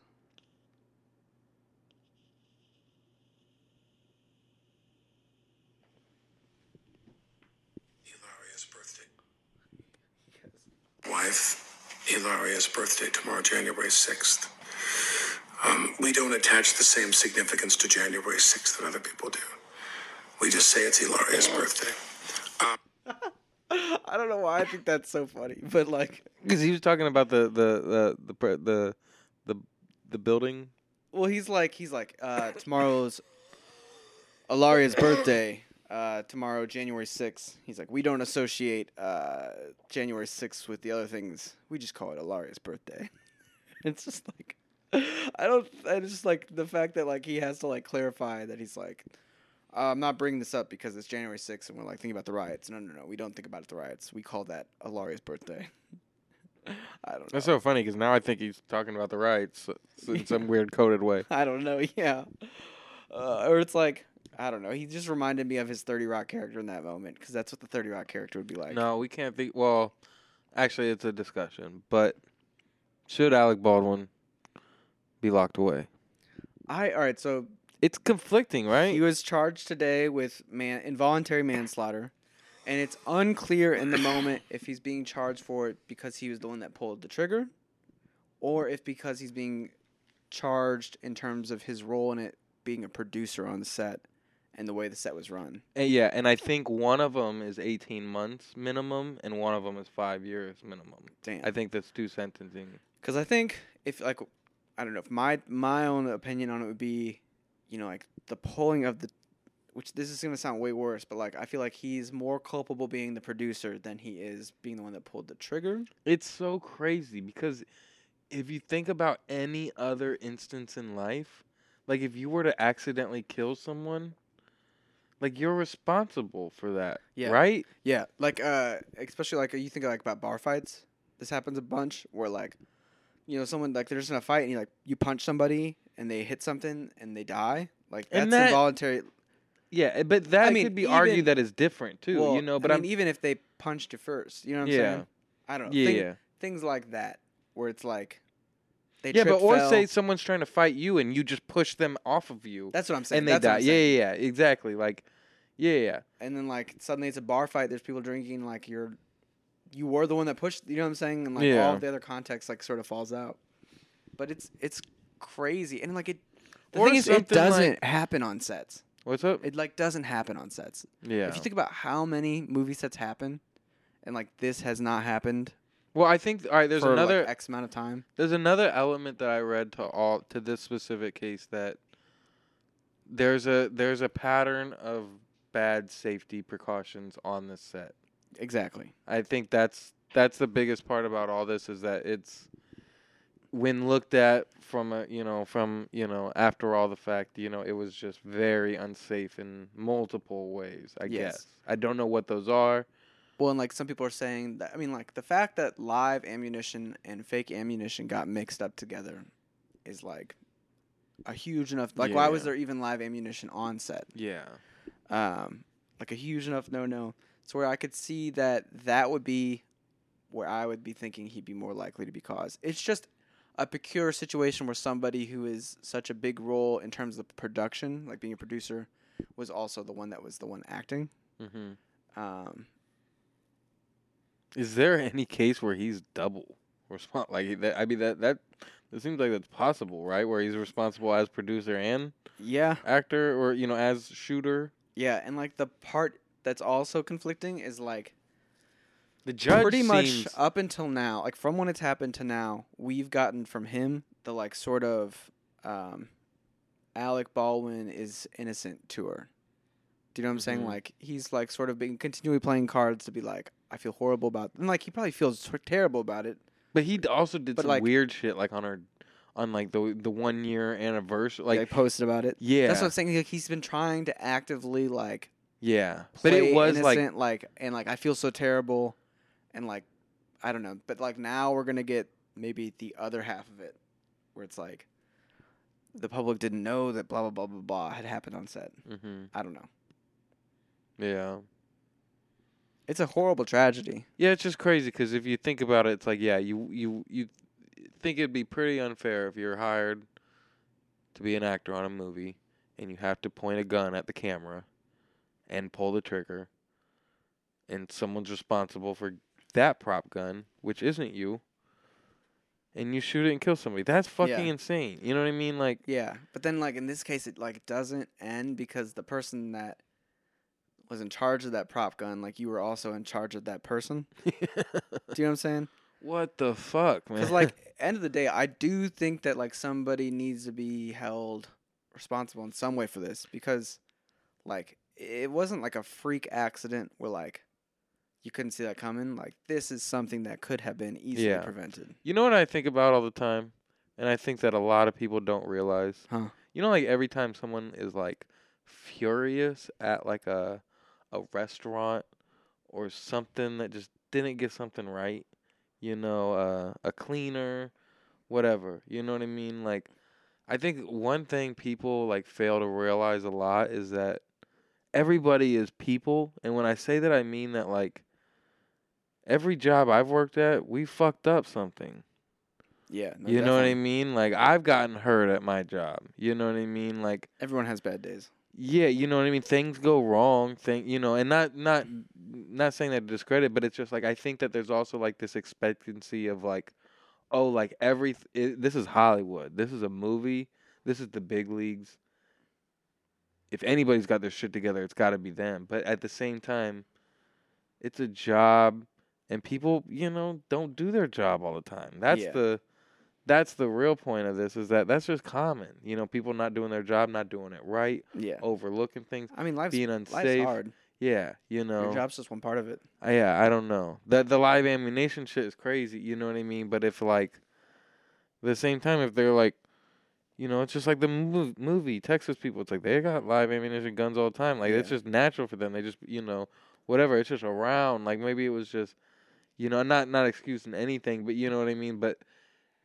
Hilaria's birthday. yes. Wife, Hilaria's birthday tomorrow, January 6th. Um, we don't attach the same significance to January 6th that other people do. We just say it's Hilaria's birthday. I don't know why I think that's so funny, but like, Because he was talking about the the the the the the, the building. well, he's like, he's like, uh, tomorrow's Hilaria's birthday. Uh, tomorrow, January sixth. He's like, we don't associate uh, January sixth with the other things. We just call it Hilaria's birthday. it's just like, I don't. It's just like the fact that like he has to like clarify that he's like, uh, I'm not bringing this up because it's January sixth and we're like thinking about the riots. No, no, no. We don't think about the riots. We call that Hilaria's birthday. I don't know. That's so funny because now I think he's talking about the riots in some weird coded way. I don't know. Yeah. Uh, or it's like I don't know. He just reminded me of his Thirty Rock character in that moment because that's what the Thirty Rock character would be like. No, we can't think. Well, actually, it's a discussion. But should Alec Baldwin be locked away? I all right. So It's conflicting, right? he was charged today with man involuntary manslaughter, and it's unclear in the moment if he's being charged for it because he was the one that pulled the trigger, or if because he's being charged in terms of his role in it being a producer on the set and the way the set was run. And yeah, and I think one of them is 18 months minimum, and one of them is five years minimum. Damn. I think that's two sentencing. Because I think if like I don't know if my my own opinion on it would be, you know, like the pulling of the, which this is gonna sound way worse, but like I feel like he's more culpable being the producer than he is being the one that pulled the trigger. It's so crazy because if you think about any other instance in life, like if you were to accidentally kill someone, like you're responsible for that, Yeah. right? Yeah, like uh, especially like you think like about bar fights. This happens a bunch where like, you know, someone like they're just in a fight and you like you punch somebody and they hit something and they die. Like that's And that- involuntary. Yeah, eh, but that I mean, could be argued that is different too, well, you know. But I I'm mean, even if they punched you first, you know what I'm Yeah. saying? I don't know. yeah, Thing- yeah, things like that where it's like they yeah. But or fell. say someone's trying to fight you and you just push them off of you, that's what I'm saying and they That's die. I'm Yeah, yeah, yeah, exactly. Like, yeah, yeah. and then like suddenly it's a bar fight there's people drinking like you're you were the one that pushed you know what I'm saying and like all Yeah. of the other context like sort of falls out but it's it's crazy and like it the Or thing is it doesn't happen on sets What's up? it like doesn't happen on sets yeah. if you think about how many movie sets happen and like this has not happened well, I think all right. There's another. like, x amount of time There's another element that I read to all to this specific case that there's a there's a pattern of bad safety precautions on the set. exactly I think that's that's the biggest part about all this is that it's when looked at from a you know from you know after all the fact you know it was just very unsafe in multiple ways I Yes. guess. I don't know what those are. Well and like some people are saying that i mean like the fact that live ammunition and fake ammunition got mixed up together is like a huge enough like why was there even live ammunition on set? Yeah. Um like a huge enough no no so where i could see that that would be where i would be thinking he'd be more likely to be caused it's just a peculiar situation where somebody who is such a big role in terms of production like being a producer was also the one that was the one acting hmm um Is there any case where he's double respon Like that, I mean that that it seems like that's possible, right? Where he's responsible as producer and yeah actor, or you know, as shooter. Yeah, and like the part that's also conflicting is like The judge pretty much seems- up until now, like from when it's happened to now, we've gotten from him the like sort of um Alec Baldwin is innocent tour. Do you know what I'm saying? Mhm. Like he's like sort of been continually playing cards to be like, I feel horrible about and like he probably feels ter- terrible about it. But he d- also did But, some like- weird shit, like on our on like the the one year anniversary. Like, Like, posted about it. yeah, That's what I'm saying. Like, he's been trying to actively like yeah. But it play was like innocent, like and like I feel so terrible, and like I don't know. But like now we're gonna get maybe the other half of it, where it's like the public didn't know that blah blah blah blah blah had happened on set. hmm I don't know. yeah. It's a horrible tragedy. Yeah, it's just crazy because if you think about it, it's like yeah, you you you think it'd be pretty unfair if you're hired to be an actor on a movie and you have to point a gun at the camera and pull the trigger, and someone's responsible for that prop gun, which isn't you, and you shoot it and kill somebody. That's fucking Yeah. insane. You know what I mean? Like, Yeah, but then like in this case, it like doesn't end because the person that was in charge of that prop gun, like you were also in charge of that person. Do you know what I'm saying? what the fuck, man? Because like end of the day, I do think that like somebody needs to be held responsible in some way for this because like it wasn't like a freak accident where like you couldn't see that coming. Like this is something that could have been easily Yeah. prevented. You know what I think about all the time? And I think that a lot of people don't realize. Huh. You know like every time someone is like furious at like a a restaurant or something that just didn't get something right, you know, uh, a cleaner, whatever. You know what I mean? Like I think one thing people like fail to realize a lot is that everybody is people, and when I say that I mean that like every job I've worked at, we fucked up something. Yeah, no, you know what I mean? Like I've gotten hurt at my job. You know what I mean? Like Everyone has bad days. yeah, you know what I mean. Things go wrong. Thing you know, and not not not saying that to discredit, but it's just like I think that there's also like this expectancy of like, oh, like every it, this is Hollywood. This is a movie. This is the big leagues. If anybody's got their shit together, it's got to be them. But at the same time, it's a job, and people, you know, don't do their job all the time. That's Yeah. the that's the real point of this is that that's just common. You know, people not doing their job, not doing it right, Yeah. overlooking things. I mean, life's, being life's unsafe, hard. Yeah, you know. Your job's just one part of it. Uh, yeah, I don't know. That the live ammunition shit is crazy, you know what I mean? But if like the same time if they're like you know, it's just like the mov- movie Texas people. It's like they got live ammunition guns all the time. Like it's just natural for them. They just, you know, whatever. It's just around. Like maybe it was just, you know, not not excusing anything, but you know what I mean. But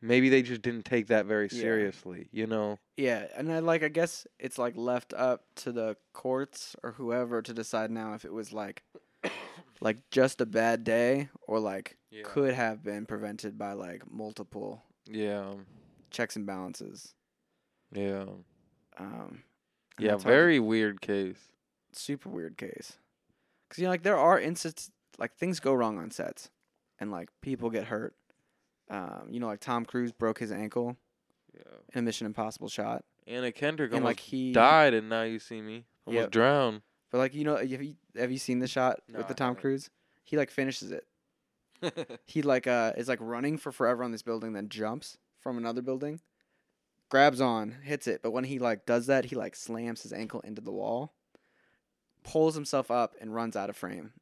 maybe they just didn't take that very Yeah. seriously. You know. Yeah, and I like I guess it's like left up to the courts or whoever to decide now if it was like like just a bad day or like Yeah. could have been prevented by like multiple Yeah. checks and balances. Yeah. Um and Yeah. that's hard to- Very weird case. super weird case. Cuz you know like there are instances like things go wrong on sets and like people get hurt. Um you know like Tom Cruise broke his ankle Yeah. in a Mission Impossible shot. Anna Kendrick And almost like he died, and now you see me almost Yep. drowned. But like you know, have you have you seen the shot No, with the Tom. Cruise? He like finishes it. He like uh is like running for forever on this building, then jumps from another building, grabs on, hits it. But when he like does that, he like slams his ankle into the wall, pulls himself up, and runs out of frame.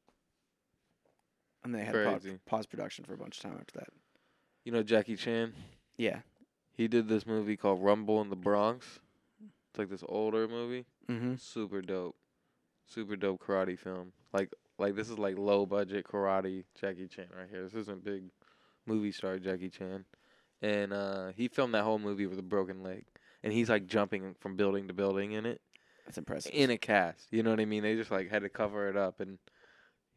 And they had to pause, pause production for a bunch of time after that. you know Jackie Chan. Yeah. He did this movie called Rumble in the Bronx. It's like this older movie. Mm-hmm. Super dope. Super dope karate film. Like like this is like low budget karate Jackie Chan right here. This isn't big movie star Jackie Chan. And uh he filmed that whole movie with a broken leg. And he's like jumping from building to building in it. That's impressive. In a cast. You know what I mean? They just like had to cover it up and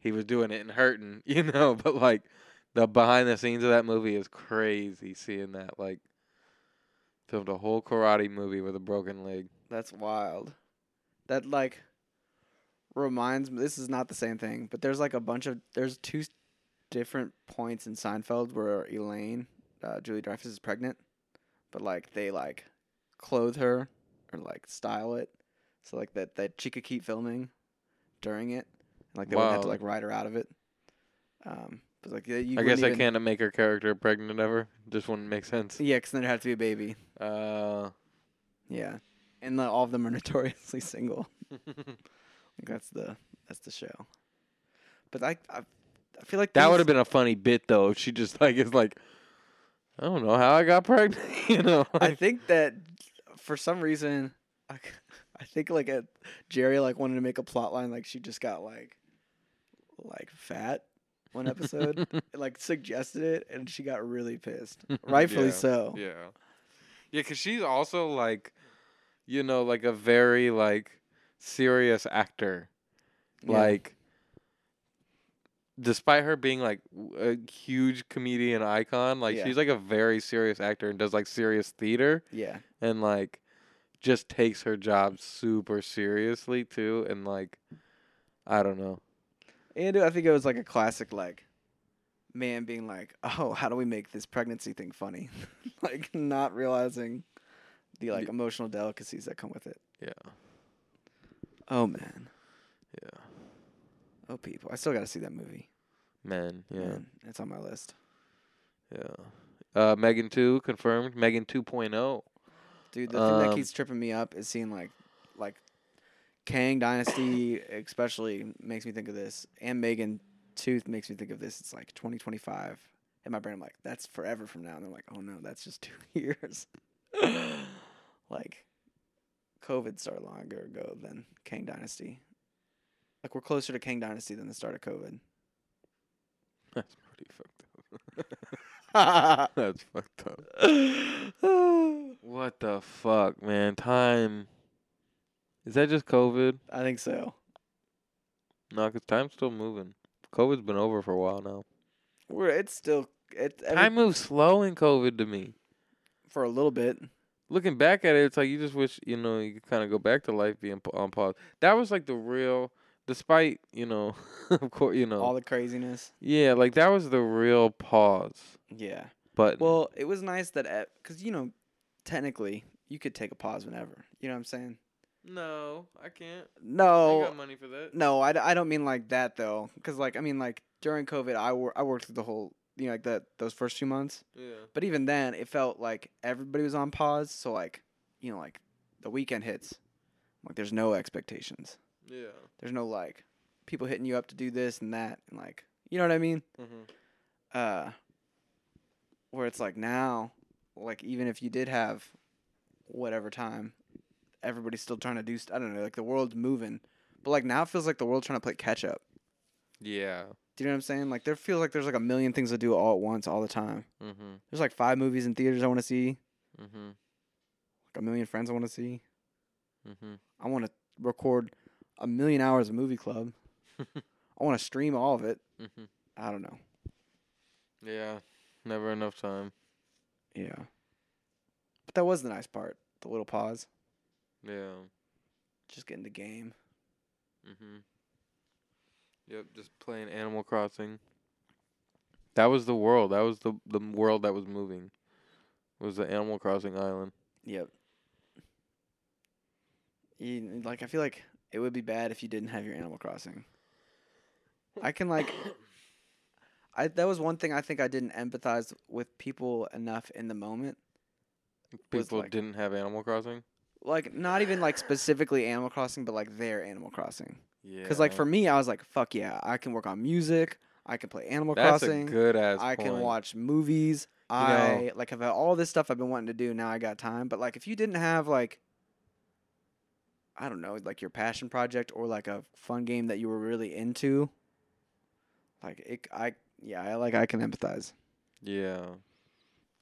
he was doing it and hurting, you know, but like the behind the scenes of that movie is crazy seeing that. Like filmed a whole karate movie with a broken leg. That's wild. That like reminds me. This is not the same thing, but there's like a bunch of there's two different points in Seinfeld where Elaine, uh, Julie Dreyfus, is pregnant, but like they like clothe her or like style it so like that that she could keep filming during it, like they wouldn't have to like write her out of it. Um, but like yeah, you I guess I even- can't make her character pregnant ever. Just wouldn't make sense. Yeah, because then there had to be a baby. Uh, Yeah, and the, all of them are notoriously single. Like, that's the that's the show. But I I, I feel like that would have been a funny bit though if she just like is like I don't know how I got pregnant. you know, I think that for some reason, I, I think like at Jerry like wanted to make a plot line like she just got like like fat one episode, like suggested it, and she got really pissed, rightfully Yeah, so. Yeah. Yeah, because she's also like, you know, like a very like serious actor. Yeah. Like, despite her being like a huge comedian icon, like Yeah. she's like a very serious actor and does like serious theater Yeah, and like just takes her job super seriously too. And like, I don't know. And I think it was like a classic like man being like, oh, how do we make this pregnancy thing funny? like not realizing the like emotional delicacies that come with it. Yeah. Oh man, Yeah. oh people, I still got to see that movie. Man. Yeah. Man, it's on my list. Yeah. Uh, Megan 2 confirmed. Megan oh. 2.0. Dude, the thing that Um, keeps tripping me up is seeing like like Kang Dynasty especially makes me think of this. And Megan Tooth makes me think of this. It's like twenty twenty five. In my brain I'm like, that's forever from now. And I'm like, oh no, that's just two years. like COVID started longer ago than Kang Dynasty. Like we're closer to Kang Dynasty than the start of COVID. That's pretty fucked up. That's fucked up. What the fuck, man? Time. Is that just COVID? I think so. No, because time's still moving. COVID's been over for a while now. We're it's still it every, Time moves slow in COVID to me. for a little bit. Looking back at it, it's like you just wish, you know, you could kind of go back to life being on pause. That was like the real, despite, you know, of course, you know. All the craziness. yeah, like that was the real pause. Yeah. But Well, it was nice that eh, because you know, technically you could take a pause whenever. You know what I'm saying? No, I can't. No. I got money for that. no, I, I don't mean like that though. Because like I mean like during COVID, I wor- I worked through the whole you know like that those first few months. Yeah. But even then, it felt like everybody was on pause. So like you know like the weekend hits, like there's no expectations. Yeah. There's no like people hitting you up to do this and that and like you know what I mean. Mm-hmm. uh where it's like now like even if you did have whatever time everybody's still trying to do st- i don't know like the world's moving but like now it feels like the world's trying to play catch up Yeah. do you know what i'm saying like there feels like there's like a million things to do all at once all the time Mm-hmm. there's like five movies in theaters i want to see Mm-hmm. like a million friends i want to see Mm-hmm. i want to record a million hours of movie club i want to stream all of it Mm-hmm. i don't know Yeah. Never enough time. yeah but that was the nice part the little pause Yeah. just getting the game Mm-hmm. Yep, just playing Animal Crossing. That was the world. That was the the world that was moving. Was the Animal Crossing island. Yep. You, like I feel like it would be bad if you didn't have your Animal Crossing. I can like I that was one thing I think I didn't empathize with people enough in the moment. People like- didn't have Animal Crossing. Like not even like specifically Animal Crossing, but like their Animal Crossing. Yeah. Because like for me, I was like, fuck yeah, I can work on music. I can play Animal that's Crossing. a good ass. I can watch movies. You I like have all this stuff I've been wanting to do. Now I got time. But like, if you didn't have like, I don't know, like your passion project or like a fun game that you were really into, like it, I yeah, I like I can empathize. Yeah.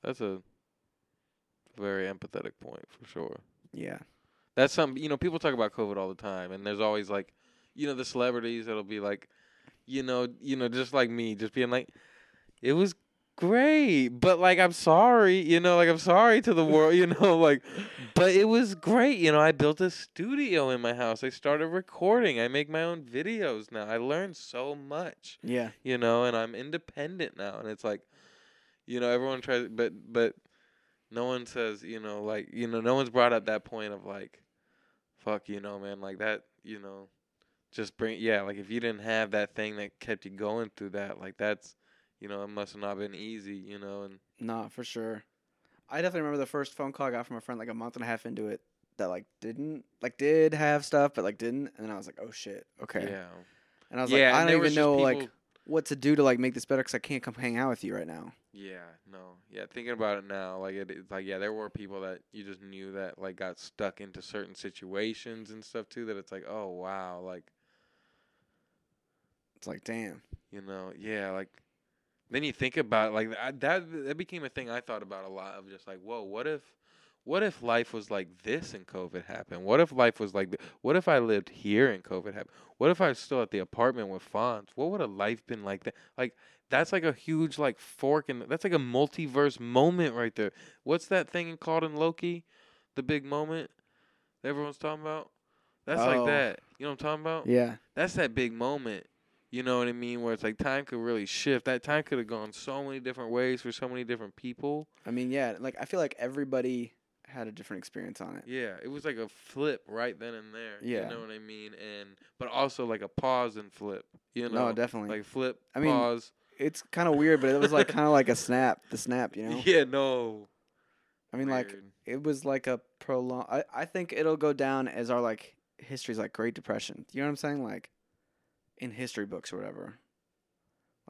That's a very empathetic point for sure. Yeah, That's something you know. People talk about COVID all the time, and there's always like, you know, the celebrities that'll be like, you know, you know, just like me, just being like, it was great, but like I'm sorry, you know, like I'm sorry to the world, you know, like, but it was great, you know. I built a studio in my house. I started recording. I make my own videos now. I learned so much yeah, you know, and I'm independent now, and it's like, you know, everyone tries, but but no one says, you know, like you know, no one's brought up that point of like, fuck, you know, man, like that, you know, just bring, yeah, like if you didn't have that thing that kept you going through that, like that's, you know, it must have not been easy, you know, and nah, for sure. I definitely remember the first phone call I got from a friend like a month and a half into it that like didn't like did have stuff but like didn't, and then I was like, oh shit, okay. yeah, And I was yeah, like, I don't even know people, like what to do to like make this better because I can't come hang out with you right now. Yeah, no, yeah. Thinking about it now, like it, it's like yeah, there were people that you just knew that like got stuck into certain situations and stuff too. That it's like, oh wow, like It's like, damn. you know, yeah, like then you think about it, like I, that that became a thing I thought about a lot of just like, whoa, what if what if life was like this and COVID happened? What if life was like th- what if I lived here and COVID happened? What if I was still at the apartment with Fonz? What would a life been like that? Like that's like a huge like fork and that's like a multiverse moment right there. What's that thing called in Loki? The big moment that everyone's talking about? That's Oh. like that. You know what I'm talking about? Yeah. that's that big moment. You know what I mean? Where it's like time could really shift. That time could have gone so many different ways for so many different people. I mean, yeah. Like I feel like everybody had a different experience on it. Yeah, it was like a flip right then and there. Yeah. You know what I mean? And but also like a pause and flip. You know, No, definitely. like flip, I mean, pause. It's kind of weird, but it was like kind of like a snap. The snap, you know. Yeah, no. I mean, like it was like a prolong. I I think it'll go down as our like history's like Great Depression. You know what I'm saying? Like in history books or whatever.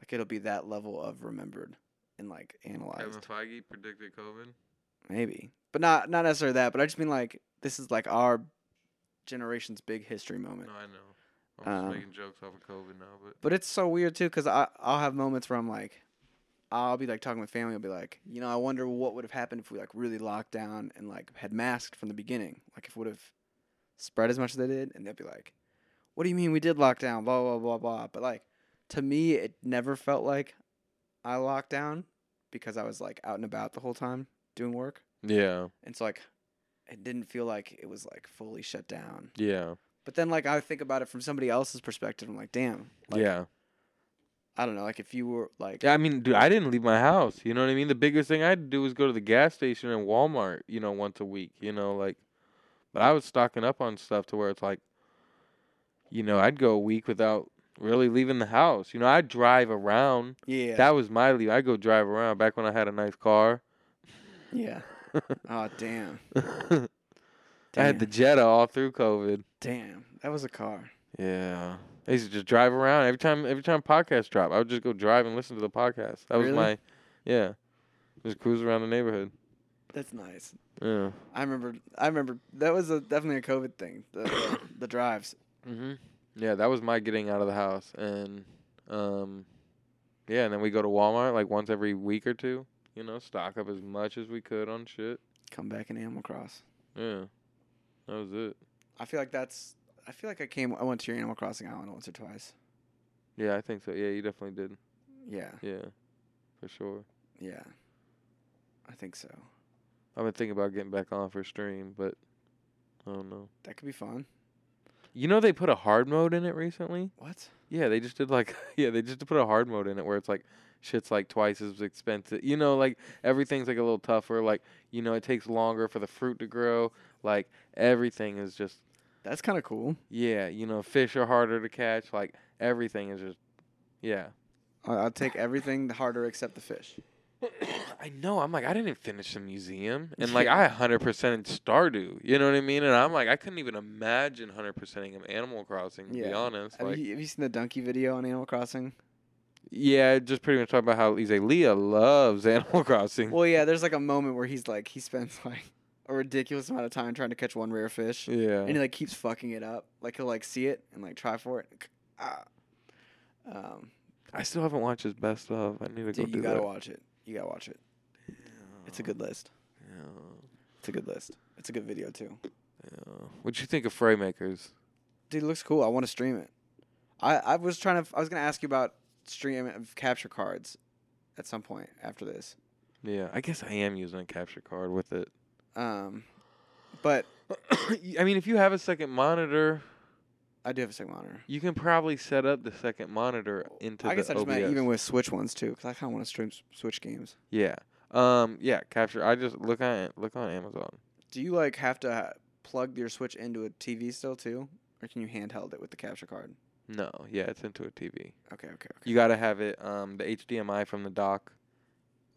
Like it'll be that level of remembered and like Kevin analyzed. Feige predicted COVID. Maybe, but not not necessarily that. But I just mean like this is like our generation's big history moment. No, I know. I'm just Um, making jokes off of COVID now, but But it's so weird too, cause I I'll have moments where I'm like, I'll be like talking with family. I'll be like, you know, I wonder what would have happened if we like really locked down and like had masked from the beginning. Like if it would have spread as much as they did, and they'd be like, what do you mean we did lock down? Blah blah blah blah. But like to me, it never felt like I locked down because I was like out and about the whole time doing work, yeah, and so like it didn't feel like it was like fully shut down. yeah, But then like I think about it from somebody else's perspective. I'm like, damn. Like, yeah. I don't know, like if you were like Yeah, I mean, dude, I didn't leave my house. You know what I mean? The biggest thing I had to do was go to the gas station and Walmart, you know, once a week, you know, like but I was stocking up on stuff to where it's like you know, I'd go a week without really leaving the house. You know, I'd drive around. yeah, That was my leave. I'd go drive around back when I had a nice car. yeah. Oh damn, I had the Jetta all through COVID. damn. That was a car. Yeah. I used to just drive around every time every time podcast drop. I would just go drive and listen to the podcast. That was my yeah. Just cruise around the neighborhood. That's nice. Yeah. I remember. I remember that was a, definitely a COVID thing. The the, drives. hmm Yeah, that was my getting out of the house, and um, yeah, and then we go to Walmart like once every week or two. You know, stock up as much as we could on shit. Come back in Animal Cross. Yeah, that was it. I feel like that's. I feel like I came. I went to your Animal Crossing island once or twice. Yeah, I think so. Yeah, you definitely did. Yeah, Yeah, for sure. yeah. I think so. I've been thinking about getting back on for stream, but I don't know. That could be fun. You know, they put a hard mode in it recently. What? Yeah, they just did like yeah, they just put a hard mode in it where it's like shit's like twice as expensive. You know, like everything's like a little tougher. Like you know, it takes longer for the fruit to grow. Like everything is just That's kind of cool. yeah. You know, fish are harder to catch. Like everything is just yeah. I'll take everything harder except the fish. I know. I'm like I didn't even finish the museum, and like I 100% in Stardew. You know what I mean? And I'm like I couldn't even imagine 100%ing of Animal Crossing. To be Yeah. honest, Have, like you, have you seen the donkey video on Animal Crossing? Yeah, just pretty much talking about how he's like Leah loves Animal Crossing. Well, yeah. There's like a moment where he's like he spends like a ridiculous amount of time trying to catch one rare fish, yeah. and he like keeps fucking it up. Like he'll like see it and like try for it. Ah. Um, I still haven't watched his best of. I need to go dude, do you gotta watch it. You gotta watch it. It's a good list. Yeah, It's a good list. It's a good video too. yeah. What'd you think of Fraymakers? Dude, it looks cool. I want to stream it. I I was trying to. I was gonna ask you about stream of capture cards at some point after this. Yeah, I guess I am using a capture card with it. Um, but I mean, if you have a second monitor, I do have a second monitor. you can probably set up the second monitor into I the guess I just meant OBS. even with Switch ones too, because I kind of want to stream Switch games. yeah, um, yeah, capture. I just look on look on Amazon. Do you like have to plug your Switch into a TV still too, or can you handheld it with the capture card? No, yeah, it's into a TV. Okay, okay, okay. You got to have it um the HDMI from the dock,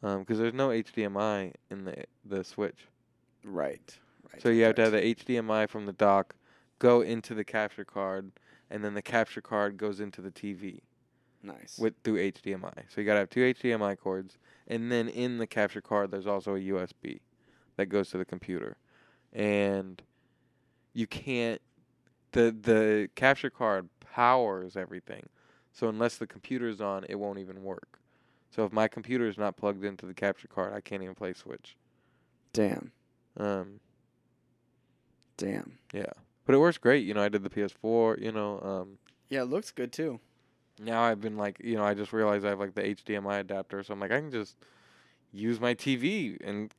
um, because there's no HDMI in the the Switch. right, right. So you have to have the HDMI from the dock go into the capture card, and then the capture card goes into the TV. Nice. with through HDMI. So you gotta have two HDMI cords, and then in the capture card, there's also a USB that goes to the computer, and you can't. the The capture card powers everything, so unless the computer's on, it won't even work. So if my computer is not plugged into the capture card, I can't even play Switch. Damn. Um, Damn. yeah, but it works great. You know, I did the PS4. You know, um, Yeah, it looks good too. now I've been like, you know, I just realized I have like the HDMI adapter, so I'm like, I can just use my TV and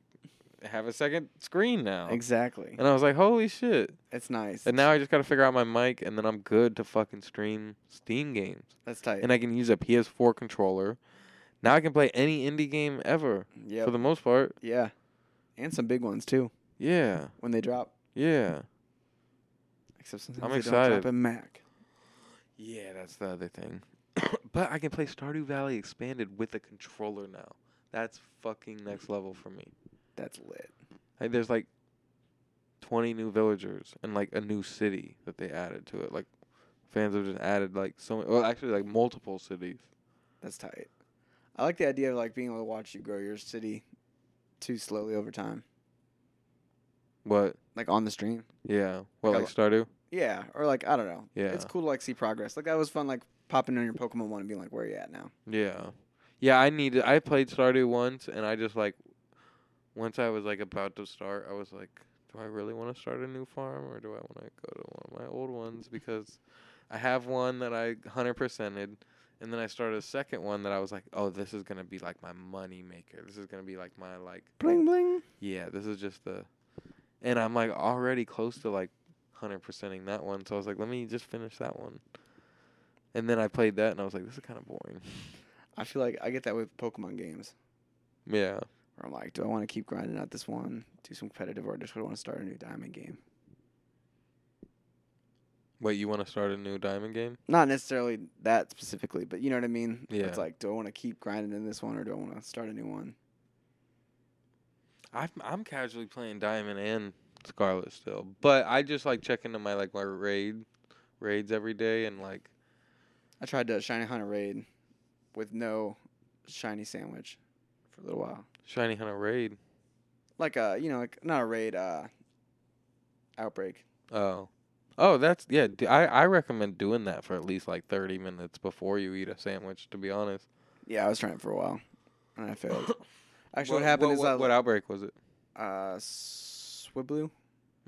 have a second screen now. Exactly. And I was like, holy shit. It's nice. And now I just got to figure out my mic, and then I'm good to fucking stream Steam games. That's tight. And I can use a PS4 controller. Now I can play any indie game ever Yep. for the most part. yeah. And some big ones too Yeah. when they drop. Yeah. Except sometimes I'm they excited. don't drop in Mac. Yeah, that's the other thing. but I can play Stardew Valley Expanded with a controller now. That's fucking next level for me. That's lit. Like there's like 20 new villagers and like a new city that they added to it. Like fans have just added like so many, well actually like multiple cities. That's tight. I like the idea of like being able to watch you grow your city too slowly over time, What? like on the stream. Yeah. What Like like Stardew? Yeah, or like I don't know. Yeah. it's cool to like see progress. Like that was fun. Like popping on your Pokemon one and being like, "Where are you at now?" Yeah. Yeah, I needed I played Stardew once and I just like once I was like about to start, I was like, do I really want to start a new farm or do I want to go to one of my old ones because I have one that I 100%ed and then I started a second one that I was like, oh, this is going to be like my money maker. This is going to be like my like Bling bling. yeah, this is just the and I'm like already close to like 100%ing that one. So I was like, let me just finish that one. And then I played that and I was like, this is kind of boring. I feel like I get that with Pokemon games. Yeah. I'm like, do I want to keep grinding out this one, do some competitive, or just do I want to start a new Diamond game? Wait, you want to start a new diamond game? Not necessarily that specifically, but you know what I mean. Yeah. It's like, do I want to keep grinding in this one, or do I want to start a new one? I've, I'm casually playing diamond and scarlet still, but I just like check into my like my raid raids every day and like I tried to shiny hunt a raid with no shiny sandwich for a little while. Shiny hunter raid. Like a, you know, like not a raid, uh, outbreak. Oh, oh, that's yeah. I I recommend doing that for at least like 30 minutes before you eat a sandwich. To be honest. Yeah, I was trying for a while, and I failed. Actually, what, happened what, is what, I, what outbreak was it? uh, Swablu.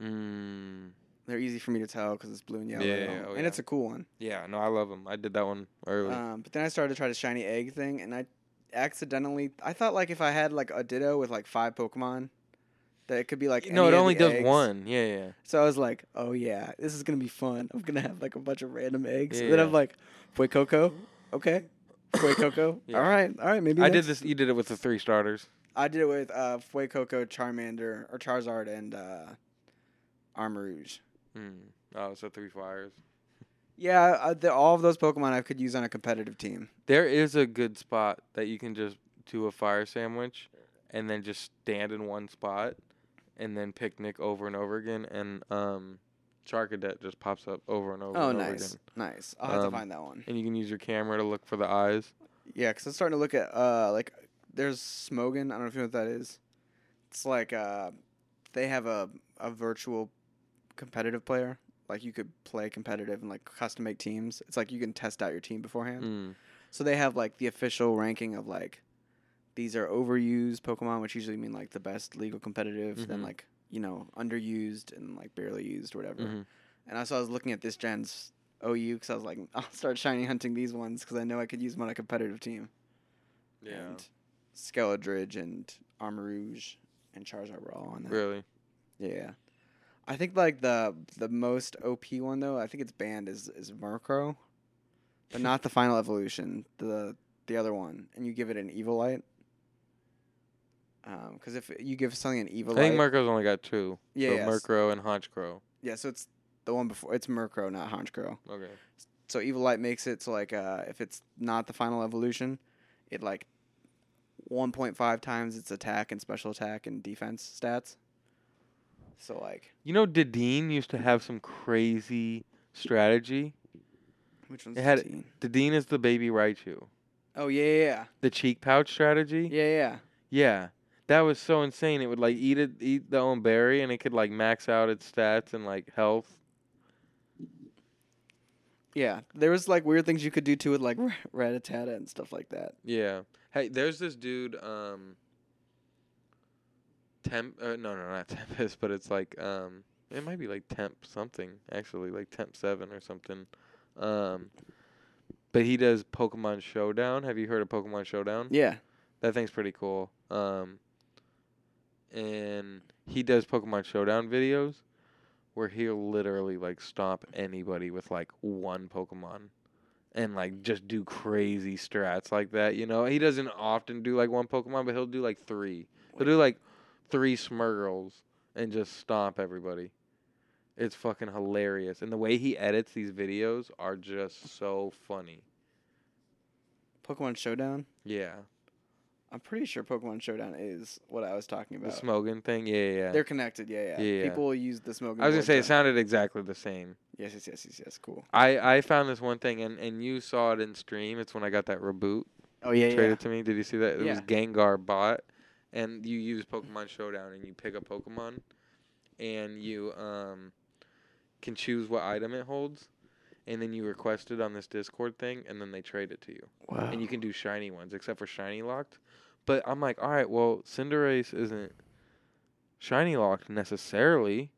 Mm, They're easy for me to tell because it's blue and yellow, Yeah, yeah, oh, and it's a cool one. yeah, no, I love them. I did that one early. Um, but then I started to try the shiny egg thing, and I accidentally I thought like if I had like a Ditto with like five Pokemon, that it could be like no, it only does eggs. one. Yeah, yeah. So I was like, oh yeah, this is gonna be fun. I'm gonna have like a bunch of random eggs. Yeah, and then yeah. I'm like, Fuecoco, okay, Fuecoco, Yeah. all right, all right, maybe I did this. You did it with the three starters. I did it with uh, Fuecoco, Charmander, or Charizard, and uh, Armarouge. Mm. Oh, so three fires. Yeah, uh, the, all of those Pokemon I could use on a competitive team. There is a good spot that you can just do a fire sandwich and then just stand in one spot and then picnic over and over again and um Charcadet just pops up over and over. Oh, and over nice, again. nice. I'll have Um, to find that one. And you can use your camera to look for the eyes. Yeah, because I'm starting to look at uh like there's Smogon. I don't know if you know what that is. It's like uh they have a a virtual competitive player. Like you could play competitive and like custom make teams. It's like you can test out your team beforehand. Mm. So they have like the official ranking of like these are overused Pokemon, which usually mean like the best legal competitive, then Mhm. like you know underused and like barely used or whatever. Mhm. And I so I was looking at this gen's OU because I was like, I'll start shiny hunting these ones because I know I could use them on a competitive team. Yeah. And Skeledirge and Armarouge and Charizard were all on that. Really? Yeah. I think like the the most OP one though, I think it's banned is is Murkrow, but not the final evolution. The the other one, and you give it an Eviolite. Um Because if you give something an Eviolite, I think Murkrow's only got two. Yeah, So yes. Murkrow and Honchkrow. yeah, so it's the one before. It's Murkrow, not Honchkrow. Okay. So Eviolite makes it so like uh, if it's not the final evolution, it like 1.5 times its attack and special attack and defense stats. So like You know Dedenne used to have some crazy strategy. Which one's It had-? Dedenne is the baby Raichu. Oh yeah, yeah, yeah, The cheek pouch strategy. yeah, yeah. Yeah. That was so insane. It would like eat it, eat the own berry, and it could like max out its stats and like health. Yeah, there was like weird things you could do too with like Rattata and stuff like that. Yeah. Hey, there's this dude. Um. Temp. Uh, no, no, not Tempest, but it's like um. It might be like Temp something actually, like Temp Seven or something. Um. But he does Pokemon Showdown. Have you heard of Pokemon Showdown? Yeah, That thing's pretty cool. Um, and he does Pokemon Showdown videos where he'll literally like stomp anybody with like one Pokemon and like just do crazy strats like that. You know, he doesn't often do like one Pokemon, but he'll do like three. He'll do like three Smeargles and just stomp everybody. It's fucking hilarious. And the way he edits these videos are just so funny. Pokemon Showdown. Yeah. I'm pretty sure Pokemon Showdown is what I was talking about. The. Smogon thing. Yeah, yeah. yeah. They're connected. Yeah, yeah. Yeah, yeah. People use the Smogon. I was gonna say it sounded exactly the same. Yes, yes, yes, yes, yes. Cool. I I found this one thing and and you saw it in stream. It's when I got that Raboot Oh yeah, yeah. traded to me. Did you see that? It was Yeah. Gengar bot, and you use Pokemon Showdown and you pick a Pokemon, and you um can choose what item it holds, and then you request it on this Discord thing, and then they trade it to you. Wow. And you can do shiny ones, except for shiny locked. But I'm like, all right, well, Cinderace isn't shiny locked necessarily.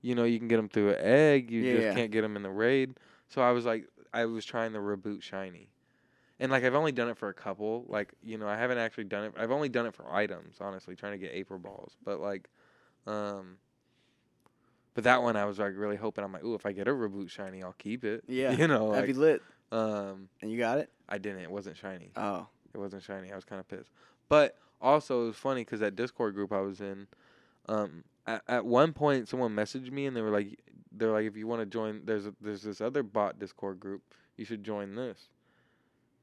You know, you can get them through an egg. You Yeah, just yeah. can't get them in the raid. So I was like, I was trying to Raboot shiny, and like I've only done it for a couple. Like you know, I haven't actually done it. I've only done it for items, honestly, trying to get Apriballs. But like, um. But that one I was like really hoping I'm like, ooh, if I get a Raboot shiny, I'll keep it. Yeah, You know, That'd like, be lit. um, And you got it. I didn't. It wasn't shiny. Oh. It wasn't shiny. I was kind of pissed. But also, it was funny because that Discord group I was in, um, at, at one point someone messaged me and they were like, they're like, if you want to join, there's a, there's this other bot Discord group. You should join this.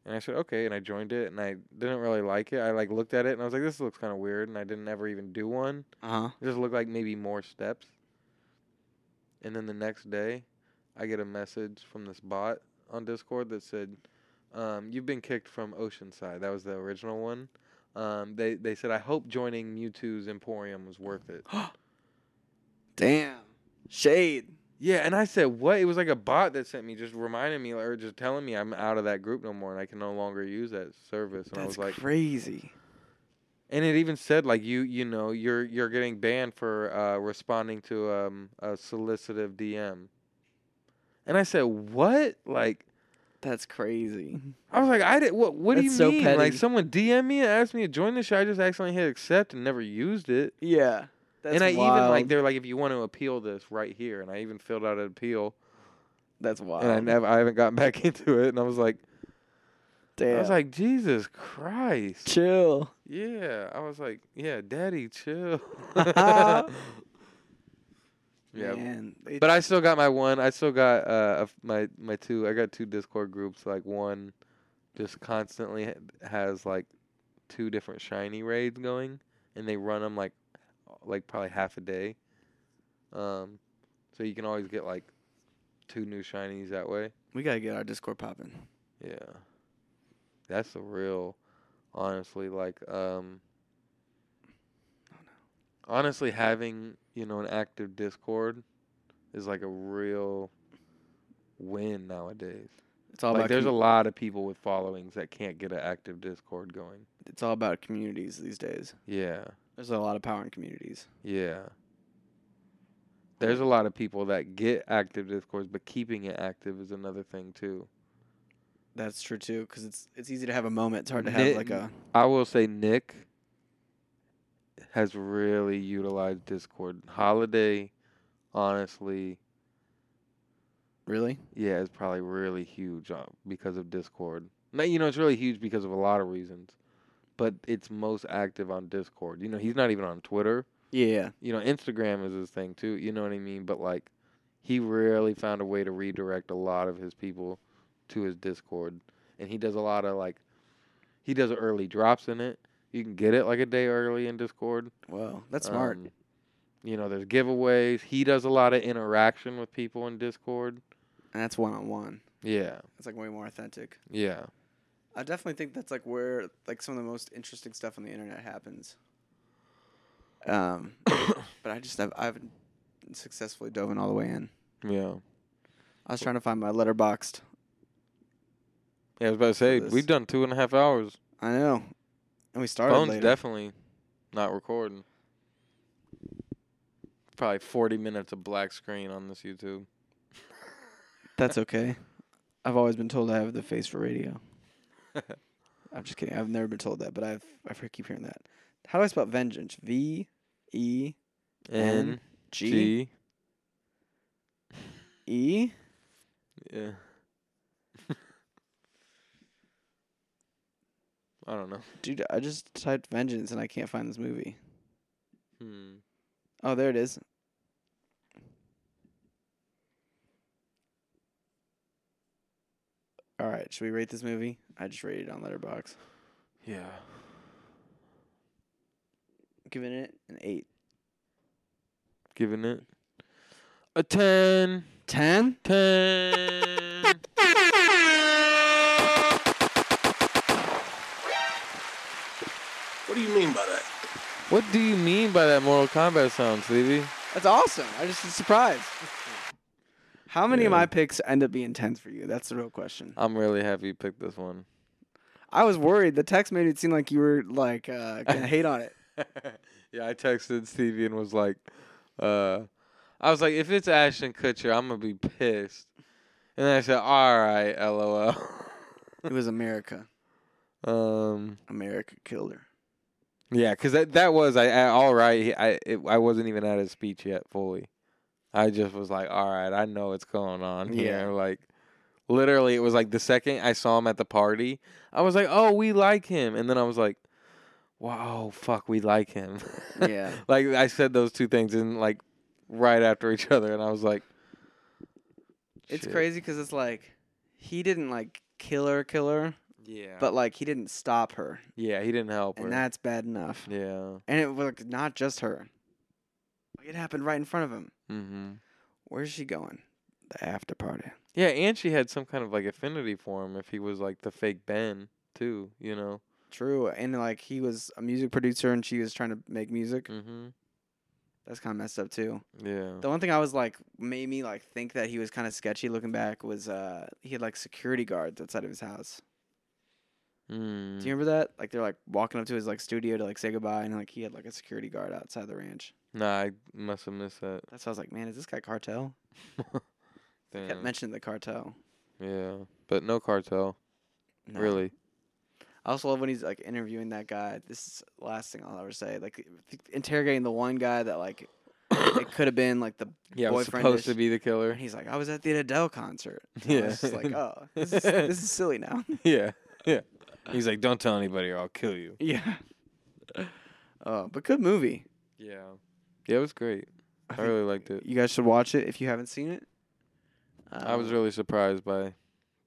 And I said okay, and I joined it, and I didn't really like it. I like looked at it, and I was like, this looks kind of weird, and I didn't ever even do one. Uh huh. It just looked like maybe more steps. And then the next day, I get a message from this bot on Discord that said, um, "You've been kicked from Oceanside." That was the original one. Um, they they said, "I hope joining Mewtwo's Emporium was worth it." Damn. Shade. Yeah, and I said, "What?" It was like a bot that sent me, just reminding me or just telling me I'm out of that group no more and I can no longer use that service. And I That's was like, crazy. And it even said like you you know you're you're getting banned for uh, responding to um, a solicitive DM. And I said what? Like That's crazy. I was like I did what? What do you so mean? petty. Like someone DM me and asked me to join the show. I just accidentally hit accept and never used it. Yeah. That's and I even like they're like if you want to appeal this right here, and I even filled out an appeal, That's wild. and I never I haven't gotten back into it, and I was like Damn. I was like Jesus Christ. chill. Yeah, I was like, yeah, daddy, chill. yeah, Man, but I still got my one. I still got uh my my two. I got two Discord groups. Like one, just constantly has like two different shiny raids going, and they run them like like probably half a day. Um, so you can always get like two new shinies that way. we gotta get our Discord popping. Yeah. That's the real honestly like um honestly having, you know, an active Discord is like a real win nowadays. It's all like about there's a lot of people with followings that can't get an active Discord going. it's all about communities these days. Yeah. There's a lot of power in communities. Yeah. There's a lot of people that get active Discords, but keeping it active is another thing too. That's true too, because it's it's easy to have a moment. It's hard to have like a I will say Nick has really utilized Discord. Holiday, honestly, really. yeah, is probably really huge uh, because of Discord. Now, you know, it's really huge because of a lot of reasons, but it's most active on Discord. You know, he's not even on Twitter. Yeah. You know, Instagram is his thing too. You know what I mean? But like, he really found a way to redirect a lot of his people to his Discord, and he does a lot of like, he does early drops in it. You can get it like a day early in Discord. Well, that's smart. Um, you know, there's giveaways. He does a lot of interaction with people in Discord. and that's one on one. Yeah. It's like way more authentic. Yeah. I definitely think that's like where like some of the most interesting stuff on the internet happens. Um, but I just have, I haven't successfully dove in all the way in. Yeah. I was trying to find my Letterboxd. Yeah, I was about to say this. we've done two and a half hours. I know, and we started Phone's later. definitely not recording. Probably forty minutes of black screen on this YouTube. That's okay. I've always been told I have the face for radio. I'm just kidding. I've never been told that, but I've I keep hearing that. How do I spell vengeance? V E N G. E. Yeah. I don't know. Dude, I just typed vengeance and I can't find this movie. Hmm. Oh, there it is. All right, should we rate this movie? I just rated it on Letterboxd. Yeah. Giving it an eight. Giving it a ten. Ten? Ten. What do you mean by that? what do you mean by that Mortal Kombat sound, Stevie? That's awesome. I just surprised. How many of my picks end up being tens for you? That's the real question. I'm really happy you picked this one. I was worried. The text made it seem like you were like uh, gonna hate on it. yeah, I texted Stevie and was like, uh, I was like, if it's Ashton Kutcher, I'm gonna be pissed. And then I said, all right, lol. It was America. um, America killed her. yeah, because that that was I, I all right. He, I it, I wasn't even at his speech yet fully. I just was like, all right, I know what's going on here. Yeah. Like, literally, it was like the second I saw him at the party, I was like, oh, we like him, and then I was like, wow, fuck, we like him. Yeah. like I said those two things and like right after each other, and I was like, It's crazy because it's like he didn't like kill her, kill her, Yeah, but like he didn't stop her, yeah, he didn't help her. and that's bad enough. yeah. And it was like, not just her. It happened right in front of him. Mm-hmm. Where's she going? The after party. Yeah, and she had some kind of like affinity for him if he was like the fake Ben too, you know. True, and like he was a music producer, and she was trying to make music. Mm-hmm. That's kind of messed up too. Yeah. The one thing I was like made me like think that he was kind of sketchy looking back was uh he had like security guards outside of his house. Mm. Do you remember that? Like they're like walking up to his like studio to like say goodbye, and like he had like a security guard outside the ranch. Nah, I must have missed that. That's why I was like, man, is this guy cartel? Kept Damn. mentioning the cartel. Yeah, but no cartel, No. really. I also love when he's like interviewing that guy. This is the last thing I'll ever say. Like interrogating the one guy that like it could have been like the Yeah, it was boyfriend. supposed to be the killer. And he's like, I was at the Adele concert. I Yeah. just like, oh, this is, this is silly now. yeah, yeah. He's like, don't tell anybody or I'll kill you. yeah. Oh, but good movie. Yeah. Yeah, it was great. I, think really liked it. You guys should watch it if you haven't seen it. I was Um, really surprised by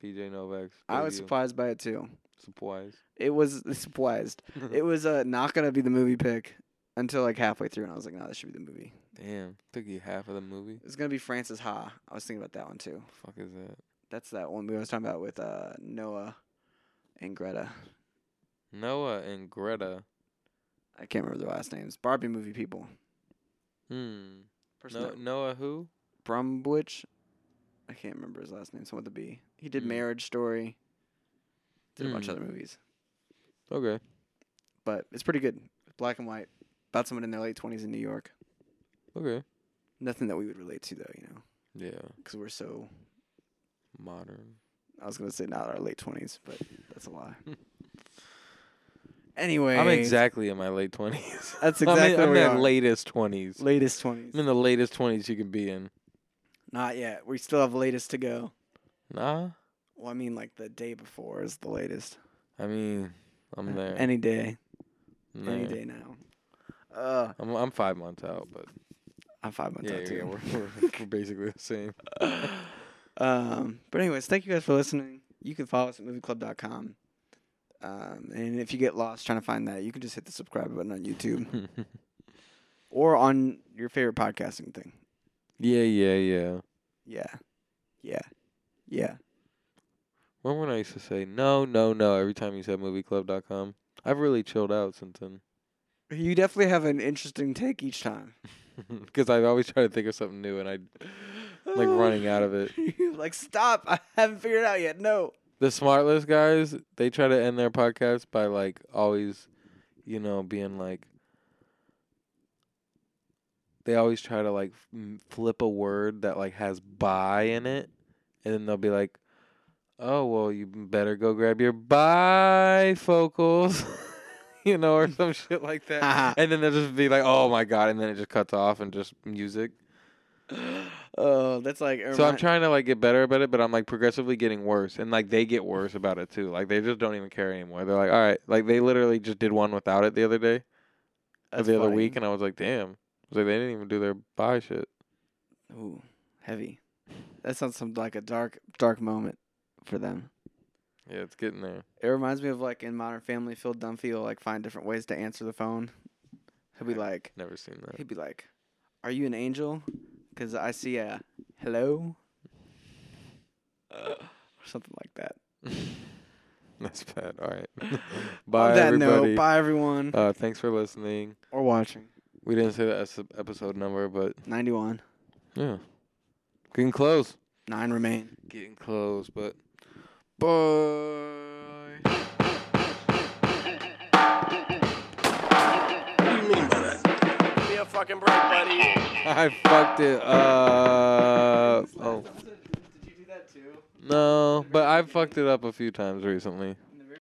B.J. Novak's. I was surprised by it too. Surprised. It was surprised. it was uh, not gonna be the movie pick until like halfway through, and I was like, no, this should be the movie. Damn, took you half of the movie. It's gonna be Frances Ha. I was thinking about that one too. Fuck is that? That's that one we was talking about with uh, Noah and Greta. Noah and Greta. I can't remember their last names. Barbie movie people. Hmm. Person No, that- Noah who? Brumwich. I can't remember his last name. Someone with a B. He did Hmm. Marriage Story. Did a bunch of Hmm. other movies, Okay. but it's pretty good. Black and white. About someone in their late twenties in New York. Okay. Nothing that we would relate to though, you know, Yeah. because we're so. Modern. I was gonna say not our late twenties, but that's a lie. anyway, I'm exactly in my late twenties. That's I'm exactly in, I'm we in the latest twenties. latest twenties. I'm in the latest twenties you can be in. Not yet. We still have latest to go. Nah. Well, I mean, like the day before is the latest. I mean, I'm there. Any day, I'm any day now. Uh, I'm I'm five months out, but I'm five months yeah, out yeah, too. we're, we're we're basically the same. Um, but anyways, thank you guys for listening. You can follow us at movieclub.com. Um, and if you get lost trying to find that, you can just hit the subscribe button on YouTube or on your favorite podcasting thing. yeah, yeah, yeah. Yeah. Yeah. Yeah. Remember when I used to say no, no, no every time you said movieclub.com? I've really chilled out since then. You definitely have an interesting take each time. Because I always try to think of something new and I like running out of it. Like, stop! I haven't figured it out yet. No. The Smartless guys, they try to end their podcast by like always, you know, being like, they always try to like flip a word that like has "by" in it, and then they'll be like, "Oh well, you better go grab your bifocals," you know, or some shit like that. and then they'll just be like, "Oh my god," and then it just cuts off and just music. Oh, that's like. So I'm trying to like get better about it, but I'm like progressively getting worse, and like they get worse about it too. Like they just don't even care anymore. They're like, all right, like they literally just did one without it the other day, or the other week, and I was like, damn, I was like they didn't even do their buy shit. Ooh, heavy. That sounds some like a dark, dark moment for them. Yeah, it's getting there. It reminds me of like in Modern Family, Phil Dunphy will like find different ways to answer the phone. He'll be like, Never seen that. he'd be like, "Are you an angel? Because I see a hello." or something like that. That's bad. All right. bye On that everybody. note, bye everyone Uh, thanks for listening. or watching. We didn't say the episode number, but Ninety-one, yeah, getting close. nine remain. Getting close, but bye. What do you mean by that? Give me a fucking break, buddy. I fucked it up. Oh Did you do that too? no, but I fucked it up a few times recently.